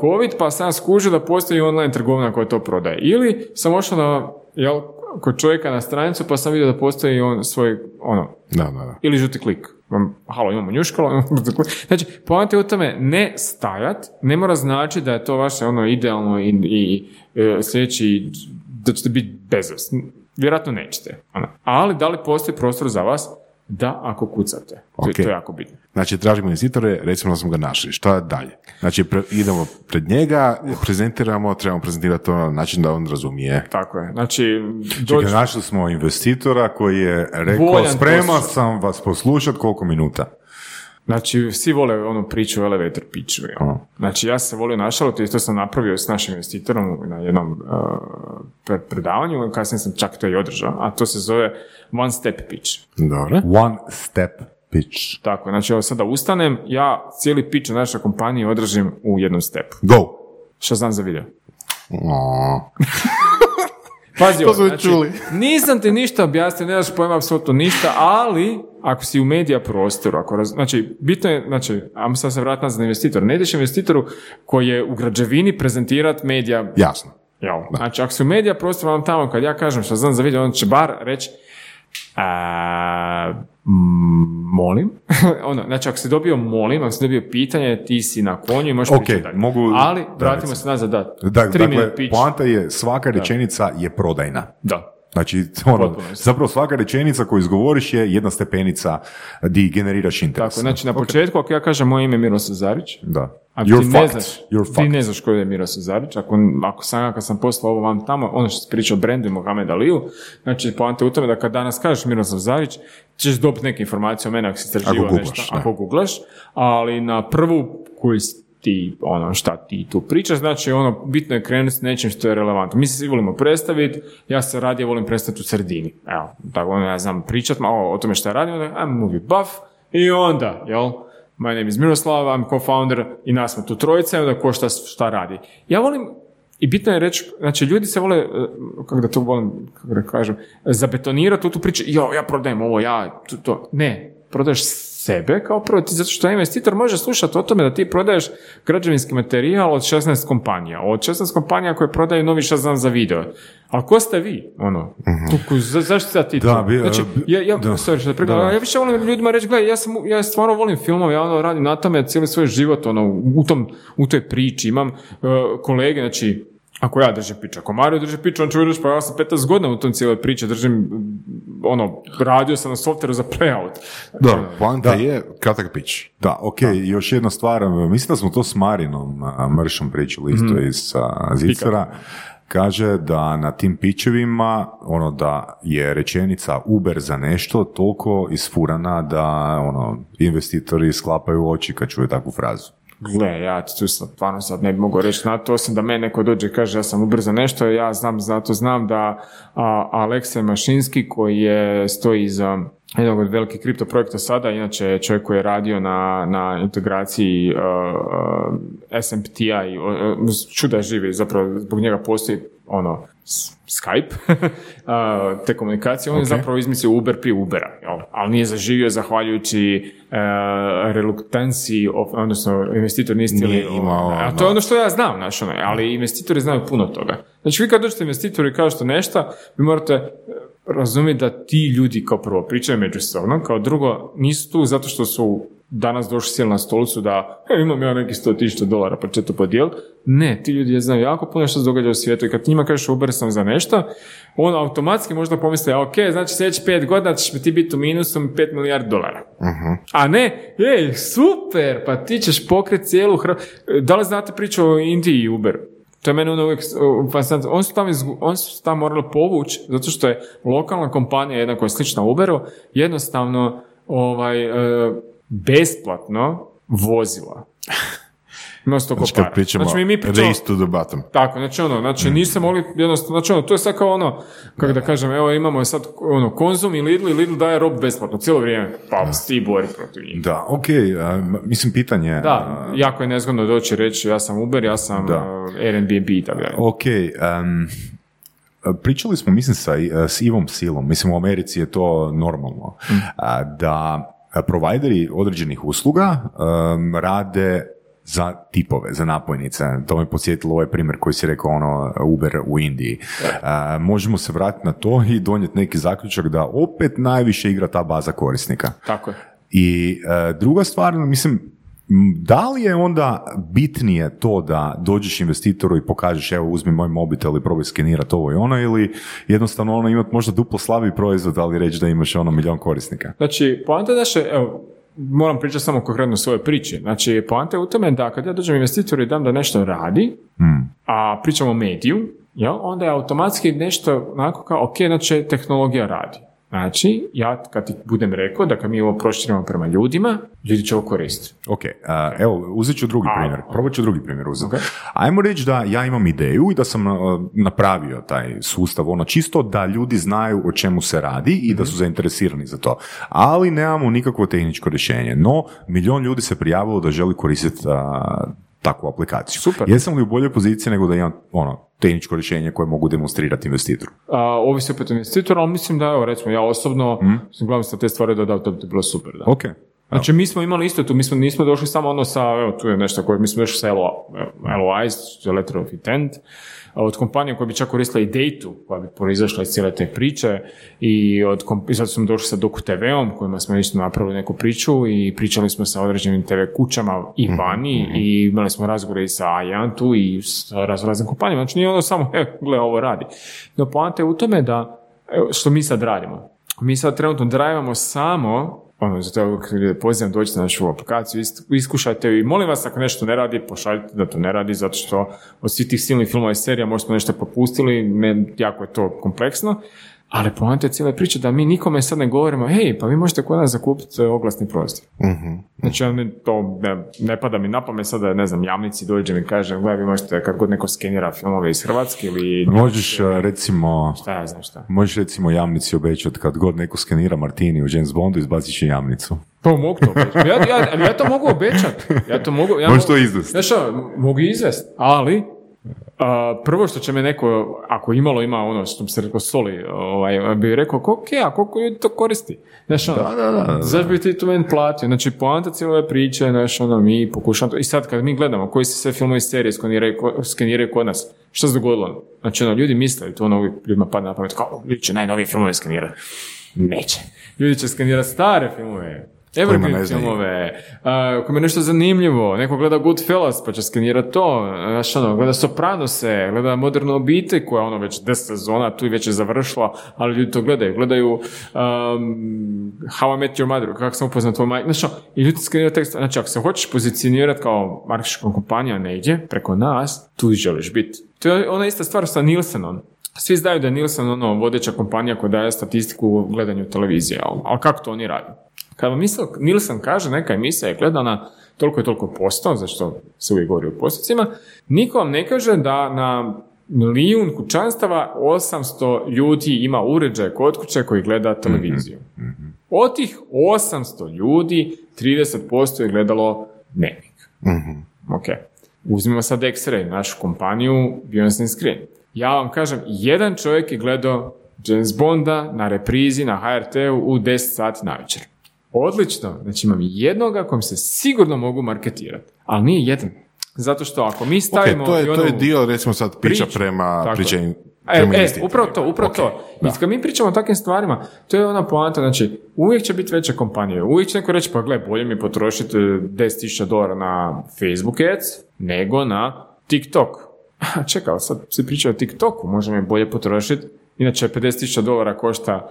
Speaker 3: COVID, pa sam skužio da postoji online trgovina koja to prodaje. Ili sam ošao na, jel, kod čovjeka na stranicu pa sam vidio da postoji on svoj, ono,
Speaker 4: Da, da, da.
Speaker 3: ili žuti klik. Halo, imamo njuškalo, imamo žuti klik. Znači, poanta je u tome ne stajat, ne mora znači da je to vaše ono idealno i, i e, sljedeći, da ćete biti bezvesni. Vjerojatno nećete. Ono. Ali da li postoji prostor za vas? Da, ako kucate. To, je- to je jako bitno.
Speaker 4: Znači, tražimo investitore, recimo da smo ga našli. Šta dalje? Znači, pre- idemo pred njega, prezentiramo, trebamo prezentirati to na način da on razumije.
Speaker 3: Tako je. Znači,
Speaker 2: Čekaj,
Speaker 3: dođu...
Speaker 2: našli smo investitora koji je rekao,
Speaker 3: Voljan
Speaker 2: sprema
Speaker 3: poslušat."
Speaker 2: sam vas poslušat koliko minuta.
Speaker 3: Znači, svi vole onu priču o elevator pitchu. jel? Znači, ja sam se volio našaliti i to sam napravio s našim investitorom na jednom uh, pre- predavanju, kasnije sam čak to i održao, a to se zove one step pitch.
Speaker 4: Dobro.
Speaker 2: One step pitch.
Speaker 3: Tako, znači, evo sada ustanem, ja cijeli pitch u našoj kompaniji održim u jednom stepu.
Speaker 4: Go!
Speaker 3: Što znam za video. Pazi,
Speaker 4: To
Speaker 3: ovo, znači,
Speaker 4: čuli.
Speaker 3: nisam ti ništa objasnio, ne daš pojma apsolutno ništa, ali ako si u medija prostoru, ako raz, znači, bitno je, znači, ajmo sad se nazad na investitor, ne ideš investitoru koji je u građevini prezentirat medija,
Speaker 4: jasno.
Speaker 3: jel? Znači, ako si u medija prostoru, vam tamo, kad ja kažem što znam za video, on će bar reći, a, molim. <laughs> ono, znači, ako si dobio molim, ako si dobio pitanje, ti si na konju i možeš
Speaker 2: Ok,
Speaker 3: pričati dalje.
Speaker 2: mogu-
Speaker 3: Ali,
Speaker 2: da,
Speaker 3: vratimo se nazad, da.
Speaker 2: Da, dakle, poanta je svaka rečenica je prodajna.
Speaker 3: Da.
Speaker 2: Znači, ono, zapravo svaka rečenica koju izgovoriš je jedna stepenica di generiraš interes.
Speaker 3: Tako, znači na početku ako ja kažem moje ime je Miroslav Zarić,
Speaker 2: Da.
Speaker 3: a
Speaker 2: You're
Speaker 3: ti ne
Speaker 2: fucked.
Speaker 3: znaš,
Speaker 2: You're
Speaker 3: ti
Speaker 2: fucked.
Speaker 3: ne znaš ko je Miroslav Zarić, ako, ako sam ja kad sam poslao ovo vam tamo, ono što se priča o brendu Mohamed Aliju, znači poanta je u tome da kad danas kažeš Miroslav Zarić, ćeš dobiti neke informacije o mene ako si istraživao
Speaker 4: Ako
Speaker 3: nešto, ako googlaš, ali na prvu koju si ti, ono, šta ti tu pričaš, znači ono, bitno je krenuti s nečim što je relevantno. Mi se svi volimo predstaviti, ja se radije volim predstaviti u sredini. Evo, tako ono, ja znam pričat malo o tome što ja radim, onda I'm movie buff, i onda, jel, my name is Miroslav, I'm co-founder i nas smo tu trojica onda ko šta, šta radi. Ja volim i bitno je reći, znači ljudi se vole, eh, kako da to volim, kako da kažem, zabetonirati u tu priču, jo, ja prodajem ovo, ja, to, to. Ne, prodaješ sebe kao prvo, ti, zato što investitor može slušati o tome da ti prodaješ građevinski materijal od 16 kompanija, od 16 kompanija koje prodaju novi šazam za video. Ali ko ste vi? Ono, uh za, zašto sad ti
Speaker 2: Mhm. Da,
Speaker 3: to?
Speaker 2: bi-
Speaker 3: znači, ja, ja,
Speaker 2: da.
Speaker 3: sorry
Speaker 2: Da, da.
Speaker 3: ja više volim ljudima reći, gledaj, ja, sam, ja stvarno volim filmove, ja ono radim na tome cijeli svoj život, ono, u, tom, u toj priči. Imam uh, kolege, znači, ako ja držim piču, ako Mario drži piču, on će reći, pa ja sam 15 godina u tom cijeloj priči, držim, mm, ono, radio sam na softveru za playout. Znači,
Speaker 4: Da, poanta je kratak pitch.
Speaker 2: Da, ok, još jedna stvar, mislim da smo to s Marinom Mršom pričali isto
Speaker 3: Mhm.
Speaker 2: iz Zicera, kaže da na tim pičevima, ono da je rečenica Uber za nešto toliko isfurana da ono, investitori sklapaju oči kad čuje takvu frazu.
Speaker 3: Gle, ja tu sad, stvarno sad ne bi mogao reći na to, osim da me neko dođe i kaže ja sam ubrza nešto, ja znam, zato znam da a, Aleksej Mašinski koji je, stoji iza jednog od velikih kripto projekta sada, inače je čovjek koji je radio na, na integraciji uh, SMPT-a i uh, čuda živi, zapravo zbog njega postoji ono, Skype, <laughs> te komunikacije, on je zapravo izmislio Uber prije Ubera, jel? ali nije zaživio zahvaljujući uh, reluktanciji, of- odnosno investitor nije
Speaker 4: Nije imao,
Speaker 3: a
Speaker 4: ono.
Speaker 3: to je ono što ja znam, znaš, ono, ali investitori znaju puno toga. Znači vi kad dođete investitori i kažete nešto, vi morate e, razumjeti da ti ljudi kao prvo pričaju međusobno, kao drugo nisu tu zato što su danas došli sjeli na stolicu da e, imam ja neki 100.000 dolara pa će to podijeliti. Ne, ti ljudi znaju jako puno što se događa u svijetu i kad njima kažeš Uber sam za nešto, on automatski možda pomisli, a ok, znači sljedeći pet godina ćeš ti biti u minusu 5 milijardi dolara. A ne, ej, super, pa ti ćeš pokret cijelu Hrv... Da li znate priču o Indiji i Uberu? To je meni ono uvijek fascinantno. Oni su tamo, izgu- oni su tamo morali povući, zato što je lokalna kompanija, jedna koja je slična Uberu, jednostavno ovaj, uh, besplatno vozila. <laughs> Ima sto
Speaker 4: Znači
Speaker 3: kopara.
Speaker 4: kad pričamo
Speaker 3: Znači, mi, mi pričamo,
Speaker 4: race to the bottom.
Speaker 3: tako, znači ono, znači niste mogli jednostavno, znači ono, to je sad kao ono, kako da kažem, evo imamo sad ono, Konzum i Lidl i Lidl daje rob besplatno, cijelo vrijeme, pa ti bori protiv njih.
Speaker 2: Da, ok, a, mislim pitanje...
Speaker 3: Da, jako je nezgodno doći reći ja sam Uber, ja sam
Speaker 2: Da.
Speaker 3: uh, Airbnb i tako dalje.
Speaker 2: Ok, em, pričali smo, mislim, sa, s Ivom Silom, mislim, u Americi je to normalno, a, da provajderi određenih usluga em, rade za tipove, za napojnice. To me podsjetilo ovaj primjer koji si rekao, ono, Uber u Indiji. A, možemo se vratiti na to i donijeti neki zaključak da opet najviše igra ta baza korisnika.
Speaker 3: Tako je.
Speaker 2: I e, druga stvar, mislim, da li je onda bitnije to da dođeš investitoru i pokažeš evo uzmi moj mobitel i probaj skenirati ovo i ono ili jednostavno ono imati možda duplo slabiji proizvod ali reći da imaš ono milion korisnika.
Speaker 3: Znači, poanta je da še, evo, moram pričati samo konkretno o svojoj priči. Znači, poanta je u tome da kad ja dođem investitoru i dam da nešto radi, a pričamo o mediju, jel, onda je automatski nešto onako kao, ok, znači tehnologija radi. Znači, ja kad ti budem rekao da kad mi ovo proširimo prema ljudima, ljudi će ovo koristiti.
Speaker 2: Ok, a, evo, uzet ću drugi
Speaker 3: A,
Speaker 2: primjer. Probat ću drugi primjer uzeti.
Speaker 3: Ok.
Speaker 2: Ajmo reći da ja imam ideju i da sam napravio taj sustav, ono čisto da ljudi znaju o čemu se radi i
Speaker 3: Mhm.
Speaker 2: da su zainteresirani za to. Ali nemamo nikakvo tehničko rješenje. No, milion ljudi se prijavilo da želi koristiti a, takvu aplikaciju.
Speaker 3: Super.
Speaker 2: Jesam li u boljoj poziciji nego da imam ono, tehničko rješenje koje mogu demonstrirati investitoru?
Speaker 3: A, ovisi opet o investitoru, ali mislim da, evo, recimo, ja osobno,
Speaker 2: Mhm.
Speaker 3: mislim, gledam se te stvari da da, to bi bilo super, da.
Speaker 2: Ok.
Speaker 3: Znači, mi smo imali isto tu, mi smo, nismo došli samo ono sa, evo, tu je nešto koje, mi smo došli sa LO, LOIs, Letter of Intent, od kompanije koja bi čak koristila i data koja bi proizašla iz cijele te priče i od i sad smo došli sa Doku TV-om kojima smo isto napravili neku priču i pričali smo sa određenim TV kućama i vani i imali smo razgovore i sa Ajantu i sa raz, raznim kompanijama. Znači nije ono samo, e, gle, ovo radi. No, poanta je u tome da, što mi sad radimo. Mi sad trenutno drajvamo samo ono, ja uvijek ljude pozivam, dođite na našu aplikaciju, iskušajte ju i molim vas ako nešto ne radi, pošaljite da to ne radi, zato što od svih tih silnih filmova i serija možda smo nešto propustili, ne, jako je to kompleksno, ali poanta je cijele priče da mi nikome sad ne govorimo, hej, pa vi možete kod nas zakupiti e, oglasni prostor. Znači, ja ne, to ne, ne pada mi na pamet sad da, ne znam, javnici dođem i kažem, gledaj, vi možete kad god neko skenira filmove iz Hrvatske ili... <laughs>
Speaker 2: Možeš a, recimo...
Speaker 3: Šta ja znam šta.
Speaker 2: Možeš recimo jamnici obećati kad god neko skenira Martini u James Bondu izbacit će jamnicu.
Speaker 3: To mogu to obećati. Ja, ja, ja to mogu obećati. Ja to mogu... Ja
Speaker 2: Možeš to izvesti.
Speaker 3: Šta, mogu izvesti, ali prvo što će me neko, ako imalo ima ono što bi se rekao soli, ovaj, bi rekao, ok, a koliko ljudi to koristi? Znaš, ono,
Speaker 2: Da, da, da, da.
Speaker 3: zašto bi ti to meni platio? Znači, poanta cijele ove priče, znaš, ono, mi pokušamo to. I sad kad mi gledamo koji se sve filmovi i serije skeniraju, ko- skeniraju kod nas, što se dogodilo? Znači, ono, ljudi misle, to ono, ljudima padne na pamet, kao, ljudi će najnovije filmove skenirati. Neće. Ljudi će skenirati stare filmove, Evergreen filmove, a, kojima je nešto zanimljivo, neko gleda Goodfellas pa će skenirati to, znaš ono, gleda Sopranose, gleda Modernu obitelj koja ono već 10 sezona, tu i već je završila, ali ljudi to gledaju, gledaju um, How I Met Your Mother, kako sam upoznao tvoj majku, znaš ono, i ljudi skeniraju tekst, znači ako se hoćeš pozicionirati kao marketinška kompanija negdje, preko nas, tu želiš biti. To je ona ista stvar sa Nielsenom. Svi znaju da je Nielsen ono vodeća kompanija koja daje statistiku u gledanju televizije, ali, ali kako to oni rade? Kad vam misl, Nielsen kaže neka emisija je gledana toliko i toliko posto, zašto se uvijek govori o postocima, niko vam ne kaže da na milijun kućanstava 800 ljudi ima uređaj kod kuće koji gleda televiziju. Od tih 800 ljudi 30% je gledalo dnevnik. Ok. Uzmimo sad X-Ray, našu kompaniju Beyoncé Screen. Ja vam kažem, jedan čovjek je gledao James Bonda na reprizi na HRT-u u 10 sati navečer. Odlično, znači imam jednoga kojem se sigurno mogu marketirati, ali nije jedan. Zato što ako mi stavimo...
Speaker 4: to je, to je dio, recimo sad, priča
Speaker 3: priču,
Speaker 4: prema,
Speaker 3: je.
Speaker 4: prema
Speaker 3: E, e, upravo to, upravo
Speaker 4: Ok,
Speaker 3: to.
Speaker 4: da.
Speaker 3: I kad mi pričamo o takvim stvarima, to je ona poanta, znači, uvijek će biti veće kompanije. Uvijek će neko reći, pa gle, bolje mi potrošiti 10.000 dolara na Facebook ads, nego na TikTok. <laughs> Čekaj, sad se priča o TikToku, može mi bolje potrošiti. Inače, 50.000 dolara košta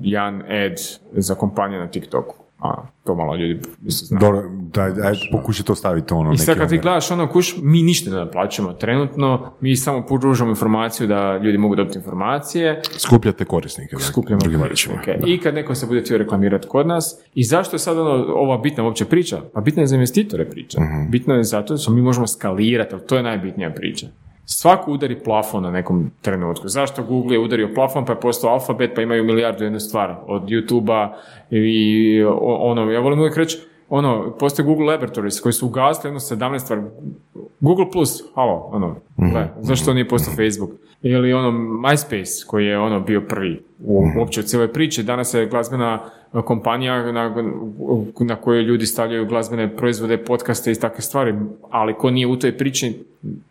Speaker 3: jedan ad za kompaniju na TikToku. A, to malo ljudi mislim, zna.
Speaker 2: Dobro, daj, daj, pokušaj to staviti ono.
Speaker 3: I sad kad ti gledaš ono kuš, mi ništa ne naplaćujemo trenutno, mi samo pružamo informaciju da ljudi mogu dobiti informacije,
Speaker 4: Skupljate korisnike. da.
Speaker 3: skupljamo korisnike.
Speaker 4: riječima.
Speaker 3: I kad neko se bude htio reklamirati kod nas, i zašto je sad ono, ova bitna uopće priča? Pa bitna je za investitore priča.
Speaker 4: Mhm.
Speaker 3: Bitna je zato što mi možemo skalirati, ali to je najbitnija priča. Svako udari plafon na nekom trenutku. Zašto Google je udario plafon pa je postao alfabet pa imaju milijardu jednu stvar od YouTube-a i ono, ja volim uvijek reći, ono, postoje Google Laboratories koji su ugasli jedno 17 stvari. Google Plus, halo, ono, gle, zašto nije postao Facebook? Ili ono MySpace koji je ono bio prvi u, uopće u cijeloj priči. Danas je glazbena e, kompanija na, na kojoj ljudi stavljaju glazbene proizvode, podcaste i takve stvari, ali ko nije u toj priči,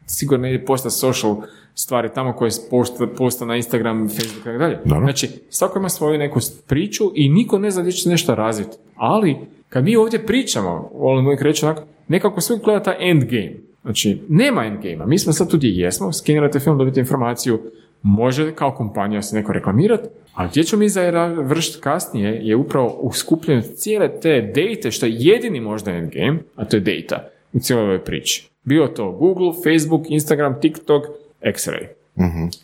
Speaker 3: sigurno ne ide posta social stvari tamo koje posta, posta na Instagram, Facebook i tako dalje. Znači, svako ima svoju neku priču i niko ne zna gdje će se nešto razviti. Ali, kad mi ovdje pričamo, volim uvijek reći onako, nekako sve gleda taj endgame. Znači, nema endgame Mi smo sad tu gdje jesmo, skenirate film, dobite informaciju, može kao kompanija se neko reklamirati, a gdje ćemo mi završiti kasnije je upravo u skupljenju cijele te date, što je jedini možda endgame, a to je data u cijeloj ovoj priči. Bio to Google, Facebook, Instagram, TikTok, X-Ray.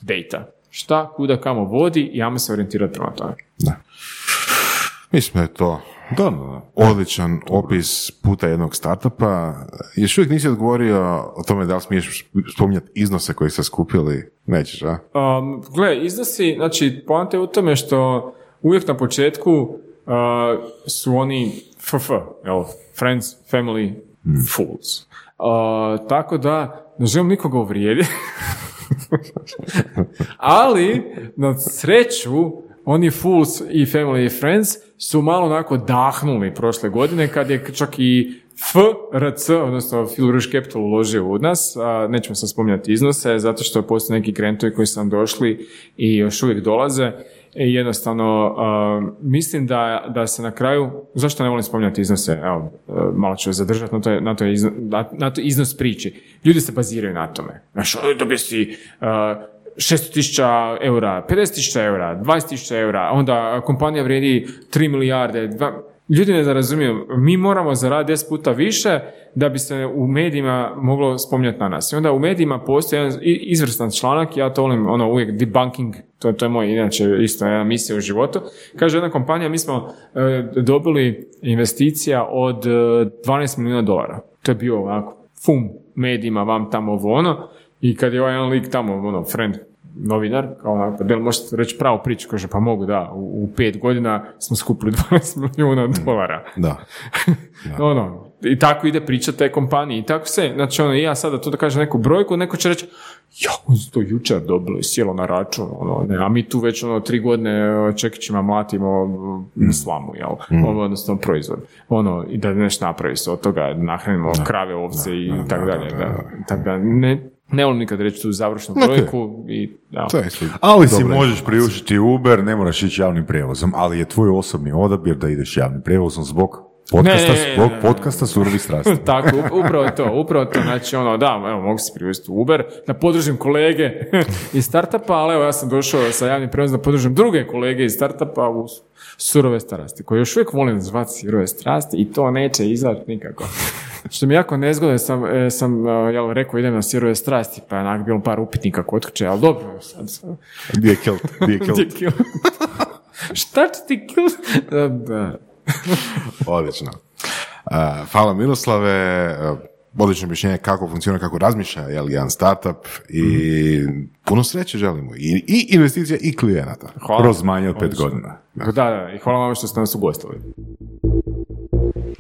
Speaker 3: Data. Šta, kuda, kamo vodi i ajmo se orijentirati prema tome.
Speaker 4: Mislim da je to
Speaker 2: Da, da,
Speaker 4: odličan opis puta jednog startupa. Još uvijek nisi odgovorio o tome da li smiješ spominjati iznose koje ste skupili. Nećeš, a?
Speaker 3: Um, gle, iznosi, znači, poanta je u tome što uvijek na početku uh, su oni FF, jel, friends, family, fools. Uh, tako da, ne želim nikoga uvrijediti, <laughs> ali na sreću oni Fools i Family i Friends su malo onako dahnuli prošle godine kad je čak i FRC, odnosno Phil Rouge Capital uložio u nas, a nećemo sad spominjati iznose, zato što postoje neki grantovi koji su nam došli i još uvijek dolaze. I jednostavno, a, mislim da, da se na kraju, zašto ne volim spominjati iznose, evo, malo ću zadržati na to, na to, izno, na, na to iznos priči. Ljudi se baziraju na tome. Znaš, "Oj, dobio si 600.000 eura, 50.000 eura, 20.000 eura, onda kompanija vrijedi 3 milijarde, dva... Ljudi ne razumiju, mi moramo zaraditi 10 puta više da bi se u medijima moglo spominjati na nas. I onda u medijima postoji jedan izvrstan članak, ja to volim ono uvijek debunking, to, to je moj inače isto jedna misija u životu. Kaže jedna kompanija, mi smo e, dobili investicija od e, 12 milijuna dolara. To je bio ovako, fum, medijima, vam tamo ovo ono. I kad je ovaj jedan lik tamo, ono, friend, novinar, kao onako, da li možete reći pravu priču, kaže, pa mogu, da, u, u pet godina smo skupili <laughs> 12 milijuna dolara. <laughs>
Speaker 4: Da.
Speaker 3: Ono, i tako ide priča te kompanije i tako se, znači ono, i ja sada tu da kažem neku brojku, neko će reći, ja, oni su to jučer dobili, sjelo na račun, ono, ne, a mi tu već ono tri godine čekićima mlatimo mm. slamu, jel,
Speaker 4: Mm.
Speaker 3: ovo odnosno proizvod, ono, i da nešto napravi se od toga, nahranimo krave, ovce i tako dalje, da, tako da, ne, ne volim nikad reći tu završnu brojku i, da,
Speaker 4: To je
Speaker 2: Ali si možeš priuštiti Uber, ne moraš ići javnim prijevozom, ali je tvoj osobni odabir da ideš javnim prijevozom zbog podcasta,
Speaker 3: Ne, ne, ne,
Speaker 2: zbog podcasta surovi strasti. <laughs>
Speaker 3: Tako, up- upravo to, upravo to, znači ono, da, evo, mogu se privesti u Uber, da podržim kolege <laughs> iz startupa, ali evo, ja sam došao sa javnim prijevozom da podržim druge kolege iz startupa u surove strasti, koje još uvijek volim zvati surove strasti i to neće izaći nikako. Što mi jako nezgodno, sam, e, sam e, jel, rekao idem na sirove strasti, pa je onak bilo par upitnika kod kuće, ali dobro, sad, sad
Speaker 4: Gdje je kilt? Gdje je <laughs> kilt?
Speaker 3: Gdje? Šta će ti kill? Da, da.
Speaker 4: Odlično. Uh, hvala Miroslave, odlično objašnjenje kako funkcionira, kako razmišlja jel, jedan startup i puno sreće želimo. I, i investicija i klijenata.
Speaker 3: Hvala.
Speaker 2: Kroz manje od pet
Speaker 3: Odlično.
Speaker 2: godina.
Speaker 3: Da, da, i hvala vam što ste nas ugostili.